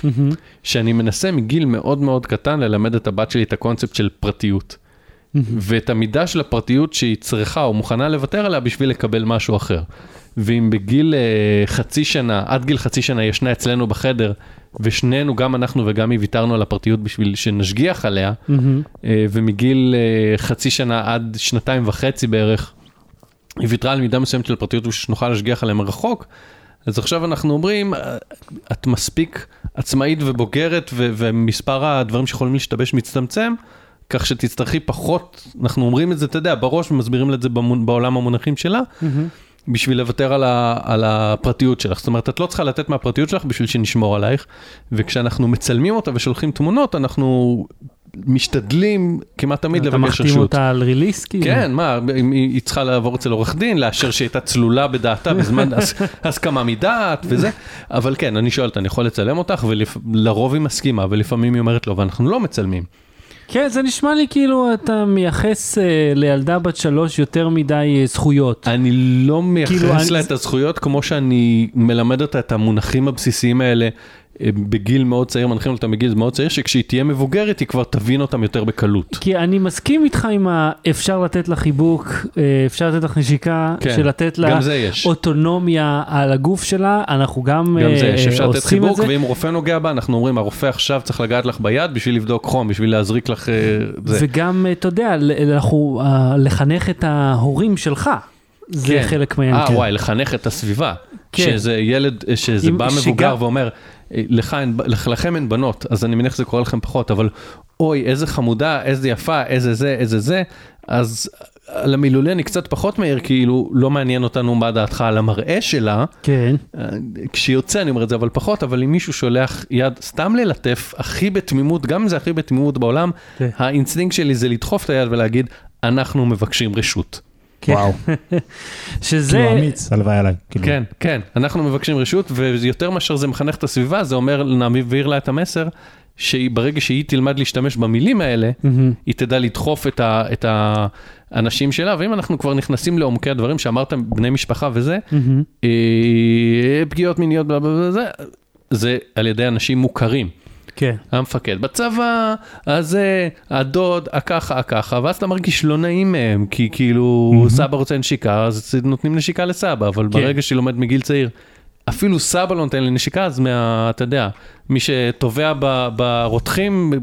A: מהמם.
B: שאני מנסה מגיל מאוד מאוד קטן ללמד את הבת שלי את הקונספט של פרטיות. ואת המידה של הפרטיות שהיא צריכה או מוכנה לוותר עליה בשביל לקבל משהו אחר. ואם בגיל אה, חצי שנה, עד גיל חצי שנה ישנה אצלנו בחדר, ושנינו, גם אנחנו וגם היא ויתרנו על הפרטיות בשביל שנשגיח עליה,
A: מהמם.
B: אה, ומגיל אה, חצי שנה עד שנתיים וחצי בערך, היא ויתרה על מידה מסוימת של פרטיות שנוכל להשגיח עליה מרחוק, אז עכשיו אנחנו אומרים, את מספיק עצמאית ובוגרת, ו- ומספר הדברים שיכולים להשתבש מצטמצם, כך שתצטרכי פחות, אנחנו אומרים את זה, אתה יודע, בראש ומסבירים את זה במון, בעולם המונחים שלה,
A: מהמם.
B: בשביל לוותר על, ה, על הפרטיות שלך. זאת אומרת, את לא צריכה לתת מהפרטיות שלך בשביל שנשמור עלייך, וכשאנחנו מצלמים אותה ושולחים תמונות, אנחנו משתדלים כמעט תמיד
A: אתה
B: לבקש
A: מחתים
B: רשות.
A: אותה על ריליס? כאילו?
B: כן, מה, היא צריכה לעבור אצל עורך דין, לאשר שהיא הייתה צלולה בדעתה בזמן הס- הסכמה מדעת וזה, אבל כן, אני שואל אותה, אני יכול לצלם אותך? ולרוב היא מסכימה, ולפעמים היא אומרת לא, ואנחנו לא מצלמים.
A: כן, זה נשמע לי כאילו אתה מייחס אה, לילדה בת שלוש יותר מדי אה, זכויות.
B: אני לא מייחס
A: כאילו, אני-
B: לה את הזכויות כמו שאני מלמד אותה את המונחים הבסיסיים האלה בגיל מאוד צעיר, מנחים אותה בגיל מאוד צעיר, שכשהיא תהיה מבוגרת היא כבר תבין אותם יותר בקלות.
A: כי אני מסכים איתך עם ה... אפשר לתת לה חיבוק, אה, אפשר לתת לך נשיקה,
B: כן,
A: של לתת לה
B: יש.
A: אוטונומיה על הגוף שלה, אנחנו גם,
B: גם זה,
A: אה,
B: שאפשר לתת חיבוק. ואם רופא נוגע בה, אנחנו אומרים, הרופא עכשיו צריך לגעת לך ביד בשביל לבדוק חום, בשביל להזריק לך... אה, זה.
A: וגם, אה, אתה יודע, אנחנו, אה, לחנך את ההורים שלך, זה
B: כן.
A: חלק מהעניין.
B: אה, וואי, לחנך את הסביבה.
A: כן.
B: שזה ילד, שזה בא מבוגר ואומר, "אה, לך אין, לכם אין בנות, אז אני מניח שזה קורה לכם פחות, אבל אוי, איזה חמודה, איזה יפה, איזה זה, איזה זה, אז על המילולי אני קצת פחות מהיר, כאילו לא מעניין אותנו מה דעתך על המראה שלה.
A: כן.
B: אה, כשיוצא אני אומר את זה, אבל פחות, אבל אם מישהו שולח יד סתם ללטף, הכי בתמימות, גם אם זה הכי בתמימות בעולם,
A: כן.
B: האינסטינקט שלי זה לדחוף את היד ולהגיד, אנחנו מבקשים רשות.
A: כן.
C: וואו,
A: שזה...
C: כאילו אמיץ, הלוואי עליי. כאילו.
B: כן, כן, אנחנו מבקשים רשות, ויותר מאשר זה מחנך את הסביבה, זה אומר, נעביר לה את המסר, שברגע שהיא תלמד להשתמש במילים האלה,
A: מהמם.
B: היא תדע לדחוף את, ה, את האנשים שלה, ואם אנחנו כבר נכנסים לעומקי הדברים שאמרת, בני משפחה וזה,
A: מהמם.
B: אה, פגיעות מיניות, בלה, בלה, בלה, זה, זה על ידי אנשים מוכרים.
A: כן.
B: המפקד בצבא, הזה, הדוד, הככה, הככה, ואז אתה מרגיש לא נעים מהם, כי כאילו סבא רוצה נשיקה, אז נותנים נשיקה לסבא, אבל
A: כן.
B: ברגע שהיא לומד מגיל צעיר, אפילו סבא לא נותן לי נשיקה, אז מה, אתה יודע, מי שטובע ברותחים,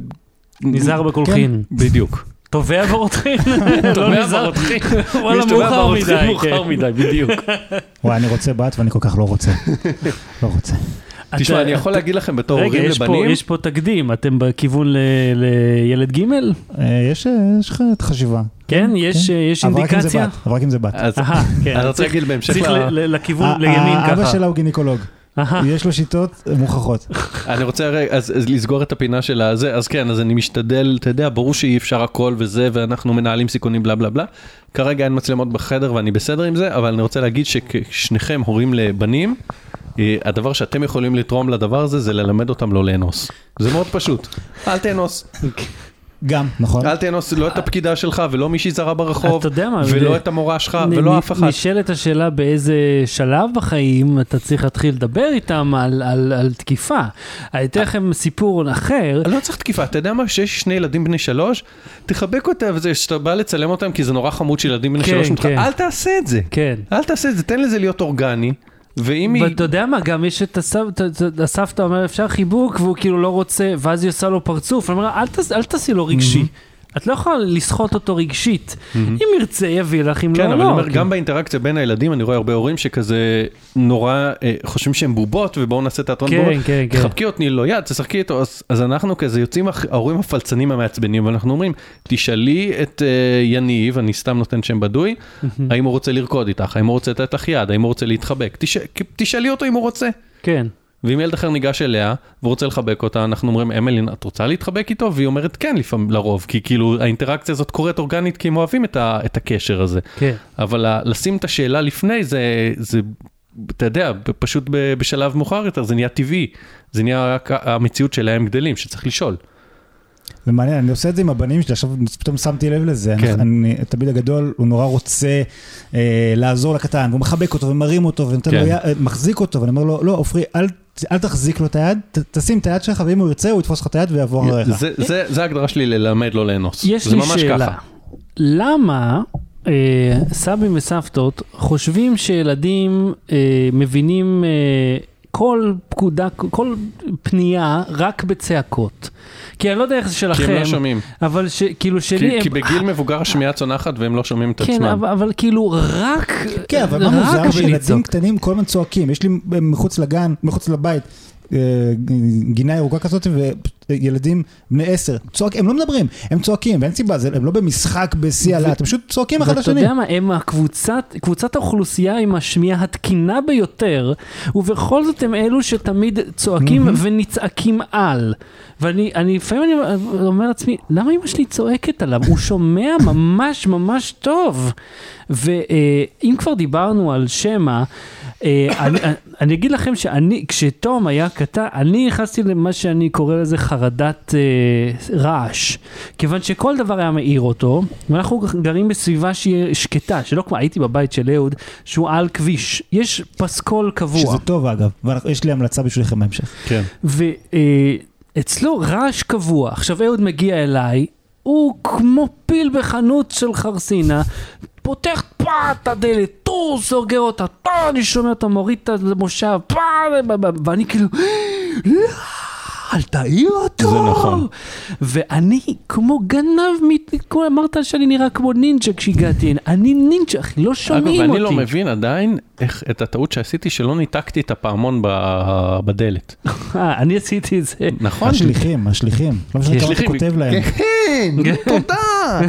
A: נזהר בקולחין.
B: בדיוק.
A: טובע ברותחין? לא
B: טובע
A: נזהר.
B: ברותחים.
A: וואלה, מאוחר
B: ברותחים
A: מדי.
B: מאוחר
A: כן.
B: מדי, בדיוק.
C: וואי, אני רוצה בת ואני כל כך לא רוצה. לא רוצה.
B: תשמע, אני יכול להגיד לכם בתור
A: רגע,
B: הורים לבנים,
A: יש פה תקדים, אתם בכיוון ל- לילד ג'?
C: אה, יש אה, יש לך את החשיבה.
A: כן? יש אה, יש
C: זה
A: אינדיקציה?
C: אבל רק אם זה בת.
B: אז
A: אהה, כן.
B: אני רוצה להגיד בהמשך
A: צריך
B: ל-
A: ל- ל- לכיוון,
C: ה-
A: לימין
C: האבא
A: ככה.
C: שלה הוא גינקולוג. יש לו שיטות מוכחות.
B: אני רוצה רגע, אז, אז לסגור את הפינה של הזה, אז כן, אז אני משתדל, אתה יודע, ברור שאי אפשר הכל וזה, ואנחנו מנהלים סיכונים בלה בלה בלה. כרגע אין מצלמות בחדר ואני בסדר עם זה, אבל אני רוצה להגיד שכשניכם הורים לבנים, אה, הדבר שאתם יכולים לתרום לדבר הזה, זה ללמד אותם לא לאנוס. זה מאוד פשוט. אל תאנוס.
C: גם, נכון?
B: אל תאנוס לא את הפקידה שלך, ולא מישהי זרה ברחוב, ולא את המורה שלך, ולא אף אחד.
A: נשאלת השאלה באיזה שלב בחיים אתה צריך להתחיל לדבר איתם על, על, על תקיפה. אני אתן לכם סיפור אחר.
B: לא צריך תקיפה, אתה יודע מה? שיש שני ילדים בני שלוש, תחבק אותם, וזה שאתה בא לצלם אותם, כי זה נורא חמוד שילדים בני
A: כן,
B: שלוש,
A: כן.
B: אל תעשה את זה.
A: כן.
B: אל תעשה את זה, תן לזה להיות אורגני, ואם היא...
A: ואתה יודע מה, גם יש את הסבתא, הסבתא אומר אפשר חיבוק, והוא כאילו לא רוצה, ואז היא עושה לו פרצוף, אני אומר, אל, אל תעשי לו רגשי. את לא יכולה לסחוט אותו רגשית. אם ירצה יביא לך, אם
B: כן,
A: לא,
B: אבל
A: לא.
B: אני אומר,
A: כאילו.
B: גם באינטראקציה בין הילדים, אני רואה הרבה הורים שכזה נורא אה, חושבים שהם בובות, ובואו נעשה תיאטרון
A: כן,
B: בובות.
A: כן, כן.
B: תחבקי אותי לו יד, תשחקי איתו, אז, אז אנחנו כזה יוצאים, ההורים הפלצנים המעצבנים, ואנחנו אומרים, תשאלי את אה, יניב, אני סתם נותן שם בדוי, האם הוא רוצה לרקוד איתך, האם הוא רוצה לתת לך יד, האם הוא רוצה להתחבק, תש... תשאלי אותו אם הוא רוצה.
A: כן.
B: ואם ילד אחר ניגש אליה והוא רוצה לחבק אותה, אנחנו אומרים, אמלין, את רוצה להתחבק איתו? והיא אומרת כן לפעמים, לרוב, כי כאילו האינטראקציה הזאת קורית אורגנית כי הם אוהבים את, ה, את הקשר הזה.
A: כן.
B: אבל לשים את השאלה לפני זה, זה, אתה יודע, פשוט בשלב מאוחר יותר זה נהיה טבעי. זה נהיה רק המציאות שלהם גדלים, שצריך לשאול.
C: זה מעניין, אני עושה את זה עם הבנים שלי, עכשיו פתאום שמתי לב לזה.
B: כן.
C: אני, תמיד הגדול, הוא נורא רוצה אה, לעזור לקטן, והוא מחבק אותו ומרים אותו ונותן
B: כן.
C: לו יד, מחזיק אותו, ואני אומר לו, לא, עופרי, אל, אל תחזיק לו את היד, ת, תשים את היד שלך, ואם הוא ירצה, הוא יתפוס לך את היד ויעבור עליך.
B: זה, ההגדרה שלי ללמד לא לאנוס.
A: יש לי שאלה.
B: ככה.
A: למה אה, סבים וסבתות חושבים שילדים אה, מבינים אה, כל פקודה, כל פנייה רק בצעקות? כי אני לא יודע איך זה
B: כי
A: שלכם,
B: הם לא שומעים.
A: אבל ש, כאילו שלי
B: כי,
A: הם...
B: כי בגיל מבוגר השמיעה צונחת והם לא שומעים את
A: כן,
B: עצמם.
A: אבל, אבל כאילו רק,
C: כן, אבל מה מוזר שילדים. קטנים כל הזמן צועקים, יש לי מחוץ לגן, מחוץ לבית, אה, גינה ירוקה כזאת, וילדים בני עשר, צועק, הם לא מדברים, הם צועקים, ואין סיבה, זה- הם לא במשחק בשיא הלהט, הם פשוט צועקים אחד
A: ואתה
C: לשני.
A: יודע מה, הם הקבוצת, קבוצת האוכלוסייה עם השמיעה התקינה ביותר, ובכל זאת הם אלו שתמיד צועקים ונצעקים על. ואני אני, לפעמים אני אומר לעצמי, למה אמא שלי צועקת עליו? הוא שומע ממש ממש טוב. ואם כבר דיברנו על שמע, אה, אני, אני אגיד לכם שאני, כשתום היה קטן, אני נכנסתי למה שאני קורא לזה חרדת אה, רעש. כיוון שכל דבר היה מעיר אותו, ואנחנו גרים בסביבה שהיא שקטה, שלא כמו, הייתי בבית של אהוד, שהוא על כביש, יש פסקול קבוע.
C: שזה טוב אגב, ויש לי המלצה בשבילכם בהמשך.
B: כן.
A: ואצלו רעש קבוע. עכשיו אהוד מגיע אליי, הוא כמו פיל בחנות של חרסינה, פותח פא את הדלת, טו, סוגר אותה, פא, אני שומע אותו מוריד את המושב, פא, ב- ב- ואני כאילו, לא, אל תעיר אותו.
B: זה נכון.
A: ואני כמו גנב, כמו אמרת שאני נראה כמו נינג'ה כשהגעתי הנה, אני נינג'ה, אחי, לא
B: אגב,
A: שומעים
B: ואני
A: אותי.
B: לא מבין עדיין איך, את הטעות שעשיתי שלא ניתקתי את הפעמון ב- בדלת.
A: אה, אני עשיתי את זה.
B: נכון?
C: השליחים, השליחים, לא משנה כמה אתה. כותב להם.
B: כן, תודה.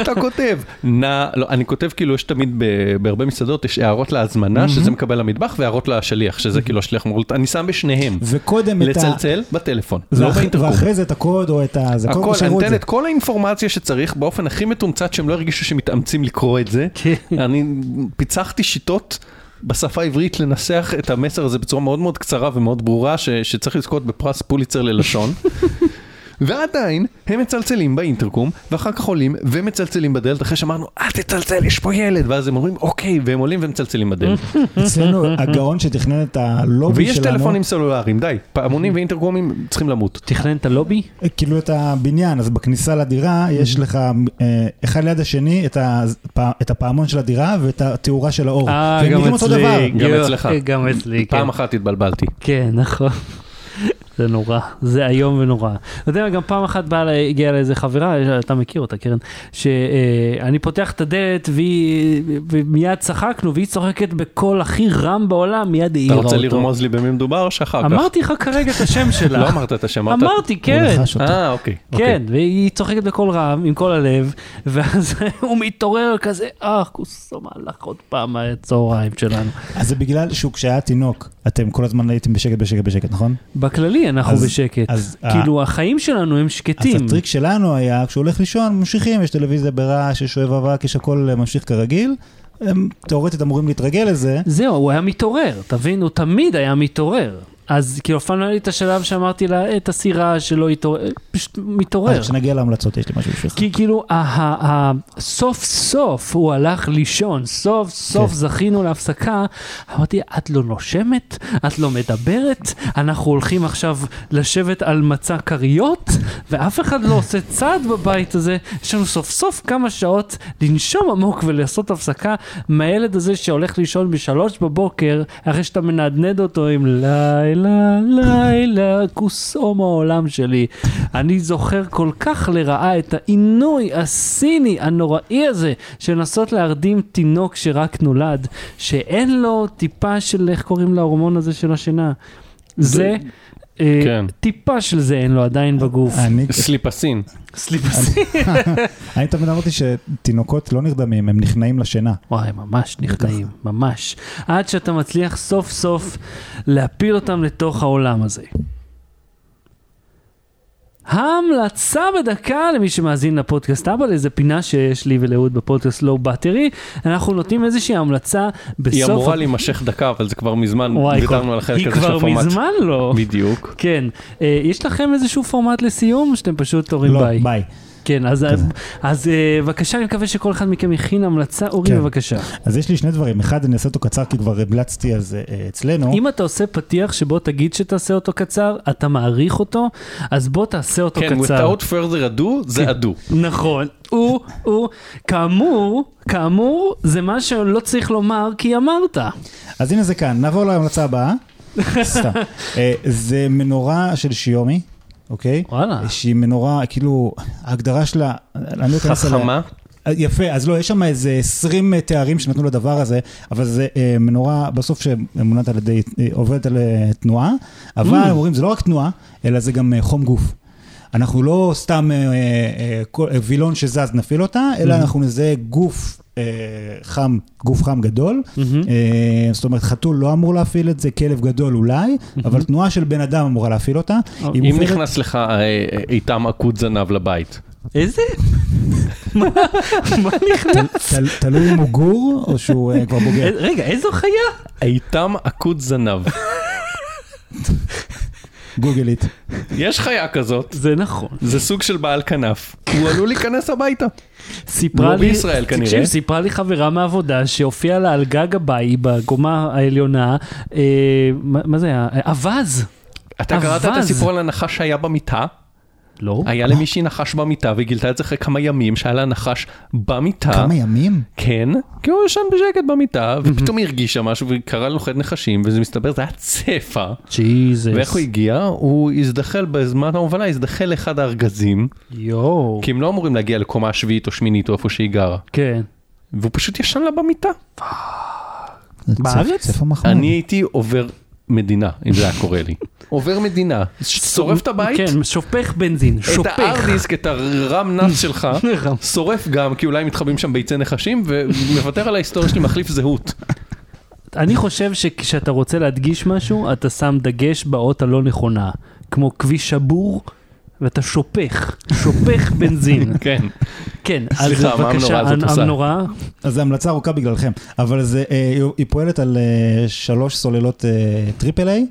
B: אתה כותב, נא, לא, אני כותב כאילו יש תמיד בהרבה מסעדות, יש הערות להזמנה, שזה מקבל למטבח, והערות לשליח, שזה כאילו השליח אמור, אני שם בשניהם.
C: וקודם את ה...
B: לצלצל בטלפון, לא
C: ואח-
B: באינטרקום.
C: ואחרי זה את הקוד או את ה... זה
B: הכל, אני
C: את
B: נותן
C: זה.
B: את כל האינפורמציה שצריך באופן הכי מתומצת שהם לא הרגישו שמתאמצים לקרוא את זה.
A: כן.
B: אני פיצחתי שיטות בשפה העברית לנסח את המסר הזה בצורה מאוד מאוד קצרה ומאוד ברורה ש, שצריך לזכות בפרס פוליצר ללשון. ועדיין הם מצלצלים באינטרקום ואחר כך עולים ומצלצלים בדלת אחרי שאמרנו אל תצלצל יש פה ילד ואז הם אומרים אוקיי והם עולים ומצלצלים בדלת.
C: אצלנו הגאון שתכנן את הלובי
B: ויש
C: שלנו,
B: טלפונים סלולריים די פעמונים ואינטרקומים צריכים למות.
A: תכנן את הלובי?
C: כאילו את הבניין, אז בכניסה לדירה יש לך אה, אחד ליד השני את הפעמון של הדירה ואת התאורה של האור.
A: אה, גם אצלי.
B: גם אצלך.
A: גם אצלי, כן.
B: פעם אחת התבלבלתי.
A: כן, נכון. זה נורא, זה איום ונורא. אתה יודע, גם פעם אחת באה, הגיעה לאיזה חברה, אתה מכיר אותה, קרן, שאני פותח את הדלת והיא, ומיד צחקנו, והיא צוחקת בקול הכי רם בעולם, מיד
B: אתה
A: העירה אותו.
B: רוצה לרמוז לי במי מדובר או שאחר כך?
A: אמרתי לך כרגע את השם שלה.
B: לא אמרת את השם, אמרת...
A: אמרתי, קרן.
C: אותו.
B: אה, אוקיי.
A: כן, והיא צוחקת בקול רם, עם כל הלב, ואז הוא מתעורר כזה, אה, כוסו מהלך עוד פעם מהצהריים שלנו.
C: אז זה בגלל שהוא כשהיה תינוק, אתם כל הזמן הייתם בשקט, בשקט, בשקט, נכון?
A: בכללי אנחנו
C: אז-
A: בשקט.
C: אז ה-
A: כאילו, החיים שלנו הם
C: אז
A: שקטים.
C: הטריק שלנו היה, כשהוא הולך לישון, ממשיכים, יש טלוויזיה ברעש, יש אוהב אבק, יש הכל אה, ממשיך כרגיל. הם תאורטית אמורים להתרגל לזה.
A: זהו, הוא היה מתעורר, תבין, הוא תמיד היה מתעורר. אז כאילו, אף פעם לא היה לי את השלב שאמרתי לה, "אה, תעשי רעש שלא יתעורר, פשוט מתעורר.
C: אז כשנגיע להמלצות יש לי משהו בשבילך.
A: כי כאילו, סוף סוף הוא הלך לישון, סוף סוף
C: כן.
A: זכינו להפסקה. אמרתי, את לא נושמת? את לא מדברת? אנחנו הולכים עכשיו לשבת על מצע כריות, ואף אחד לא עושה צעד בבית הזה. יש לנו סוף סוף כמה שעות לנשום עמוק ולעשות הפסקה מהילד הזה שהולך לישון בשלוש בבוקר, אחרי שאתה מנדנד אותו עם לילה, לילה, כוסו מהעולם שלי. אני זוכר כל כך לרעה את העינוי הסיני הנוראי הזה של לנסות להרדים תינוק שרק נולד, שאין לו טיפה של, איך קוראים להורמון הזה של השינה? זה,
B: כן.
A: טיפה של זה אין לו עדיין בגוף.
C: אני
B: סליפסין.
A: סליפסי.
C: אני תמיד אמרתי שתינוקות לא נרדמים, הם נכנעים לשינה.
A: וואי, ממש נכנעים, ממש. עד שאתה מצליח סוף סוף להפיל אותם לתוך העולם הזה. ההמלצה בדקה למי שמאזין לפודקאסט אבא לאיזה פינה שיש לי ולאהוד בפודקאסט לואו באטרי, אנחנו נותנים איזושהי המלצה בסוף...
B: היא אמורה להימשך דקה, אבל זה כבר מזמן,
A: וואי,
B: ויתרנו על החלק
A: היא
B: הזה של
A: כבר
B: הפורמט.
A: מזמן לא.
B: בדיוק.
A: כן, אה, יש לכם איזשהו פורמט לסיום, או שאתם פשוט אומרים
C: לא,
A: ביי? כן, אז,
C: כזה.
A: אז אה, בבקשה, אני מקווה שכל אחד מכם יכין המלצה. אורי,
C: כן.
A: בבקשה.
C: אז יש לי שני דברים, אחד אני אעשה אותו קצר כי כבר המלצתי על זה אה, אצלנו.
A: אם אתה עושה פתיח שבו תגיד שתעשה אותו קצר, אתה מעריך אותו, אז בוא תעשה אותו
B: כן,
A: קצר.
B: without further ado, זה אדו.
A: נכון. הוא, הוא, כאמור, כאמור, זה מה שלא צריך לומר כי אמרת.
C: אז הנה זה כאן, נעבור להמלצה הבאה. סתם. אה, זה מנורה של שיומי, אוקיי?
A: וואלה.
C: שהיא מנורה, כאילו, ההגדרה שלה, אני לא אכנס אליה.
B: חכמה.
C: אה, יפה, אז לא, יש שם איזה 20 תארים שנתנו לדבר הזה, אבל זה אה, מנורה בסוף שמונעת על ידי, אה, עובדת על אה, תנועה, אבל
A: Mm.
C: הם אומרים, זה לא רק תנועה, אלא זה גם אה, חום גוף. אנחנו לא סתם אה, אה, אה, כל- אה, וילון שזז נפעיל אותה, אלא
A: Mm-hmm.
C: אנחנו נזהה גוף אה, חם, גוף חם גדול. אה, זאת אומרת, חתול לא אמור להפעיל את זה, כלב גדול אולי, אבל תנועה של בן אדם אמורה להפעיל אותה. היא
B: אם
C: מופעלת-
B: נכנס לך אה, אה, איתם עקוד זנב לבית.
A: איזה? מה נכנס?
C: תל- תלוי אם הוא גור או שהוא אה, כבר בוגר.
A: אה, רגע, איזו חיה?
B: איתם עקוד זנב.
C: גוגלית.
B: יש חיה כזאת,
A: זה נכון.
B: זה סוג של בעל כנף. הוא עלול להיכנס הביתה.
A: סיפרה
B: לא
A: לי,
B: בישראל כנראה.
A: תקשיב, סיפרה לי חברה מהעבודה שהופיעה לה על גג הבית בקומה העליונה, אה, מה מה זה היה? אה, אווז.
B: אתה קראת את. הסיפור על הנחש שהיה במיטה?
A: לא?
B: היה למישהי נחש במיטה והיא גילתה את זה אחרי כמה ימים שהיה לה נחש במיטה.
C: כמה ימים?
B: כן, כי הוא ישן בשקט במיטה ופתאום היא הרגישה משהו וקרא לו חד נחשים וזה מסתבר זה היה צפע.
A: ג'יזוס.
B: ואיך הוא הגיע? הוא הזדחל בזמן ההובלה, הזדחל לאחד הארגזים
A: יואו.
B: כי הם לא אמורים להגיע לקומה השביעית או שמינית או איפה שהיא גרה.
A: כן.
B: והוא פשוט ישן לה במיטה.
A: בארץ?
B: אני הייתי עובר מדינה אם זה היה קורה לי. עובר מדינה, שורף את הבית,
A: כן, שופך בנזין,
B: את
A: שופך.
B: הארדיסק, את הרם נאס שלך. שורף גם, כי אולי מתחבאים שם ביצי נחשים, ומוותר על ההיסטוריה שלי, מחליף זהות.
A: אני חושב שכשאתה רוצה להדגיש משהו, אתה שם דגש באות הלא נכונה. כמו כביש שבור, ואתה שופך, שופך בנזין.
B: כן.
A: כן, אז
B: סליחה,
A: בבקשה,
B: המנורה הזאת עושה?
A: המנורה,
C: אז זו המלצה ארוכה בגללכם, אבל זה, אה, היא- פועלת על אה, שלוש סוללות אה, triple A,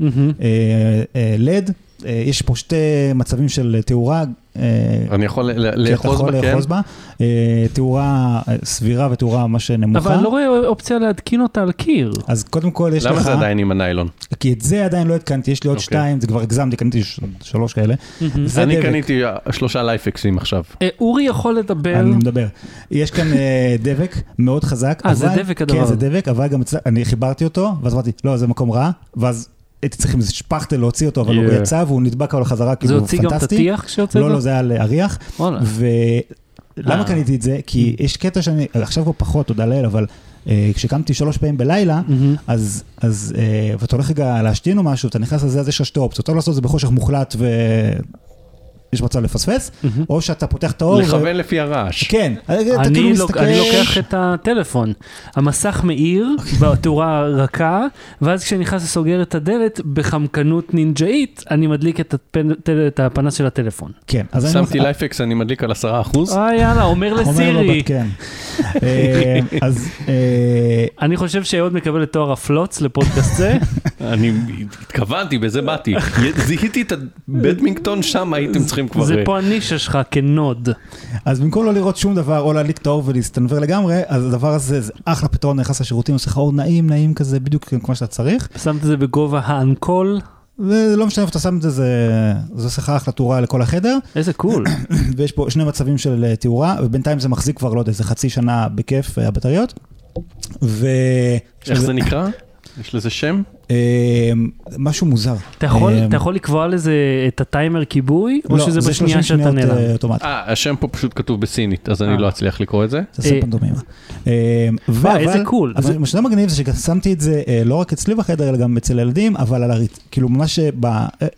C: לד, יש פה שתי מצבים של תאורה. אה,
B: אני יכול
C: שאתה
B: לאחוז בה, כן?
C: בה, אה, תאורה אה, סבירה ותאורה ממש נמוכה.
A: אבל אני לא רואה אופציה להתקין אותה על קיר.
C: אז קודם כל יש לך,
B: למה זה עדיין עם הניילון?
C: כי את זה עדיין לא התקנתי, יש לי עוד
B: אוקיי.
C: שתיים, זה כבר הגזמתי, קניתי שלוש כאלה. זה
B: אני
C: דבק.
B: קניתי שלושה לייפקסים עכשיו.
A: אורי יכול לדבר,
C: אני מדבר. יש כאן דבק מאוד חזק.
A: אה, זה דבק הדבר
C: כן, זה. דבק, אבל גם אני חיברתי אותו, ואז אמרתי, לא, זה מקום רע, ואז הייתי צריך עם איזה שפכטל להוציא אותו, אבל הוא
B: Yeah.
C: יצא והוא נדבק על החזרה,
A: זה
C: כאילו, הוא
A: הוציא גם את
C: פנטסטי.
A: הטיח כשהוצאת?
C: לא, לא, זה היה על אריח. ולמה
A: אה.
C: קניתי את זה? כי יש קטע שאני, עכשיו כבר פחות, תודה לאל, אבל אה, כשקמתי שלוש פעמים בלילה,
A: מהמם.
C: אז, אז, אה, ואתה הולך רגע להשתין או משהו, אתה נכנס לזה, אז יש לך שתי אופציות, או לעשות את זה בחושך מוחלט ויש מצב לפספס. או שאתה פותח את האור.
B: לכוון לפי הרעש.
C: כן, אתה כאילו מסתכל...
A: אני לוקח את הטלפון, המסך מאיר בתאורה רכה, ואז כשאני נכנס וסוגר את הדלת, בחמקנות נינג'אית, אני מדליק את, הפנס של הטלפון.
C: כן, אז אני...
B: שמתי LIFX, אני מדליק על עשרה אחוז.
A: אה יאללה, אומר לסירי.
C: כן. אה, אז אה,
A: אני חושב שאהוד מקבל את תואר הפלוץ לפודקאסט זה.
B: אני התכוונתי, בזה באתי. זיהיתי את הבדמינגטון, שם הייתם צריכים כבר...
A: זה
B: אה,
A: פה הנישה שלך כנוד.
C: אז במקום לא לראות שום דבר, או להדליק את האור ולהסתנוור לגמרי, אז הדבר הזה זה אחלה פתרון, נכנס לשירותים, עושה לך אור נעים, נעים כזה, בדיוק כמו שאתה צריך.
A: שמת את זה בגובה האנקול,
C: ולא משנה איפה אתה שם את זה, זה זה עושה לך אחלה תאורה לכל החדר,
A: איזה קול.
C: ויש פה שני מצבים של אה, תאורה, ובינתיים זה מחזיק כבר, לא יודע, איזה חצי שנה בכיף, אה, הבטריות. ו...
B: איך זה נקרא? יש לזה שם?
C: אה, משהו מוזר.
A: אתה יכול,
C: אה,
A: אתה יכול לקבוע לזה את הטיימר כיבוי, או
C: לא,
A: שזה
C: זה
A: בשנייה
C: 30
A: שאתה
C: שניות,
A: נעלם?
C: אה, אוטומט.
B: אה, השם פה פשוט כתוב בסינית, אז אני
A: אה.
B: לא אצליח לקרוא את זה.
C: תעשה
A: אה,
C: פנדומימה.
A: וואי, איזה
C: cool.
A: זה-
C: מה שיותר מגניב זה ששמתי את זה אה, לא רק אצלי בחדר, אלא גם אצל הילדים, אבל על הריצ... כאילו ממש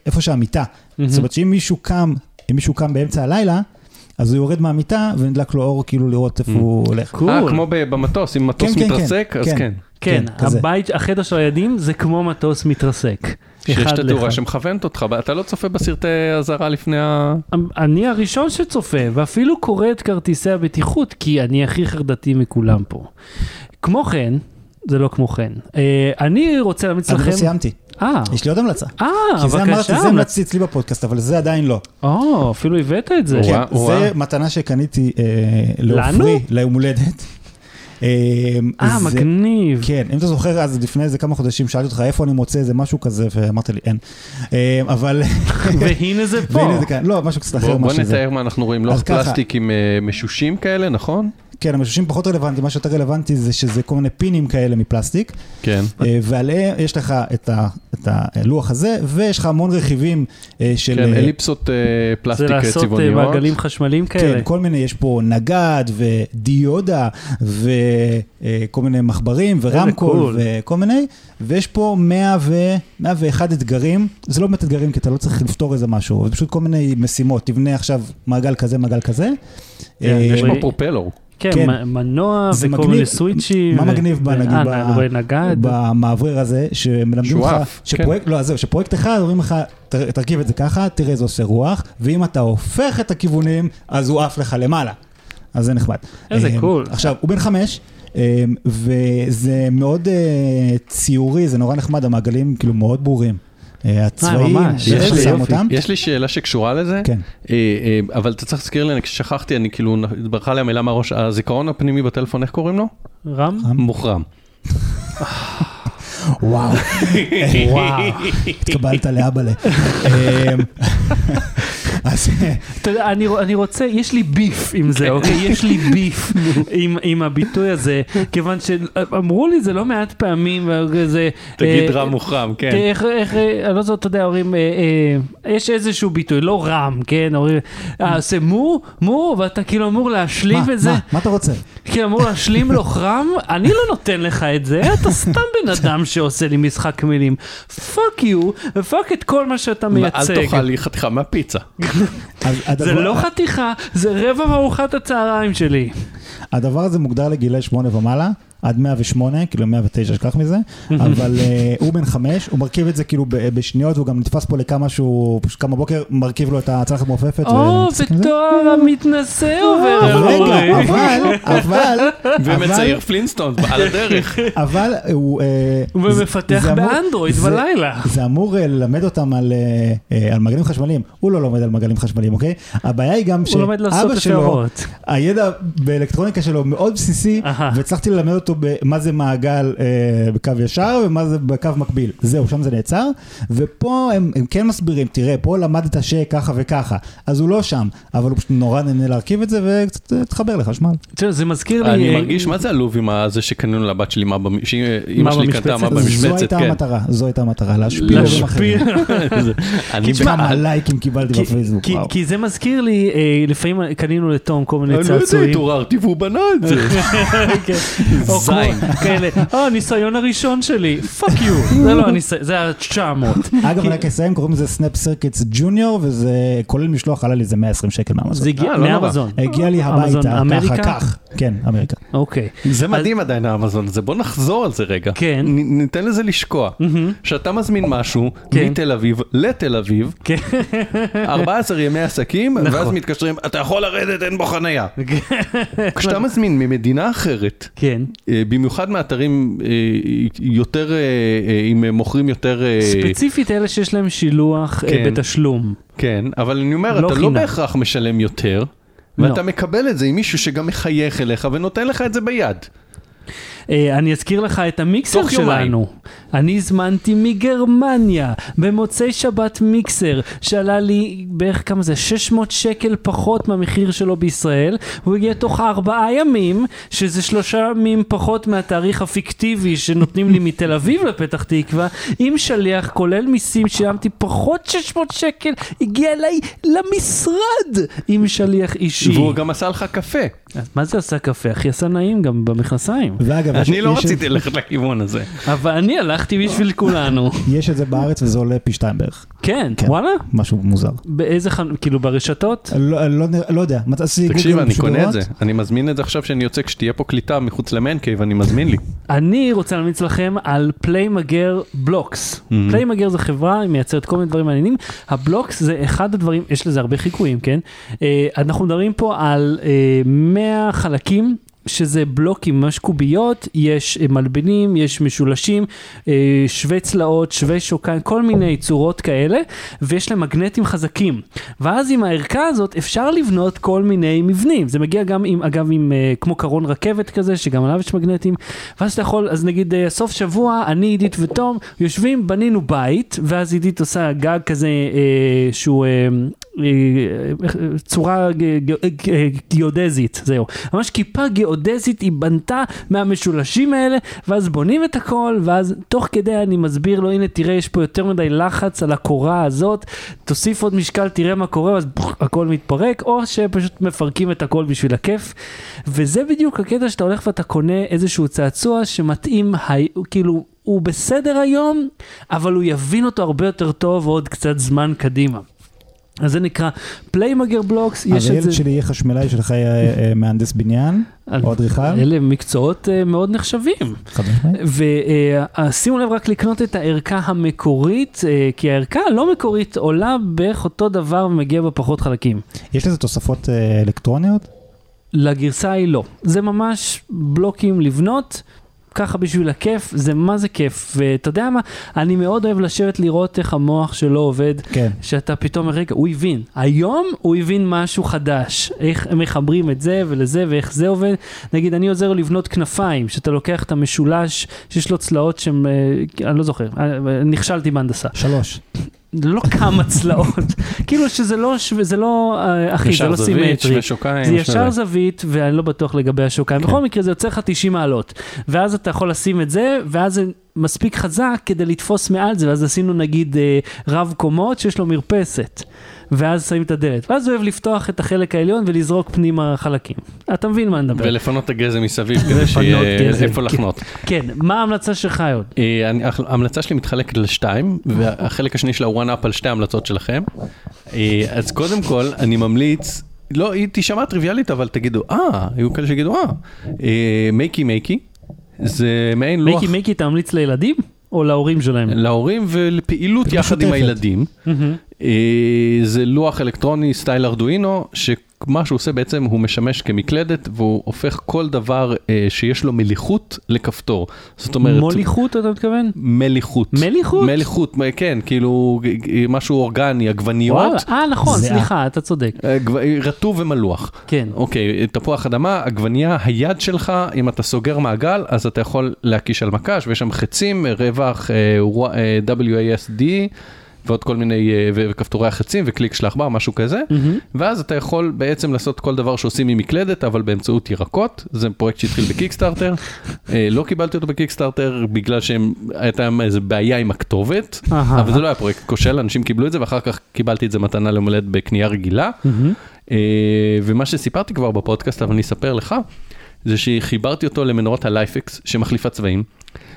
C: איפה שהמיטה. זאת אומרת שאם מישהו קם, אם מישהו קם באמצע הלילה, אז הוא יורד מהמיטה ונדלק לו אור כאילו לראות איפה הוא הולך.
A: cool.
B: אה, כמו במטוס, אם מטוס
C: כן, כן,
B: מתרסק, אז
C: כן.
B: כן.
A: כן. הבית, החדר של הילדים זה כמו מטוס מתרסק.
B: שיש את התאורה. שמכוונת אותך, אתה לא צופה בסרטי אזהרה לפני ה...
A: אני הראשון שצופה, ואפילו קורא את כרטיסי הבטיחות, כי אני הכי חרדתי מכולם פה. כמו כן, זה לא כמו כן, אה, אני רוצה להמליץ
C: אני
A: לכם...
C: לא סיימתי,
A: אה,
C: יש לי עוד המלצה.
A: אה,
C: כי זה אמרתי,
A: בבקשה.
C: זה המלצתי אצלי בפודקאסט, אבל זה עדיין לא.
A: או, אפילו הבאת את זה.
C: כן. זה מתנה שקניתי אה? לעופרי, ליום הולדת. אה,
A: אה,
C: זה-
A: מגניב.
C: כן, אם אתה זוכר, אז לפני איזה כמה חודשים שאלתי אותך איפה אני מוצא איזה משהו כזה, ואמרת לי אין. אה, אבל,
A: והנה זה פה.
C: והנה זה כאן, לא, משהו קצת אחר
B: בוא
C: מה
B: בוא. נתאר מה אנחנו רואים, לוח
C: ככה.
B: פלסטיק עם אה, משושים כאלה, נכון?
C: כן, המשושים פחות רלוונטיים, מה שיותר רלוונטי זה שזה כל מיני פינים כאלה מפלסטיק,
B: כן.
C: אה, ועליהם יש לך את ה- את הלוח הזה, ויש לך המון רכיבים אה, של...
B: כן,
C: אה,
B: אליפסות אה,
A: זה
B: פלסטיק
A: לעשות
B: צבעוניות.
A: מעגלים חשמליים
C: כן,
A: כאלה.
C: כל מיני, יש פה נגד ודיודה וכל מיני מחברים ורמקול
A: קול.
C: וכל מיני, ויש פה 100 ו... 101 אתגרים, זה לא באמת אתגרים כי אתה לא צריך לפתור איזה משהו, זה פשוט כל מיני משימות, תבנה עכשיו מעגל כזה, מעגל כזה.
A: כן,
B: יש פה פרופלור.
A: כן,
C: כן.
A: מנוע
C: זה
A: וכל. מיני סוויצ'ים.
C: מה
A: ו-
C: מגניב ב-
A: ו-
C: נגיד
A: אה,
C: ב-
A: רואה נגד.
C: במעברר הזה, שמלמדים לך,
B: עף,
C: שפרויקט, לא, אז זהו, שפרויקט אחד אומרים לך, "ת- תרכיב את זה ככה, תראה זה עושה רוח, ואם אתה הופך את הכיוונים, אז הוא עף לך למעלה. אז זה נחמד.
A: איזה
C: אה,
A: קול.
C: עכשיו, הוא בן חמש, אה, וזה מאוד אה, ציורי, זה נורא נחמד, המעגלים כאילו מאוד ברורים. הצבעים, איך שם. אותם.
B: יש לי שאלה שקשורה לזה,
C: כן.
B: אה, אה, אבל אתה צריך להזכיר לי, אני- כששכחתי, אני כאילו, ברחה לי המילה מהראש, הזיכרון הפנימי בטלפון, איך קוראים לו?
A: רם?
B: מוחרם.
C: וואו, וואו, התקבלת לאבאלה. אמ, אז
A: אתה יודע, אני, אני רוצה, יש לי ביף עם זה, אוקיי? יש לי ביף עם, עם הביטוי הזה, כיוון שאמרו לי זה לא מעט פעמים, זה...
B: תגיד
A: אה,
B: רם מוחרם, כן.
A: איך, איך, אה, אני לא זוכר, אתה יודע, אומרים, אה, אה, יש איזשהו ביטוי, לא רם, כן? אומרים, אה, עושה מו, מו, ואתה כאילו אמור להשלים את זה.
C: מה, מה אתה רוצה?
A: כאילו אמור להשלים לו רם, אני לא נותן לך את זה, אתה סתם בן אדם שעושה לי משחק מילים. fuck you, ו fuck את כל מה שאתה
B: אל
A: מייצג.
B: תאכל לי חתיכה מהפיצה.
A: זה לא חתיכה, זה רבע מארוחת הצהריים שלי.
C: הדבר הזה מוגדר לגילי 8 ומעלה, עד 108, כאילו 109, שכח מזה, אבל אה, הוא בן חמש, הוא מרכיב את זה כאילו ב- בשניות, והוא גם נתפס פה לכמה שהוא, פשוט קם בבוקר, מרכיב לו את הצלחת המעופפת.
A: או. ותואר המתנשא עובר על
C: רגע. אבל, אבל,
B: ומצייר
C: אבל,
B: פלינסטון על הדרך.
C: אבל הוא... אה, זה-
A: ומפתח באנדרואיד בלילה.
C: זה אמור אה, ללמד אותם על, על מעגלים חשמליים, הוא לא לומד על מעגלים חשמליים, אוקיי? הבעיה היא גם
A: הוא
C: שאבא שלו. הידע באלקטרוניקה שלו מאוד בסיסי. והצלחתי ללמד אותו במה זה מעגל אה, בקו ישר ומה זה בקו מקביל. זהו, שם זה נעצר, ופה הם, הם כן מסבירים, תראה, פה למדת שככה וככה, אז הוא לא שם, אבל הוא פשוט נורא נהנה להרכיב את זה וקצת אה, תחבר לחשמל.
A: תראה, זה מזכיר לי...
B: אני
A: אה,
B: מרגיש, מה זה עלוב עם הזה שקנינו לבת שלי, מה שאימא
A: מה
B: שלי קנתה, מה
A: במשבצת?
C: זו הייתה
B: כן.
C: המטרה, זו הייתה המטרה, להשפיע הורים אחרים.
B: זה- אני
C: כמה. לייקים קיבלתי בפייסבוק,
A: כי-
C: וואו.
A: כי זה מזכיר לי, אה, לפעמים קנינו לתום כל מיני
B: אני לא יודע,
A: צעצועים.
B: התעוררתי והוא בנה את זה.
A: כן.
B: זין.
A: כאלה, אה, הניסיון הראשון שלי, fuck you. זה לא הניסיון, זה ה-900.
C: אגב, רק אסיים, קוראים לזה Snap Circuits Junior, וזה כולל משלוח, עלה לי איזה 120 שקל מאמזון.
A: זה הגיע
B: אה, לא נורא.
A: מאמזון.
C: הגיע לי הביתה,
A: אמריקה?
C: ככה, כך. כן, אמריקה.
A: אוקיי.
B: זה מדהים עדיין האמזון הזה, בוא נחזור על זה רגע.
A: כן.
B: ניתן לזה לשקוע. שאתה מזמין משהו
A: כן.
B: מתל אביב לתל אביב,
A: כן.
B: 14 ימי עסקים,
A: נכון.
B: ואז מתקשרים, אתה יכול לרדת, אין בו חנייה. כשאתה מזמין ממדינה אחרת,
A: כן.
B: אה, במיוחד מאתרים אה, יותר, אה, אה, אם מוכרים יותר...
A: ספציפית אלה שיש להם שילוח
B: כן.
A: בתשלום.
B: כן, אבל אני אומר,
A: לא
B: אתה לא
A: חינם.
B: בהכרח משלם יותר,
A: לא.
B: ואתה מקבל את זה עם מישהו שגם מחייך אליך ונותן לך את זה ביד.
A: אה, אני אזכיר לך את המיקסר. שלנו. אני הזמנתי מגרמניה במוצאי שבת מיקסר שעלה לי בערך כמה זה 600 שקל פחות מהמחיר שלו בישראל הוא הגיע תוך ארבעה ימים שזה שלושה ימים פחות מהתאריך הפיקטיבי שנותנים לי מתל אביב לפתח תקווה עם שליח כולל מיסים שילמתי פחות 600 שקל הגיע אליי למשרד עם שליח אישי.
B: והוא גם עשה לך קפה.
A: מה זה עשה קפה? אחי עשה נעים גם במכנסיים.
C: ואגב, יש-
B: אני לא רציתי ללכת לכיוון הזה.
A: אבל אני הלכתי בשביל כולנו.
C: יש את זה בארץ וזה עולה פי שתיים בערך.
A: כן,
C: כן.
A: וואלה?
C: משהו מוזר.
A: באיזה חנ... כאילו ברשתות?
C: לא, לא, לא יודע, עשיתי
B: תקשיב, אני קונה את. זה. אני מזמין את זה עכשיו שאני יוצא כשתהיה פה קליטה מחוץ למן קייב, אני מזמין לי.
A: אני רוצה להמליץ לכם על פליי מגר בלוקס. פליי מגר זו חברה, היא מייצרת כל מיני דברים מעניינים. הבלוקס זה אחד הדברים, יש לזה הרבה חיקויים, כן? אה, אנחנו מדברים פה על אה, 100 חלקים. שזה בלוקים ממש קוביות, יש אה, מלבנים, יש משולשים, אה, שווי צלעות, שווי שוקיים, כל מיני צורות כאלה, ויש להם מגנטים חזקים. ואז עם הערכה הזאת אפשר לבנות כל מיני מבנים. זה מגיע גם עם, אגב, עם אה, כמו קרון רכבת כזה, שגם עליו יש מגנטים, ואז אתה יכול, אז נגיד סוף שבוע, אני, עידית ותום, יושבים, בנינו בית, ואז עידית עושה גג כזה אה, שהוא... אה, צורה ג- ג- ג- גיאודזית, זהו. ממש כיפה גיאודזית היא בנתה מהמשולשים האלה, ואז בונים את הכל, ואז תוך כדי אני מסביר לו, הנה תראה, יש פה יותר מדי לחץ על הקורה הזאת, תוסיף עוד משקל, תראה מה קורה, אז הכל מתפרק, או שפשוט מפרקים את הכל בשביל הכיף. וזה בדיוק הקטע שאתה הולך ואתה קונה איזשהו צעצוע שמתאים, כאילו, הוא בסדר היום, אבל הוא יבין אותו הרבה יותר טוב עוד קצת זמן קדימה. אז זה נקרא Playmager Blocks, יש
C: אז
A: את
C: הילד
A: זה.
C: שלי יהיה חשמלאי שלך יהיה אה, מהנדס בניין, או אדריכל.
A: אלה מקצועות אה, מאוד נחשבים. ושימו לב רק לקנות את הערכה המקורית, אה, כי הערכה הלא מקורית עולה בערך אותו דבר ומגיע בפחות חלקים.
C: יש לזה תוספות אה, אלקטרוניות?
A: לגרסה היא לא. זה ממש בלוקים לבנות. ככה בשביל הכיף, זה מה זה כיף, ואתה יודע מה, אני מאוד אוהב לשבת לראות איך המוח שלו עובד,
C: כן.
A: שאתה פתאום, רגע, הוא הבין, היום הוא הבין משהו חדש, איך הם מחברים את זה ולזה ואיך זה עובד, נגיד אני עוזר לבנות כנפיים, שאתה לוקח את המשולש שיש לו צלעות שהם, אה, אני לא זוכר, אה, נכשלתי בהנדסה.
C: שלוש.
A: לא כמה צלעות, כאילו שזה לא, זה לא אה, אחיד, זה לא סימטרי.
B: שווה שוקיים.
A: זה
B: שווה
A: ישר
B: זה.
A: זווית, ואני לא בטוח לגבי השוקיים.
B: כן.
A: בכל מקרה זה יוצא לך 90 מעלות. ואז אתה יכול לשים את זה, ואז זה מספיק חזק כדי לתפוס מעל זה, ואז עשינו נגיד אה, רב קומות שיש לו מרפסת. ואז שמים את הדלת. ואז הוא אוהב לפתוח את החלק העליון ולזרוק פנימה חלקים. אתה מבין מה אני מדבר.
B: ולפנות את הגזם מסביב כדי שיהיה איפה
A: כן.
B: לחנות.
A: כן, מה ההמלצה שלך עוד?
B: אה, ההמלצה שלי מתחלקת לשתיים, והחלק השני של ה-one up על שתי ההמלצות שלכם. אה, אז קודם כל, אני ממליץ, לא, היא תישמע טריוויאלית, אבל תגידו, אה, היו כאלה שיגידו, אה, אה, מייקי מייקי, זה מעין לוח
A: מייקי מייקי תמליץ לילדים? או להורים שלהם?
B: להורים ולפעילות יחד עם. הילדים. אה, זה לוח אלקטרוני סטייל ארדואינו, שמה שהוא עושה בעצם הוא משמש כמקלדת והוא הופך כל דבר אה, שיש לו מליחות לכפתור. זאת אומרת,
A: מוליכות אתה מתכוון?
B: מליחות.
A: מליחות?
B: מליחות, כן, כאילו משהו אורגני, עגבניות,
A: אה נכון. סליחה, אתה צודק.
B: אה, רטוב ומלוח.
A: כן.
B: אוקיי, תפוח אדמה, עגבנייה, היד שלך, אם אתה סוגר מעגל, אז אתה יכול להקיש על מקש, ויש שם חצים, רווח וו- WASD, ועוד כל מיני, אה, וכפתורי החצים, וקליק של העכבר, משהו כזה,
A: מהמם.
B: ואז אתה יכול בעצם לעשות כל דבר שעושים עם מקלדת, אבל באמצעות ירקות, זה פרויקט שהתחיל בקיקסטארטר, אה, לא קיבלתי אותו בקיקסטארטר בגלל שהייתה איזה בעיה עם הכתובת. אבל זה לא היה פרויקט כושל, אנשים קיבלו את זה, ואחר כך קיבלתי את זה מתנה ליום הולדת בקנייה רגילה. אה, ומה שסיפרתי כבר בפודקאסט, אבל אני אספר לך, זה שחיברתי אותו למנורות הלייפקס שמחליפה צבעים,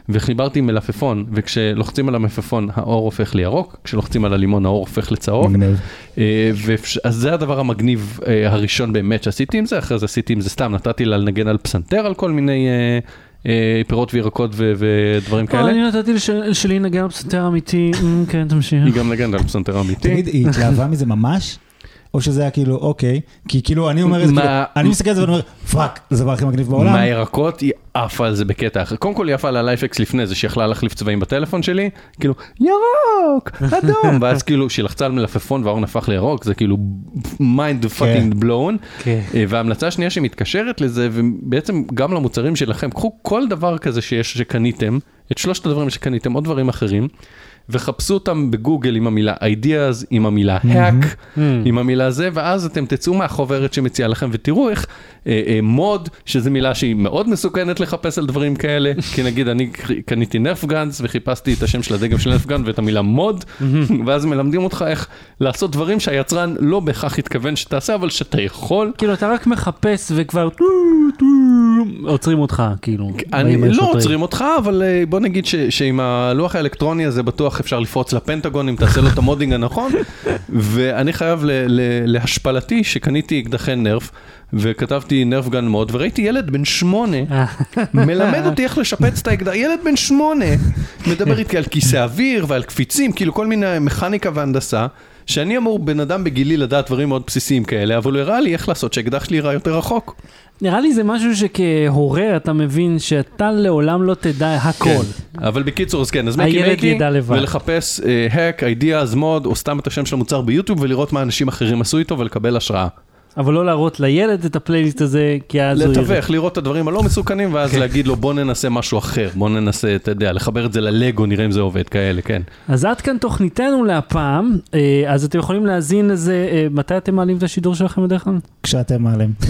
B: וחיברתי מלפפון, וכשלוחצים על המלפפון האור הופך לירוק, כשלוחצים על הלימון האור הופך לצהוב.
C: מגניב.
B: אה, ואפשר- אז זה הדבר המגניב אה, הראשון באמת שעשיתי עם זה, אחרי זה עשיתי עם זה סתם, נתתי לה לנגן על פסנתר על כל מיני אה, פירות וירקות ו- ודברים כאלה.
A: אני נתתי לש- שלי נגן פסנתר אמיתי, אמ, כן תמשיך.
B: היא גם נגנת על פסנתר אמיתי.
C: תגיד, היא התלהבה מזה ממש? או שזה היה כאילו, אוקיי, כי כאילו אני אומר את זה, כאילו, אני מסתכל על זה ואני אומר, fuck, זה הדבר הכי מגניב בעולם.
B: מהירקות היא עפה על זה בקטע אחר. קודם כל היא עפה על ה LIFX לפני זה, שיכלה להחליף צבעים בטלפון שלי, כאילו, ירוק, אדום, ואז כאילו, שהיא לחצה על מלפפון והאור נהפך לירוק, זה כאילו mind fucking blown.
A: כן.
B: אה, וההמלצה השנייה שמתקשרת לזה, ובעצם גם למוצרים שלכם, קחו כל דבר כזה שיש, שקניתם, את שלושת הדברים שקניתם, עוד דברים אחרים, וחפשו אותם בגוגל עם המילה ideas, עם המילה hack,
A: Mm.
B: עם המילה זה, ואז אתם תצאו מהחוברת שמציעה לכם ותראו איך אה, אה, מוד, שזו מילה שהיא מאוד מסוכנת לחפש על דברים כאלה, כי נגיד אני קניתי נרף גאנס וחיפשתי את השם של הדגם של גאנס ואת המילה מוד, ואז מלמדים אותך איך לעשות דברים שהיצרן לא בהכרח התכוון שתעשה, אבל שאתה יכול.
A: כאילו אתה רק מחפש וכבר עוצרים אותך, כאילו.
B: אני לא. עוצרים אותך, אבל אה, בוא נגיד ש- שעם הלוח האלקטרוני הזה בטוח אפשר לפרוץ לפנטגון אם תעשה לו את ה modding הנכון. ואני חייב ל- ל- להשפלתי שקניתי אקדחי נרף, וכתבתי Nerf gun mod, וראיתי ילד בן שמונה מלמד אותי איך לשפץ את האקדח, ילד בן שמונה מדבר איתי על כיסי אוויר ועל קפיצים, כאילו כל מיני מכניקה והנדסה. שאני אמור בן אדם בגילי לדעת דברים מאוד בסיסיים כאלה, אבל הוא הראה לי איך לעשות שהאקדח שלי יירה יותר רחוק.
A: נראה לי זה משהו שכהורה אתה מבין שאתה לעולם לא תדע הכל.
B: כן. אבל בקיצור, אז כן, אז
A: ידע לבד.
B: ולחפש אה, hack, ideas, mod, או סתם את השם של המוצר ביוטיוב, ולראות מה אנשים אחרים עשו איתו ולקבל השראה.
A: אבל לא להראות לילד את הפלייליסט הזה, כי אז הוא יראה.
B: לתווך, לראות את הדברים הלא מסוכנים, ואז להגיד לו בוא ננסה משהו אחר, בוא ננסה, אתה יודע, לחבר את זה ללגו, נראה אם זה עובד, כאלה, כן.
A: אז עד כאן תוכניתנו להפעם, אה, אז אתם יכולים להאזין לזה, אה, מתי אתם מעלים את השידור שלכם בדרך כלל?
C: כשאתם מעלים.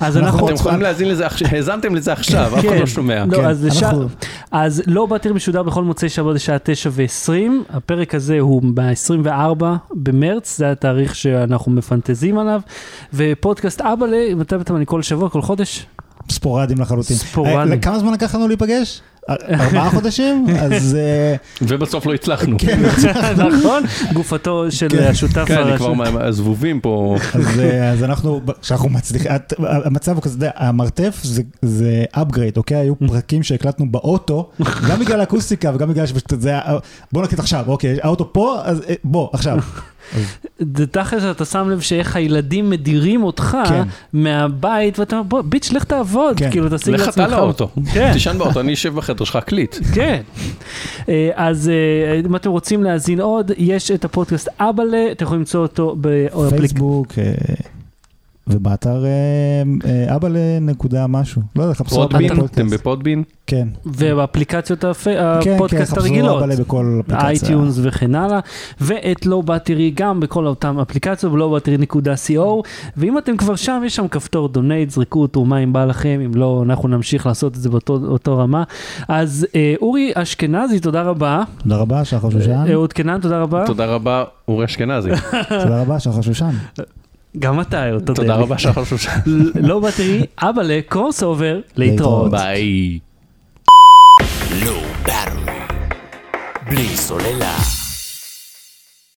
A: אז
C: אנחנו
A: אנחנו...
B: אתם יכולים להאזין לזה, עכשיו- האזנתם לזה עכשיו, אף אחד
A: כן.
B: לא שומע.
A: לא,
C: כן,
A: אז, לשע...
C: אנחנו-
A: אז לא באטיר משודר בכל מוצאי שבת בשעה 9 ו-20, הפרק הזה הוא ב-24 במרץ, זה התאריך שאנחנו מפנטזים עליו, ופודקאסט אבאלה, מתי אתם, אני כל שבוע, כל חודש?
C: ספורדים לחלוטין.
A: ספורדים.
C: אה, כמה זמן לקח לנו להיפגש? ארבעה חודשים? אז אה,
B: ובסוף לא הצלחנו.
C: כן,
A: נכון? גופתו של
C: כן.
A: השותף
B: כן, אני. כבר מה- זבובים פה.
C: אז, אה, אז אנחנו, כשאנחנו מצליחים, את- המצב הוא כזה, המרתף זה- upgrade, אוקיי? היו פרקים שהקלטנו באוטו, גם בגלל האקוסטיקה וגם בגלל שזה היה, בוא נקליט עכשיו, אוקיי, האוטו פה, אז בוא, עכשיו.
A: זה תכל'ס אתה שם לב שאיך הילדים מדירים אותך
C: כן.
A: מהבית, ואתה אומר, בוא, bitch, לך תעבוד,
C: כן.
A: כאילו תשיג
B: לך
A: לעצמך.
B: אתה לאוטו,
A: כן.
B: תישן באוטו, אני אשב בחדר שלך אקליט.
A: כן. אה, אז אה, אם אתם רוצים להאזין עוד, יש את הפודקאסט אבאלה, אתם יכולים למצוא אותו באפליקציה.
C: ובאתר אה, אה, אבאלה נקודה משהו. לא יודע, חפשו
B: אבאלה
C: פודקאסט.
B: אתם ב Podbean?
C: כן.
A: ובאפליקציות הפ-
C: כן, כן,
A: הפודקאסט
C: חפשו
A: הרגילות.
C: אבא בכל אפליקציה.
A: iTunes וכן הלאה, ואת Low Battery גם בכל אותם אפליקציות, ב lowbattery.co, ואם אתם כבר שם, יש שם כפתור donate, זרקו תרומה אם בא לכם, אם לא, אנחנו נמשיך לעשות את זה באותו אותו רמה. אז אה, אורי אשכנזי, תודה רבה.
C: תודה רבה, שחר שושן.
A: אהוד קנן, תודה רבה.
B: תודה רבה, אורי אשכנזי.
C: תודה רבה, שחר שושן.
A: גם אתה, תודה.
B: תודה. רבה, שחר שושן.
A: Low Battery, אבאלה crossover, להתראות.
B: ביי.
E: בלי סוללה.